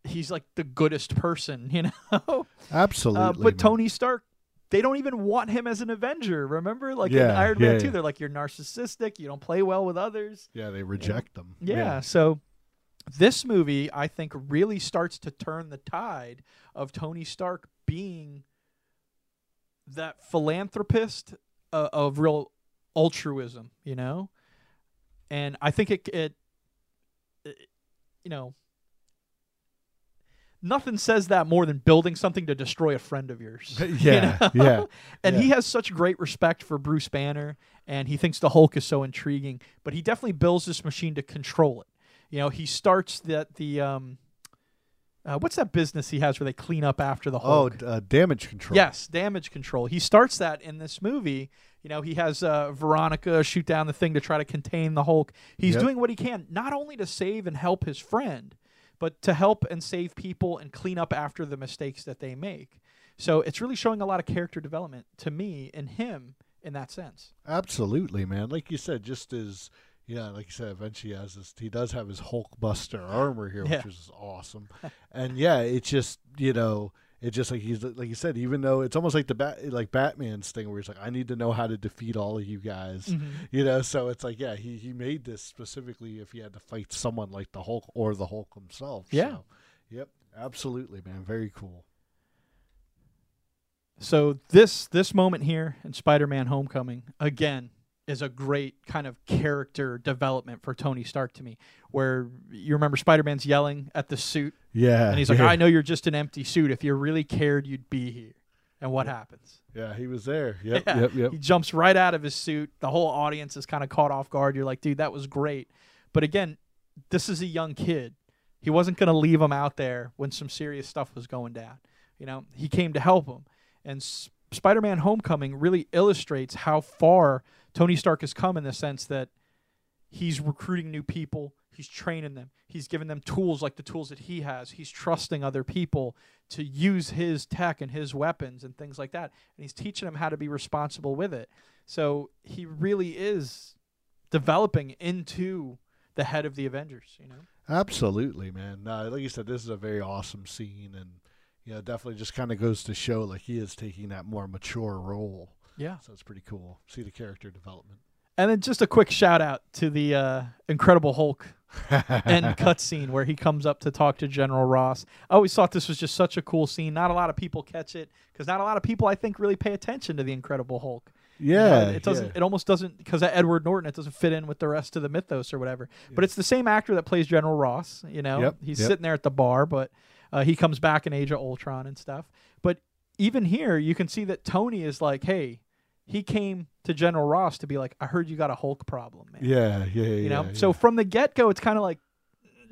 he's like the goodest person, [laughs] you know? Absolutely. Uh, but man. Tony Stark, they don't even want him as an Avenger. Remember, like in Iron yeah, Man Two, they're like you're narcissistic. You don't play well with others. Yeah, they reject them. Yeah. So this movie, I think, really starts to turn the tide of Tony Stark being that philanthropist uh, of real altruism. You know, and I think it it, it you know. Nothing says that more than building something to destroy a friend of yours. [laughs] [laughs] you Yeah, know? yeah, [laughs] And yeah. he has such great respect for Bruce Banner, and he thinks the Hulk is so intriguing. But he definitely builds this machine to control it. You know, he starts that the um, uh, what's that business he has where they clean up after the Oh, Hulk? Oh, uh, damage control. Yes, damage control. He starts that in this movie. You know, he has uh, Veronica shoot down the thing to try to contain the Hulk. He's Yep. doing what he can, not only to save and help his friend, but to help and save people and clean up after the mistakes that they make. So it's really showing a lot of character development to me and him in that sense. Absolutely, man. Like you said, just as yeah, like you said, eventually he has this. He does have his Hulkbuster armor here, Yeah. which is awesome. and yeah, it's just you know, it's just like he's like you said. Even though it's almost like the bat, like Batman's thing, where he's like, I need to know how to defeat all of you guys. Mm-hmm. You know, so it's like yeah, he he made this specifically if he had to fight someone like the Hulk or the Hulk himself. Yeah. So, yep. Absolutely, man. Very cool. So this this moment here in Spider-Man: Homecoming again is a great kind of character development for Tony Stark to me, where you remember Spider-Man's yelling at the suit Yeah. And he's like, yeah. I know you're just an empty suit. If you really cared, you'd be here. And what happens? Yeah, he was there. Yep. [laughs] Yeah. Yep. Yep. He jumps right out of his suit. The whole audience is kind of caught off guard. You're like, dude, that was great. But again, this is a young kid. He wasn't going to leave him out there when some serious stuff was going down. You know, he came to help him. And Spider Man Homecoming really illustrates how far Tony Stark has come in the sense that he's recruiting new people he's training them he's giving them tools like the tools that he has he's trusting other people to use his tech and his weapons and things like that and he's teaching them how to be responsible with it so he really is developing into the head of the avengers you know Absolutely, man. No, like you said, this is a very awesome scene, and you know, definitely just kind of goes to show like he is taking that more mature role. Yeah So it's pretty cool. See the character development. and then just a quick shout out to the uh, incredible hulk [laughs] end cutscene where he comes up to talk to General Ross. I always thought this was just such a cool scene. Not a lot of people catch it because not a lot of people, I think, really pay attention to the Incredible Hulk. You know, Yeah, it, doesn't. yeah. It almost doesn't because of Edward Norton. It doesn't fit in with the rest of the mythos or whatever. But it's the same actor that plays General Ross. You know, Yep, he's yep. sitting there at the bar, but uh, he comes back in Age of Ultron and stuff. But even here, you can see that Tony is like, hey. He came to General Ross to be like, I heard you got a Hulk problem, man Yeah, yeah, yeah. you know yeah. so from the get-go it's kind of like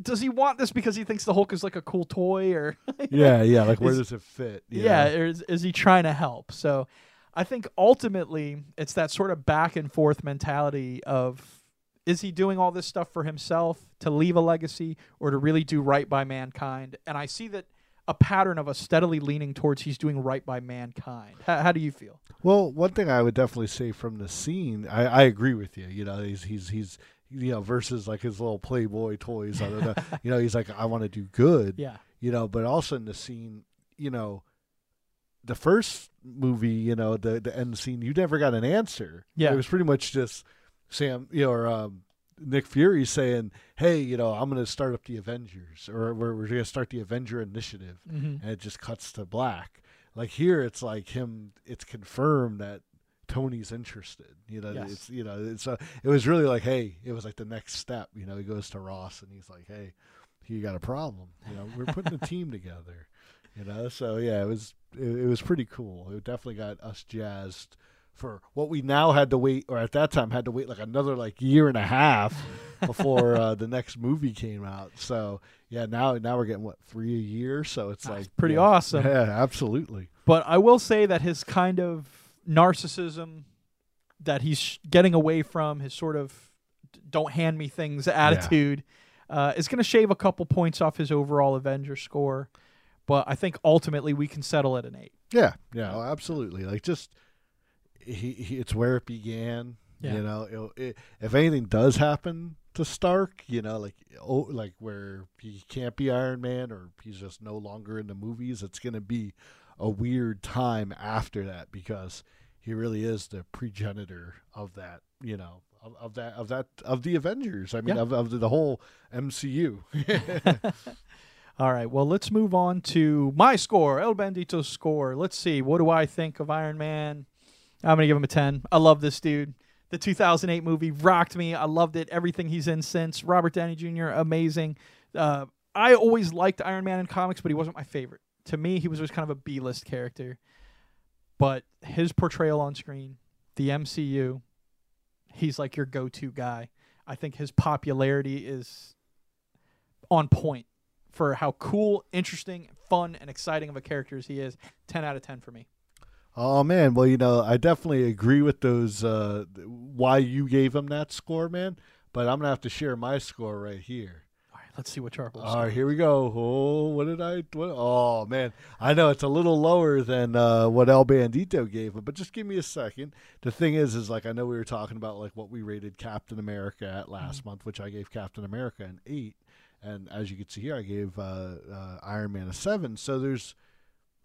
does he want this because he thinks the hulk is like a cool toy or [laughs] yeah, yeah. Like where Is- does it fit? yeah or is, is he trying to help so i think ultimately it's that sort of back and forth mentality of is he doing all this stuff for himself to leave a legacy or to really do right by mankind and i see that a pattern of us steadily leaning towards he's doing right by mankind how, how do you feel Well, one thing I would definitely say from the scene, I, I agree with you. You know, he's he's he's you know versus like his little Playboy toys. I don't know. you know, he's like, I want to do good. yeah you know but also in the scene you know the first movie you know the the end scene you never got an answer Yeah. it was pretty much just sam you know or um nick fury saying hey you know i'm gonna start up the avengers or we're, we're gonna start the avenger initiative Mhm. and it just cuts to black like here it's like him it's confirmed that tony's interested you know Yes. it's you know it's a, it was really like hey it was like the next step you know he goes to ross and he's like hey you got a problem. You know, we're putting a team together. You know, so yeah, it was it, it was pretty cool. It definitely got us jazzed for what we now had to wait, or at that time had to wait like another like year and a half before uh, the next movie came out. So yeah, now now we're getting what three a year. So it's That's like pretty yeah, awesome. Yeah, absolutely. But I will say that his kind of narcissism that he's getting away from, his sort of "don't hand me things" attitude, uh, is going to shave a couple points off his overall Avenger score. But I think ultimately we can settle at an eight. Yeah, yeah, oh, absolutely. Like just he, he it's where it began. Yeah. You know, it'll- it, if anything does happen to Stark, you know, like oh, like where he can't be Iron Man or he's just no longer in the movies, it's going to be a weird time after that because he really is the progenitor of that. You know. Of, of that of that of the Avengers, I mean, Yeah. of, of the whole MCU. [laughs] [laughs] All right, well, let's move on to my score, El Bandito's score. Let's see, what do I think of Iron Man? I'm to give him a 10. I love this dude. The 2008 movie rocked me. I loved it. Everything he's in since. Robert Downey Jr., amazing. Uh, I always liked Iron Man in comics, but he wasn't my favorite. To me, he was just kind of a B list character. But his portrayal on screen, the MCU, he's like your go to guy. I think his popularity is on point for how cool, interesting, fun, and exciting of a character as he is. 10 out of 10 for me. Oh man, well you know I definitely agree with those. Uh, why you gave him that score, man? But I'm gonna have to share my score right here. All right, let's see what Charles. All right, here we go. Oh, what did I? What, oh man, I know it's a little lower than uh, what El Bandito gave him, but just give me a second. The thing is, is like I know we were talking about like what we rated Captain America at last month, which I gave Captain America an eight, and as you can see here, I gave uh, uh, Iron Man a seven. So there's,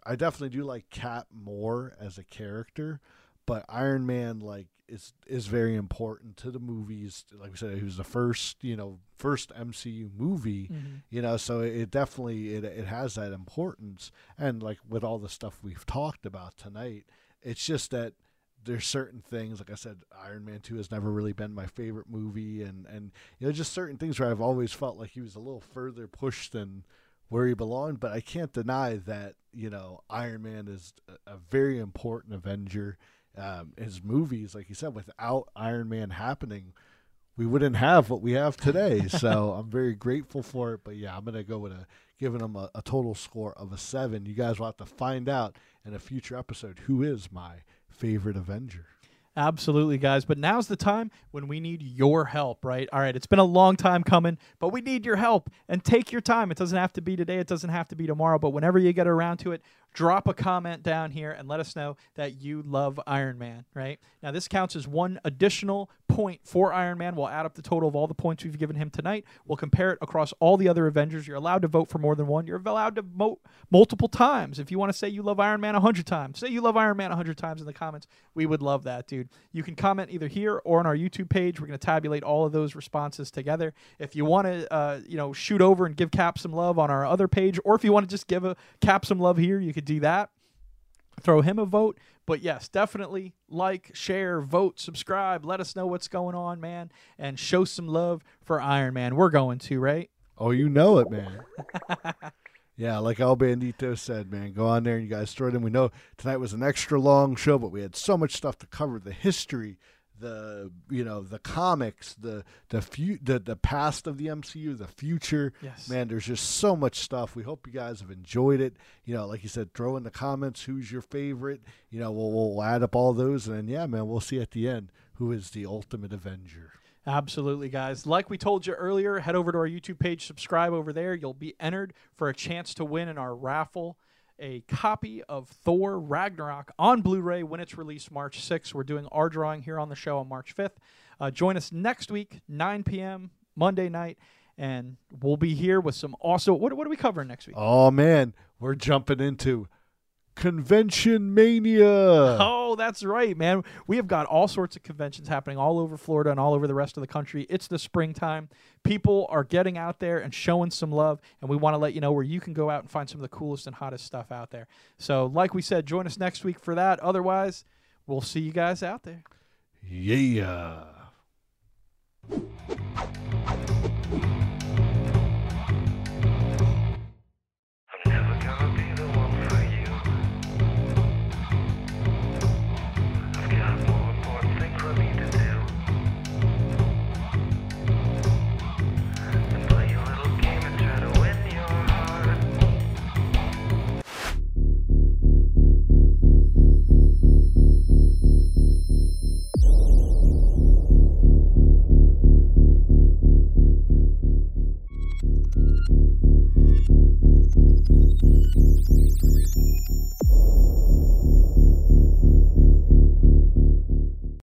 I definitely do like Cap more as a character, but Iron Man like is is very important to the movies. Like we said, he was the first, you know, first MCU movie Mhm. you know so it definitely it, it has that importance and like with all the stuff we've talked about tonight it's just that there's certain things like i said iron man 2 has never really been my favorite movie and and you know just certain things where i've always felt like he was a little further pushed than where he belonged but i can't deny that you know iron man is a, very important avenger um, his movies like you said without iron man happening we wouldn't have what we have today. [laughs] So I'm very grateful for it. But yeah, I'm gonna go with a giving him a, a total score of a seven. You guys will have to find out in a future episode who is my favorite Avenger. Absolutely, guys. But now's the time when we need your help, right? All right, it's been a long time coming, but we need your help. And take your time. It doesn't have to be today, it doesn't have to be tomorrow, but whenever you get around to it, drop a comment down here and let us know that you love Iron Man, right? Now, this counts as one additional point for Iron Man. We'll add up the total of all the points we've given him tonight. We'll compare it across all the other Avengers. You're allowed to vote for more than one. You're allowed to vote multiple times. If you want to say you love Iron Man 100 times, say you love Iron Man 100 times in the comments. We would love that, dude. You can comment either here or on our YouTube page. We're going to tabulate all of those responses together. If you want to, uh, you know, shoot over and give Cap some love on our other page, or if you want to just give a Cap some love here, you could do that throw him a vote. But yes, definitely like, share, vote, subscribe. Let us know what's going on, man, and show some love for Iron Man. We're going to, right? Oh, you know it, man. [laughs] yeah, like El Bandito said, man, go on there and you guys throw it in. We know tonight was an extra long show, but we had so much stuff to cover: the history, the you know, the comics, the the fu- the the past of the MCU, the future. Yes. Man, there's just so much stuff. We hope you guys have enjoyed it. You know, like you said, throw in the comments who's your favorite. You know, we'll, we'll add up all those, and then yeah, man, we'll see at the end who is the ultimate Avenger. Absolutely, guys. Like we told you earlier, head over to our YouTube page, subscribe over there. You'll be entered for a chance to win in our raffle a copy of Thor Ragnarok on Blu ray when it's released March 6th. We're doing our drawing here on the show on March 5th. Uh, join us next week, 9 p.m., Monday night, and we'll be here with some awesome. What, what are we covering next week? Oh man, we're jumping into convention mania. Oh, that's right, man. We have got all sorts of conventions happening all over Florida and all over the rest of the country. It's the springtime. People are getting out there and showing some love, and we want to let you know where you can go out and find some of the coolest and hottest stuff out there. So, like we said, join us next week for that. Otherwise, we'll see you guys out there. Yeah.